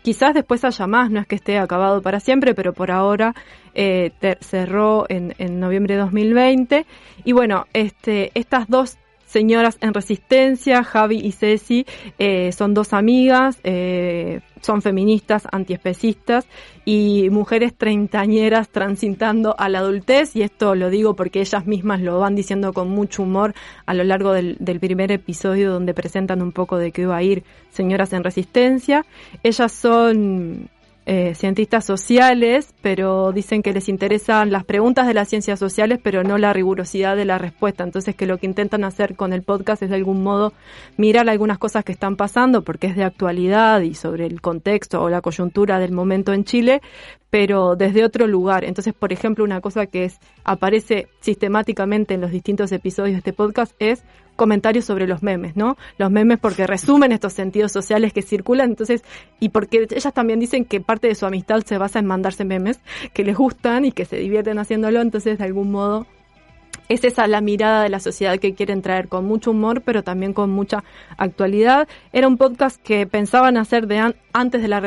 Quizás después haya más, no es que esté acabado para siempre, pero por ahora eh, cerró en, en, noviembre de 2020. Y bueno, este, estas dos señoras en resistencia, Javi y Ceci, eh, son dos amigas, eh, son feministas, antiespecistas y mujeres treintañeras transitando a la adultez, y esto lo digo porque ellas mismas lo van diciendo con mucho humor a lo largo del, del primer episodio donde presentan un poco de qué va a ir Señoras en Resistencia. Ellas son eh, cientistas sociales, pero dicen que les interesan las preguntas de las ciencias sociales, pero no la rigurosidad de la respuesta. Entonces, que lo que intentan hacer con el podcast es de algún modo mirar algunas cosas que están pasando, porque es de actualidad y sobre el contexto o la coyuntura del momento en Chile, pero desde otro lugar. Entonces, por ejemplo, una cosa que es, aparece sistemáticamente en los distintos episodios de este podcast es comentarios sobre los memes, ¿no? Los memes porque resumen estos sentidos sociales que circulan, entonces, y porque ellas también dicen que parte de su amistad se basa en mandarse memes que les gustan y que se divierten haciéndolo, entonces de algún modo es esa la mirada de la sociedad que quieren traer con mucho humor, pero también con mucha actualidad. Era un podcast que pensaban hacer de antes de la,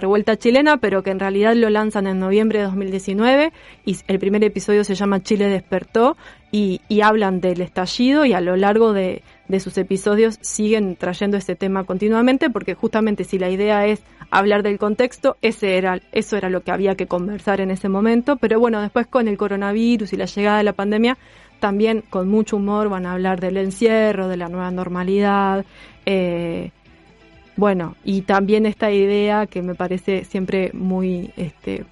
revuelta, chilena, pero que en realidad lo lanzan en noviembre de 2019 y el primer episodio se llama Chile despertó y hablan del estallido y a lo largo de, de sus episodios siguen trayendo ese tema continuamente porque justamente si la idea es hablar del contexto, ese era, eso era lo que había que conversar en ese momento, pero bueno, después con el coronavirus y la llegada de la pandemia, también con mucho humor van a hablar del encierro, de la nueva normalidad, eh, bueno, y también esta idea que me parece siempre muy este,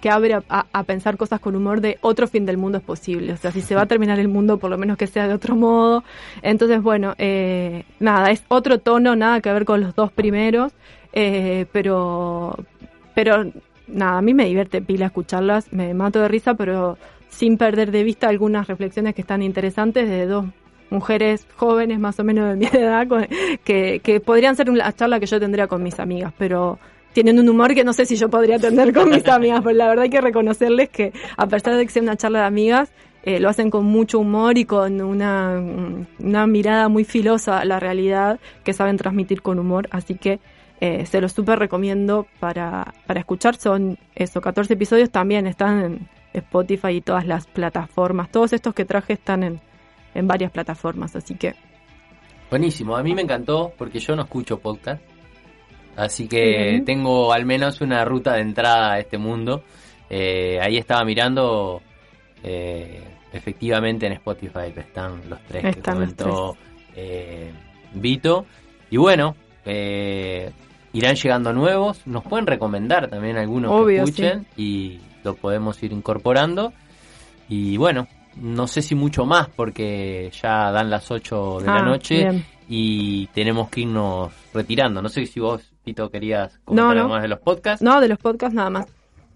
que abre a, pensar cosas con humor de otro fin del mundo es posible. O sea, si se va a terminar el mundo, por lo menos que sea de otro modo. Entonces, bueno, eh, nada, es otro tono, nada que ver con los dos primeros, eh, pero, pero nada, a mí me divierte pila escucharlas, me mato de risa, pero sin perder de vista algunas reflexiones que están interesantes de dos mujeres jóvenes más o menos de mi (laughs) edad que, que podrían ser una charla que yo tendría con mis amigas, pero tienen un humor que no sé si yo podría tener con mis amigas, pero la verdad hay que reconocerles que a pesar de que sea una charla de amigas, eh, lo hacen con mucho humor y con una, una mirada muy filosa a la realidad que saben transmitir con humor, así que eh, se los súper recomiendo para, para escuchar, son esos 14 episodios, también están en Spotify y todas las plataformas, todos estos que traje están en, en varias plataformas, así que... Buenísimo, a mí me encantó porque yo no escucho podcast Así que tengo al menos una ruta de entrada a este mundo. Eh, ahí estaba mirando, eh, efectivamente en Spotify están los tres que comentó eh, Vito. Y bueno, irán llegando nuevos. Nos pueden recomendar también algunos que escuchen y lo podemos ir incorporando. Y bueno, no sé si mucho más porque ya dan las 8 de la ah, noche y tenemos que irnos retirando. No sé si vos Pito, querías comentar algo más de los podcasts. No, de los podcasts nada más.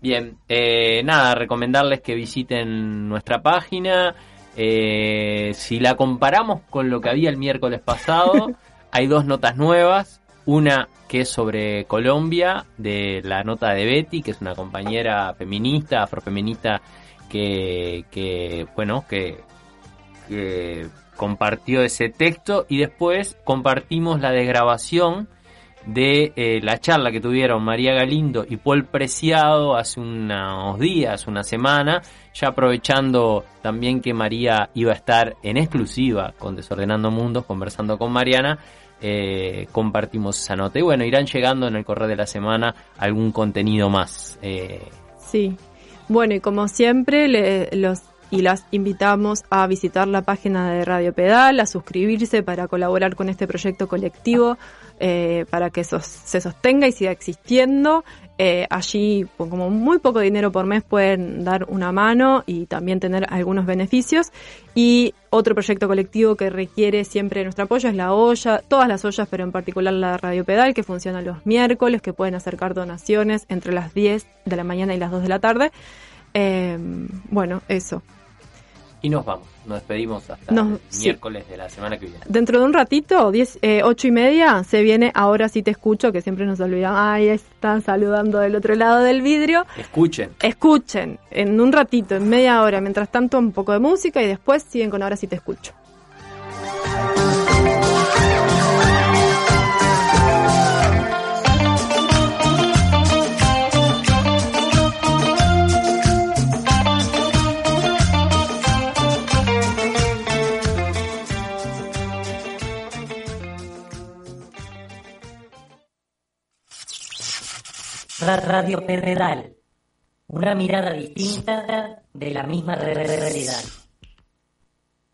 Bien, eh, nada, recomendarles que visiten nuestra página. Eh, si la comparamos con lo que había el miércoles pasado, (laughs) hay dos notas nuevas. Una que es sobre Colombia, de la nota de Betty, que es una compañera feminista, afrofeminista, que, que bueno, que, que compartió ese texto. Y después compartimos la desgrabación de eh, la charla que tuvieron María Galindo y Paul Preciado hace unos días, una semana, ya aprovechando también que María iba a estar en exclusiva con Desordenando Mundos, conversando con Mariana, eh, compartimos esa nota. Y bueno, irán llegando en el correo de la semana algún contenido más. Eh. Sí. Bueno, y como siempre, le, los y las invitamos a visitar la página de Radio Pedal, a suscribirse para colaborar con este proyecto colectivo, eh, para que se sostenga y siga existiendo. Eh, allí, con como muy poco dinero por mes, pueden dar una mano y también tener algunos beneficios. Y otro proyecto colectivo que requiere siempre nuestro apoyo es la olla, todas las ollas, pero en particular la Radio Pedal, que funciona los miércoles, que pueden acercar donaciones entre las 10 de la mañana y las 2 de la tarde. Eh, bueno, eso. Y nos vamos, nos despedimos hasta el miércoles de la semana que viene. Dentro de un ratito, diez, eh, ocho y media, se viene Ahora sí te escucho, que siempre nos olvidamos. Ahí están saludando del otro lado del vidrio. Escuchen. Escuchen, en un ratito, en media hora. Mientras tanto, un poco de música y después siguen con Ahora sí te escucho. Radio Pedal. Una mirada distinta de la misma realidad.